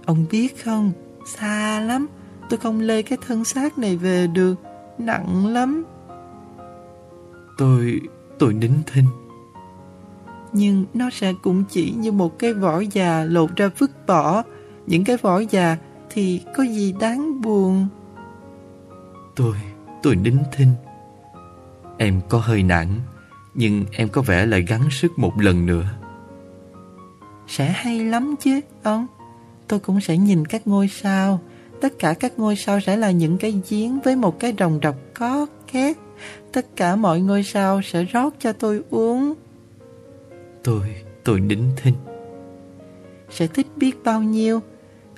Ông biết không? Xa lắm Tôi không lê cái thân xác này về được. Nặng lắm. Tôi, tôi nín thinh. Nhưng nó sẽ cũng chỉ như một cái vỏ già lột ra vứt bỏ. Những cái vỏ già thì có gì đáng buồn? Tôi, tôi nín thinh. Em có hơi nản Nhưng em có vẻ lại gắng sức một lần nữa. Sẽ hay lắm chứ ông. Tôi cũng sẽ nhìn các ngôi sao Tất cả các ngôi sao sẽ là những cái giếng Với một cái rồng độc có két. Tất cả mọi ngôi sao sẽ rót cho tôi uống. Tôi, tôi nín thinh. Sẽ thích biết bao nhiêu?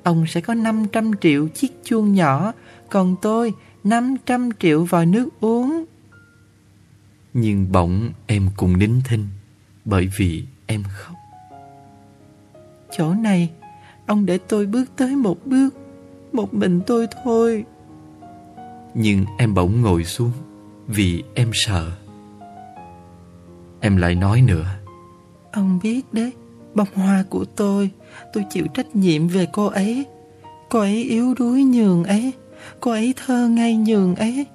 Ông sẽ có 500 triệu chiếc chuông nhỏ Còn tôi 500 triệu vòi nước uống. Nhưng bỗng em cũng nín thinh Bởi vì em khóc. Chỗ này Ông để tôi bước tới một bước Một mình tôi thôi. Nhưng em bỗng ngồi xuống Vì em sợ. Em lại nói nữa. Ông biết đấy Bông hoa của tôi Tôi chịu trách nhiệm về cô ấy. Cô ấy yếu đuối nhường ấy Cô ấy thơ ngây nhường ấy.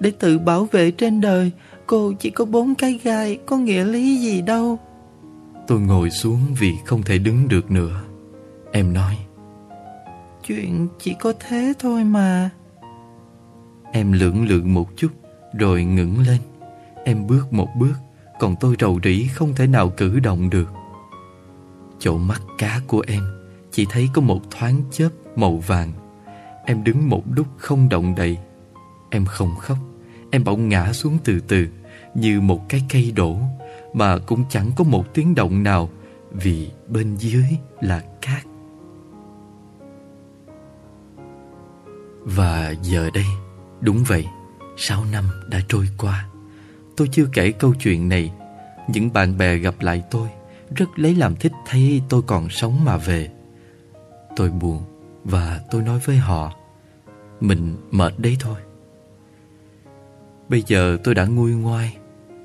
Để tự bảo vệ trên đời Cô chỉ có bốn cái gai Có nghĩa lý gì đâu. Tôi ngồi xuống vì không thể đứng được nữa. Em nói Chuyện chỉ có thế thôi mà. Em lưỡng lự một chút, Rồi ngẩng lên. Em bước một bước, Còn tôi rầu rĩ không thể nào cử động được. Chỗ mắt cá của em, Chỉ thấy có một thoáng chớp màu vàng. Em đứng một lúc không động đậy. Em không khóc, Em bỗng ngã xuống từ từ, Như một cái cây đổ, Mà cũng chẳng có một tiếng động nào, Vì bên dưới là Và giờ đây, Đúng vậy, Sáu năm đã trôi qua. Tôi chưa kể câu chuyện này. Những bạn bè gặp lại tôi, Rất lấy làm thích thấy tôi còn sống mà về. Tôi buồn Và tôi nói với họ, Mình mệt đấy thôi. Bây giờ tôi đã nguôi ngoai,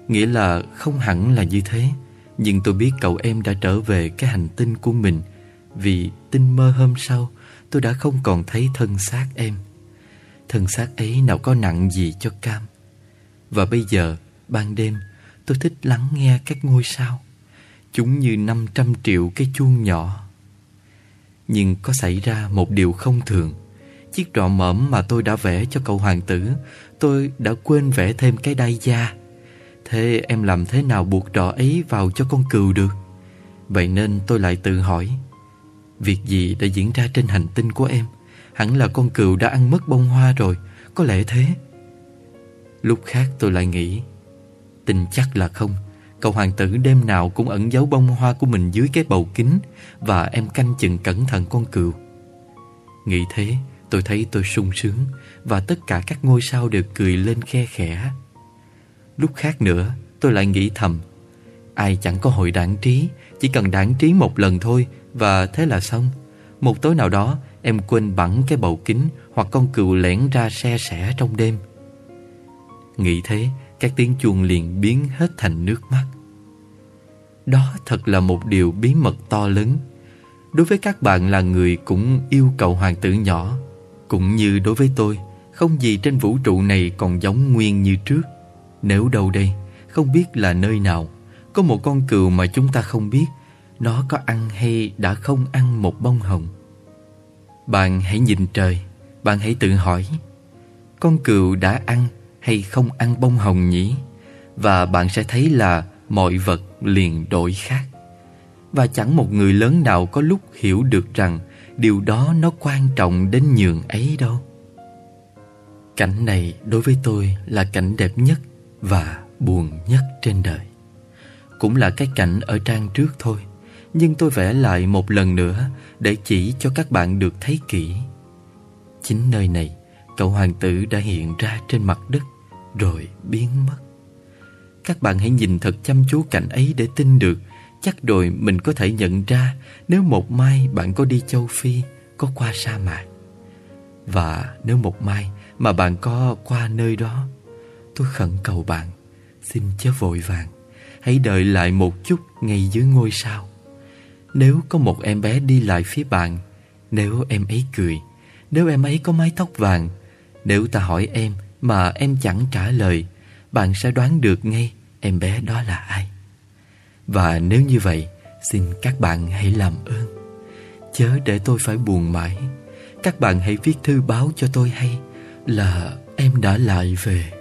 Nghĩa là không hẳn là như thế. Nhưng tôi biết cậu em đã trở về cái hành tinh của mình, Vì tinh mơ hôm sau Tôi đã không còn thấy thân xác em. Thân xác ấy nào có nặng gì cho cam. Và bây giờ, ban đêm Tôi thích lắng nghe các ngôi sao. Chúng như 500 triệu cái chuông nhỏ. Nhưng có xảy ra một điều không thường. Chiếc trọ mỏm mà tôi đã vẽ cho cậu hoàng tử Tôi đã quên vẽ thêm cái đai da. Thế em làm thế nào buộc trọ ấy vào cho con cừu được? Vậy nên tôi lại tự hỏi Việc gì đã diễn ra trên hành tinh của em? Hẳn là con cừu đã ăn mất bông hoa rồi, Có lẽ thế. Lúc khác tôi lại nghĩ, Tin chắc là không. Cậu hoàng tử đêm nào cũng ẩn giấu bông hoa của mình dưới cái bầu kính Và em canh chừng cẩn thận con cừu. Nghĩ thế, tôi thấy tôi sung sướng Và tất cả các ngôi sao đều cười lên khe khẽ. Lúc khác nữa, tôi lại nghĩ thầm, Ai chẳng có hội đảng trí, Chỉ cần đảng trí một lần thôi Và thế là xong. Một tối nào đó Em quên bẵng cái bầu kính Hoặc con cừu lẻn ra xe sẻ trong đêm. Nghĩ thế, Các tiếng chuông liền biến hết thành nước mắt. Đó thật là một điều bí mật to lớn. Đối với các bạn là người cũng yêu cầu hoàng tử nhỏ, Cũng như đối với tôi, Không gì trên vũ trụ này còn giống nguyên như trước. Nếu đâu đây, Không biết là nơi nào, Có một con cừu mà chúng ta không biết, Nó có ăn hay đã không ăn một bông hồng bạn hãy nhìn trời, Bạn hãy tự hỏi, Con cừu đã ăn hay không ăn bông hồng nhỉ? Và bạn sẽ thấy là mọi vật liền đổi khác. Và chẳng một người lớn nào có lúc hiểu được rằng Điều đó nó quan trọng đến nhường ấy đâu. Cảnh này đối với tôi là cảnh đẹp nhất và buồn nhất trên đời. Cũng là cái cảnh ở trang trước thôi, Nhưng tôi vẽ lại một lần nữa để chỉ cho các bạn được thấy kỹ. Chính nơi này, cậu hoàng tử đã hiện ra trên mặt đất rồi biến mất. Các bạn hãy nhìn thật chăm chú cảnh ấy để tin được Chắc rồi mình có thể nhận ra Nếu một mai bạn có đi châu Phi Có qua sa mạc Và nếu một mai Mà bạn có qua nơi đó Tôi khẩn cầu bạn Xin chớ vội vàng Hãy đợi lại một chút ngay dưới ngôi sao nếu có một em bé đi lại phía bạn, Nếu em ấy cười, Nếu em ấy có mái tóc vàng, Nếu ta hỏi em mà em chẳng trả lời, Bạn sẽ đoán được ngay em bé đó là ai. Và nếu như vậy, Xin các bạn hãy làm ơn. Chớ để tôi phải buồn mãi. Các bạn hãy viết thư báo cho tôi hay Là em đã lại về.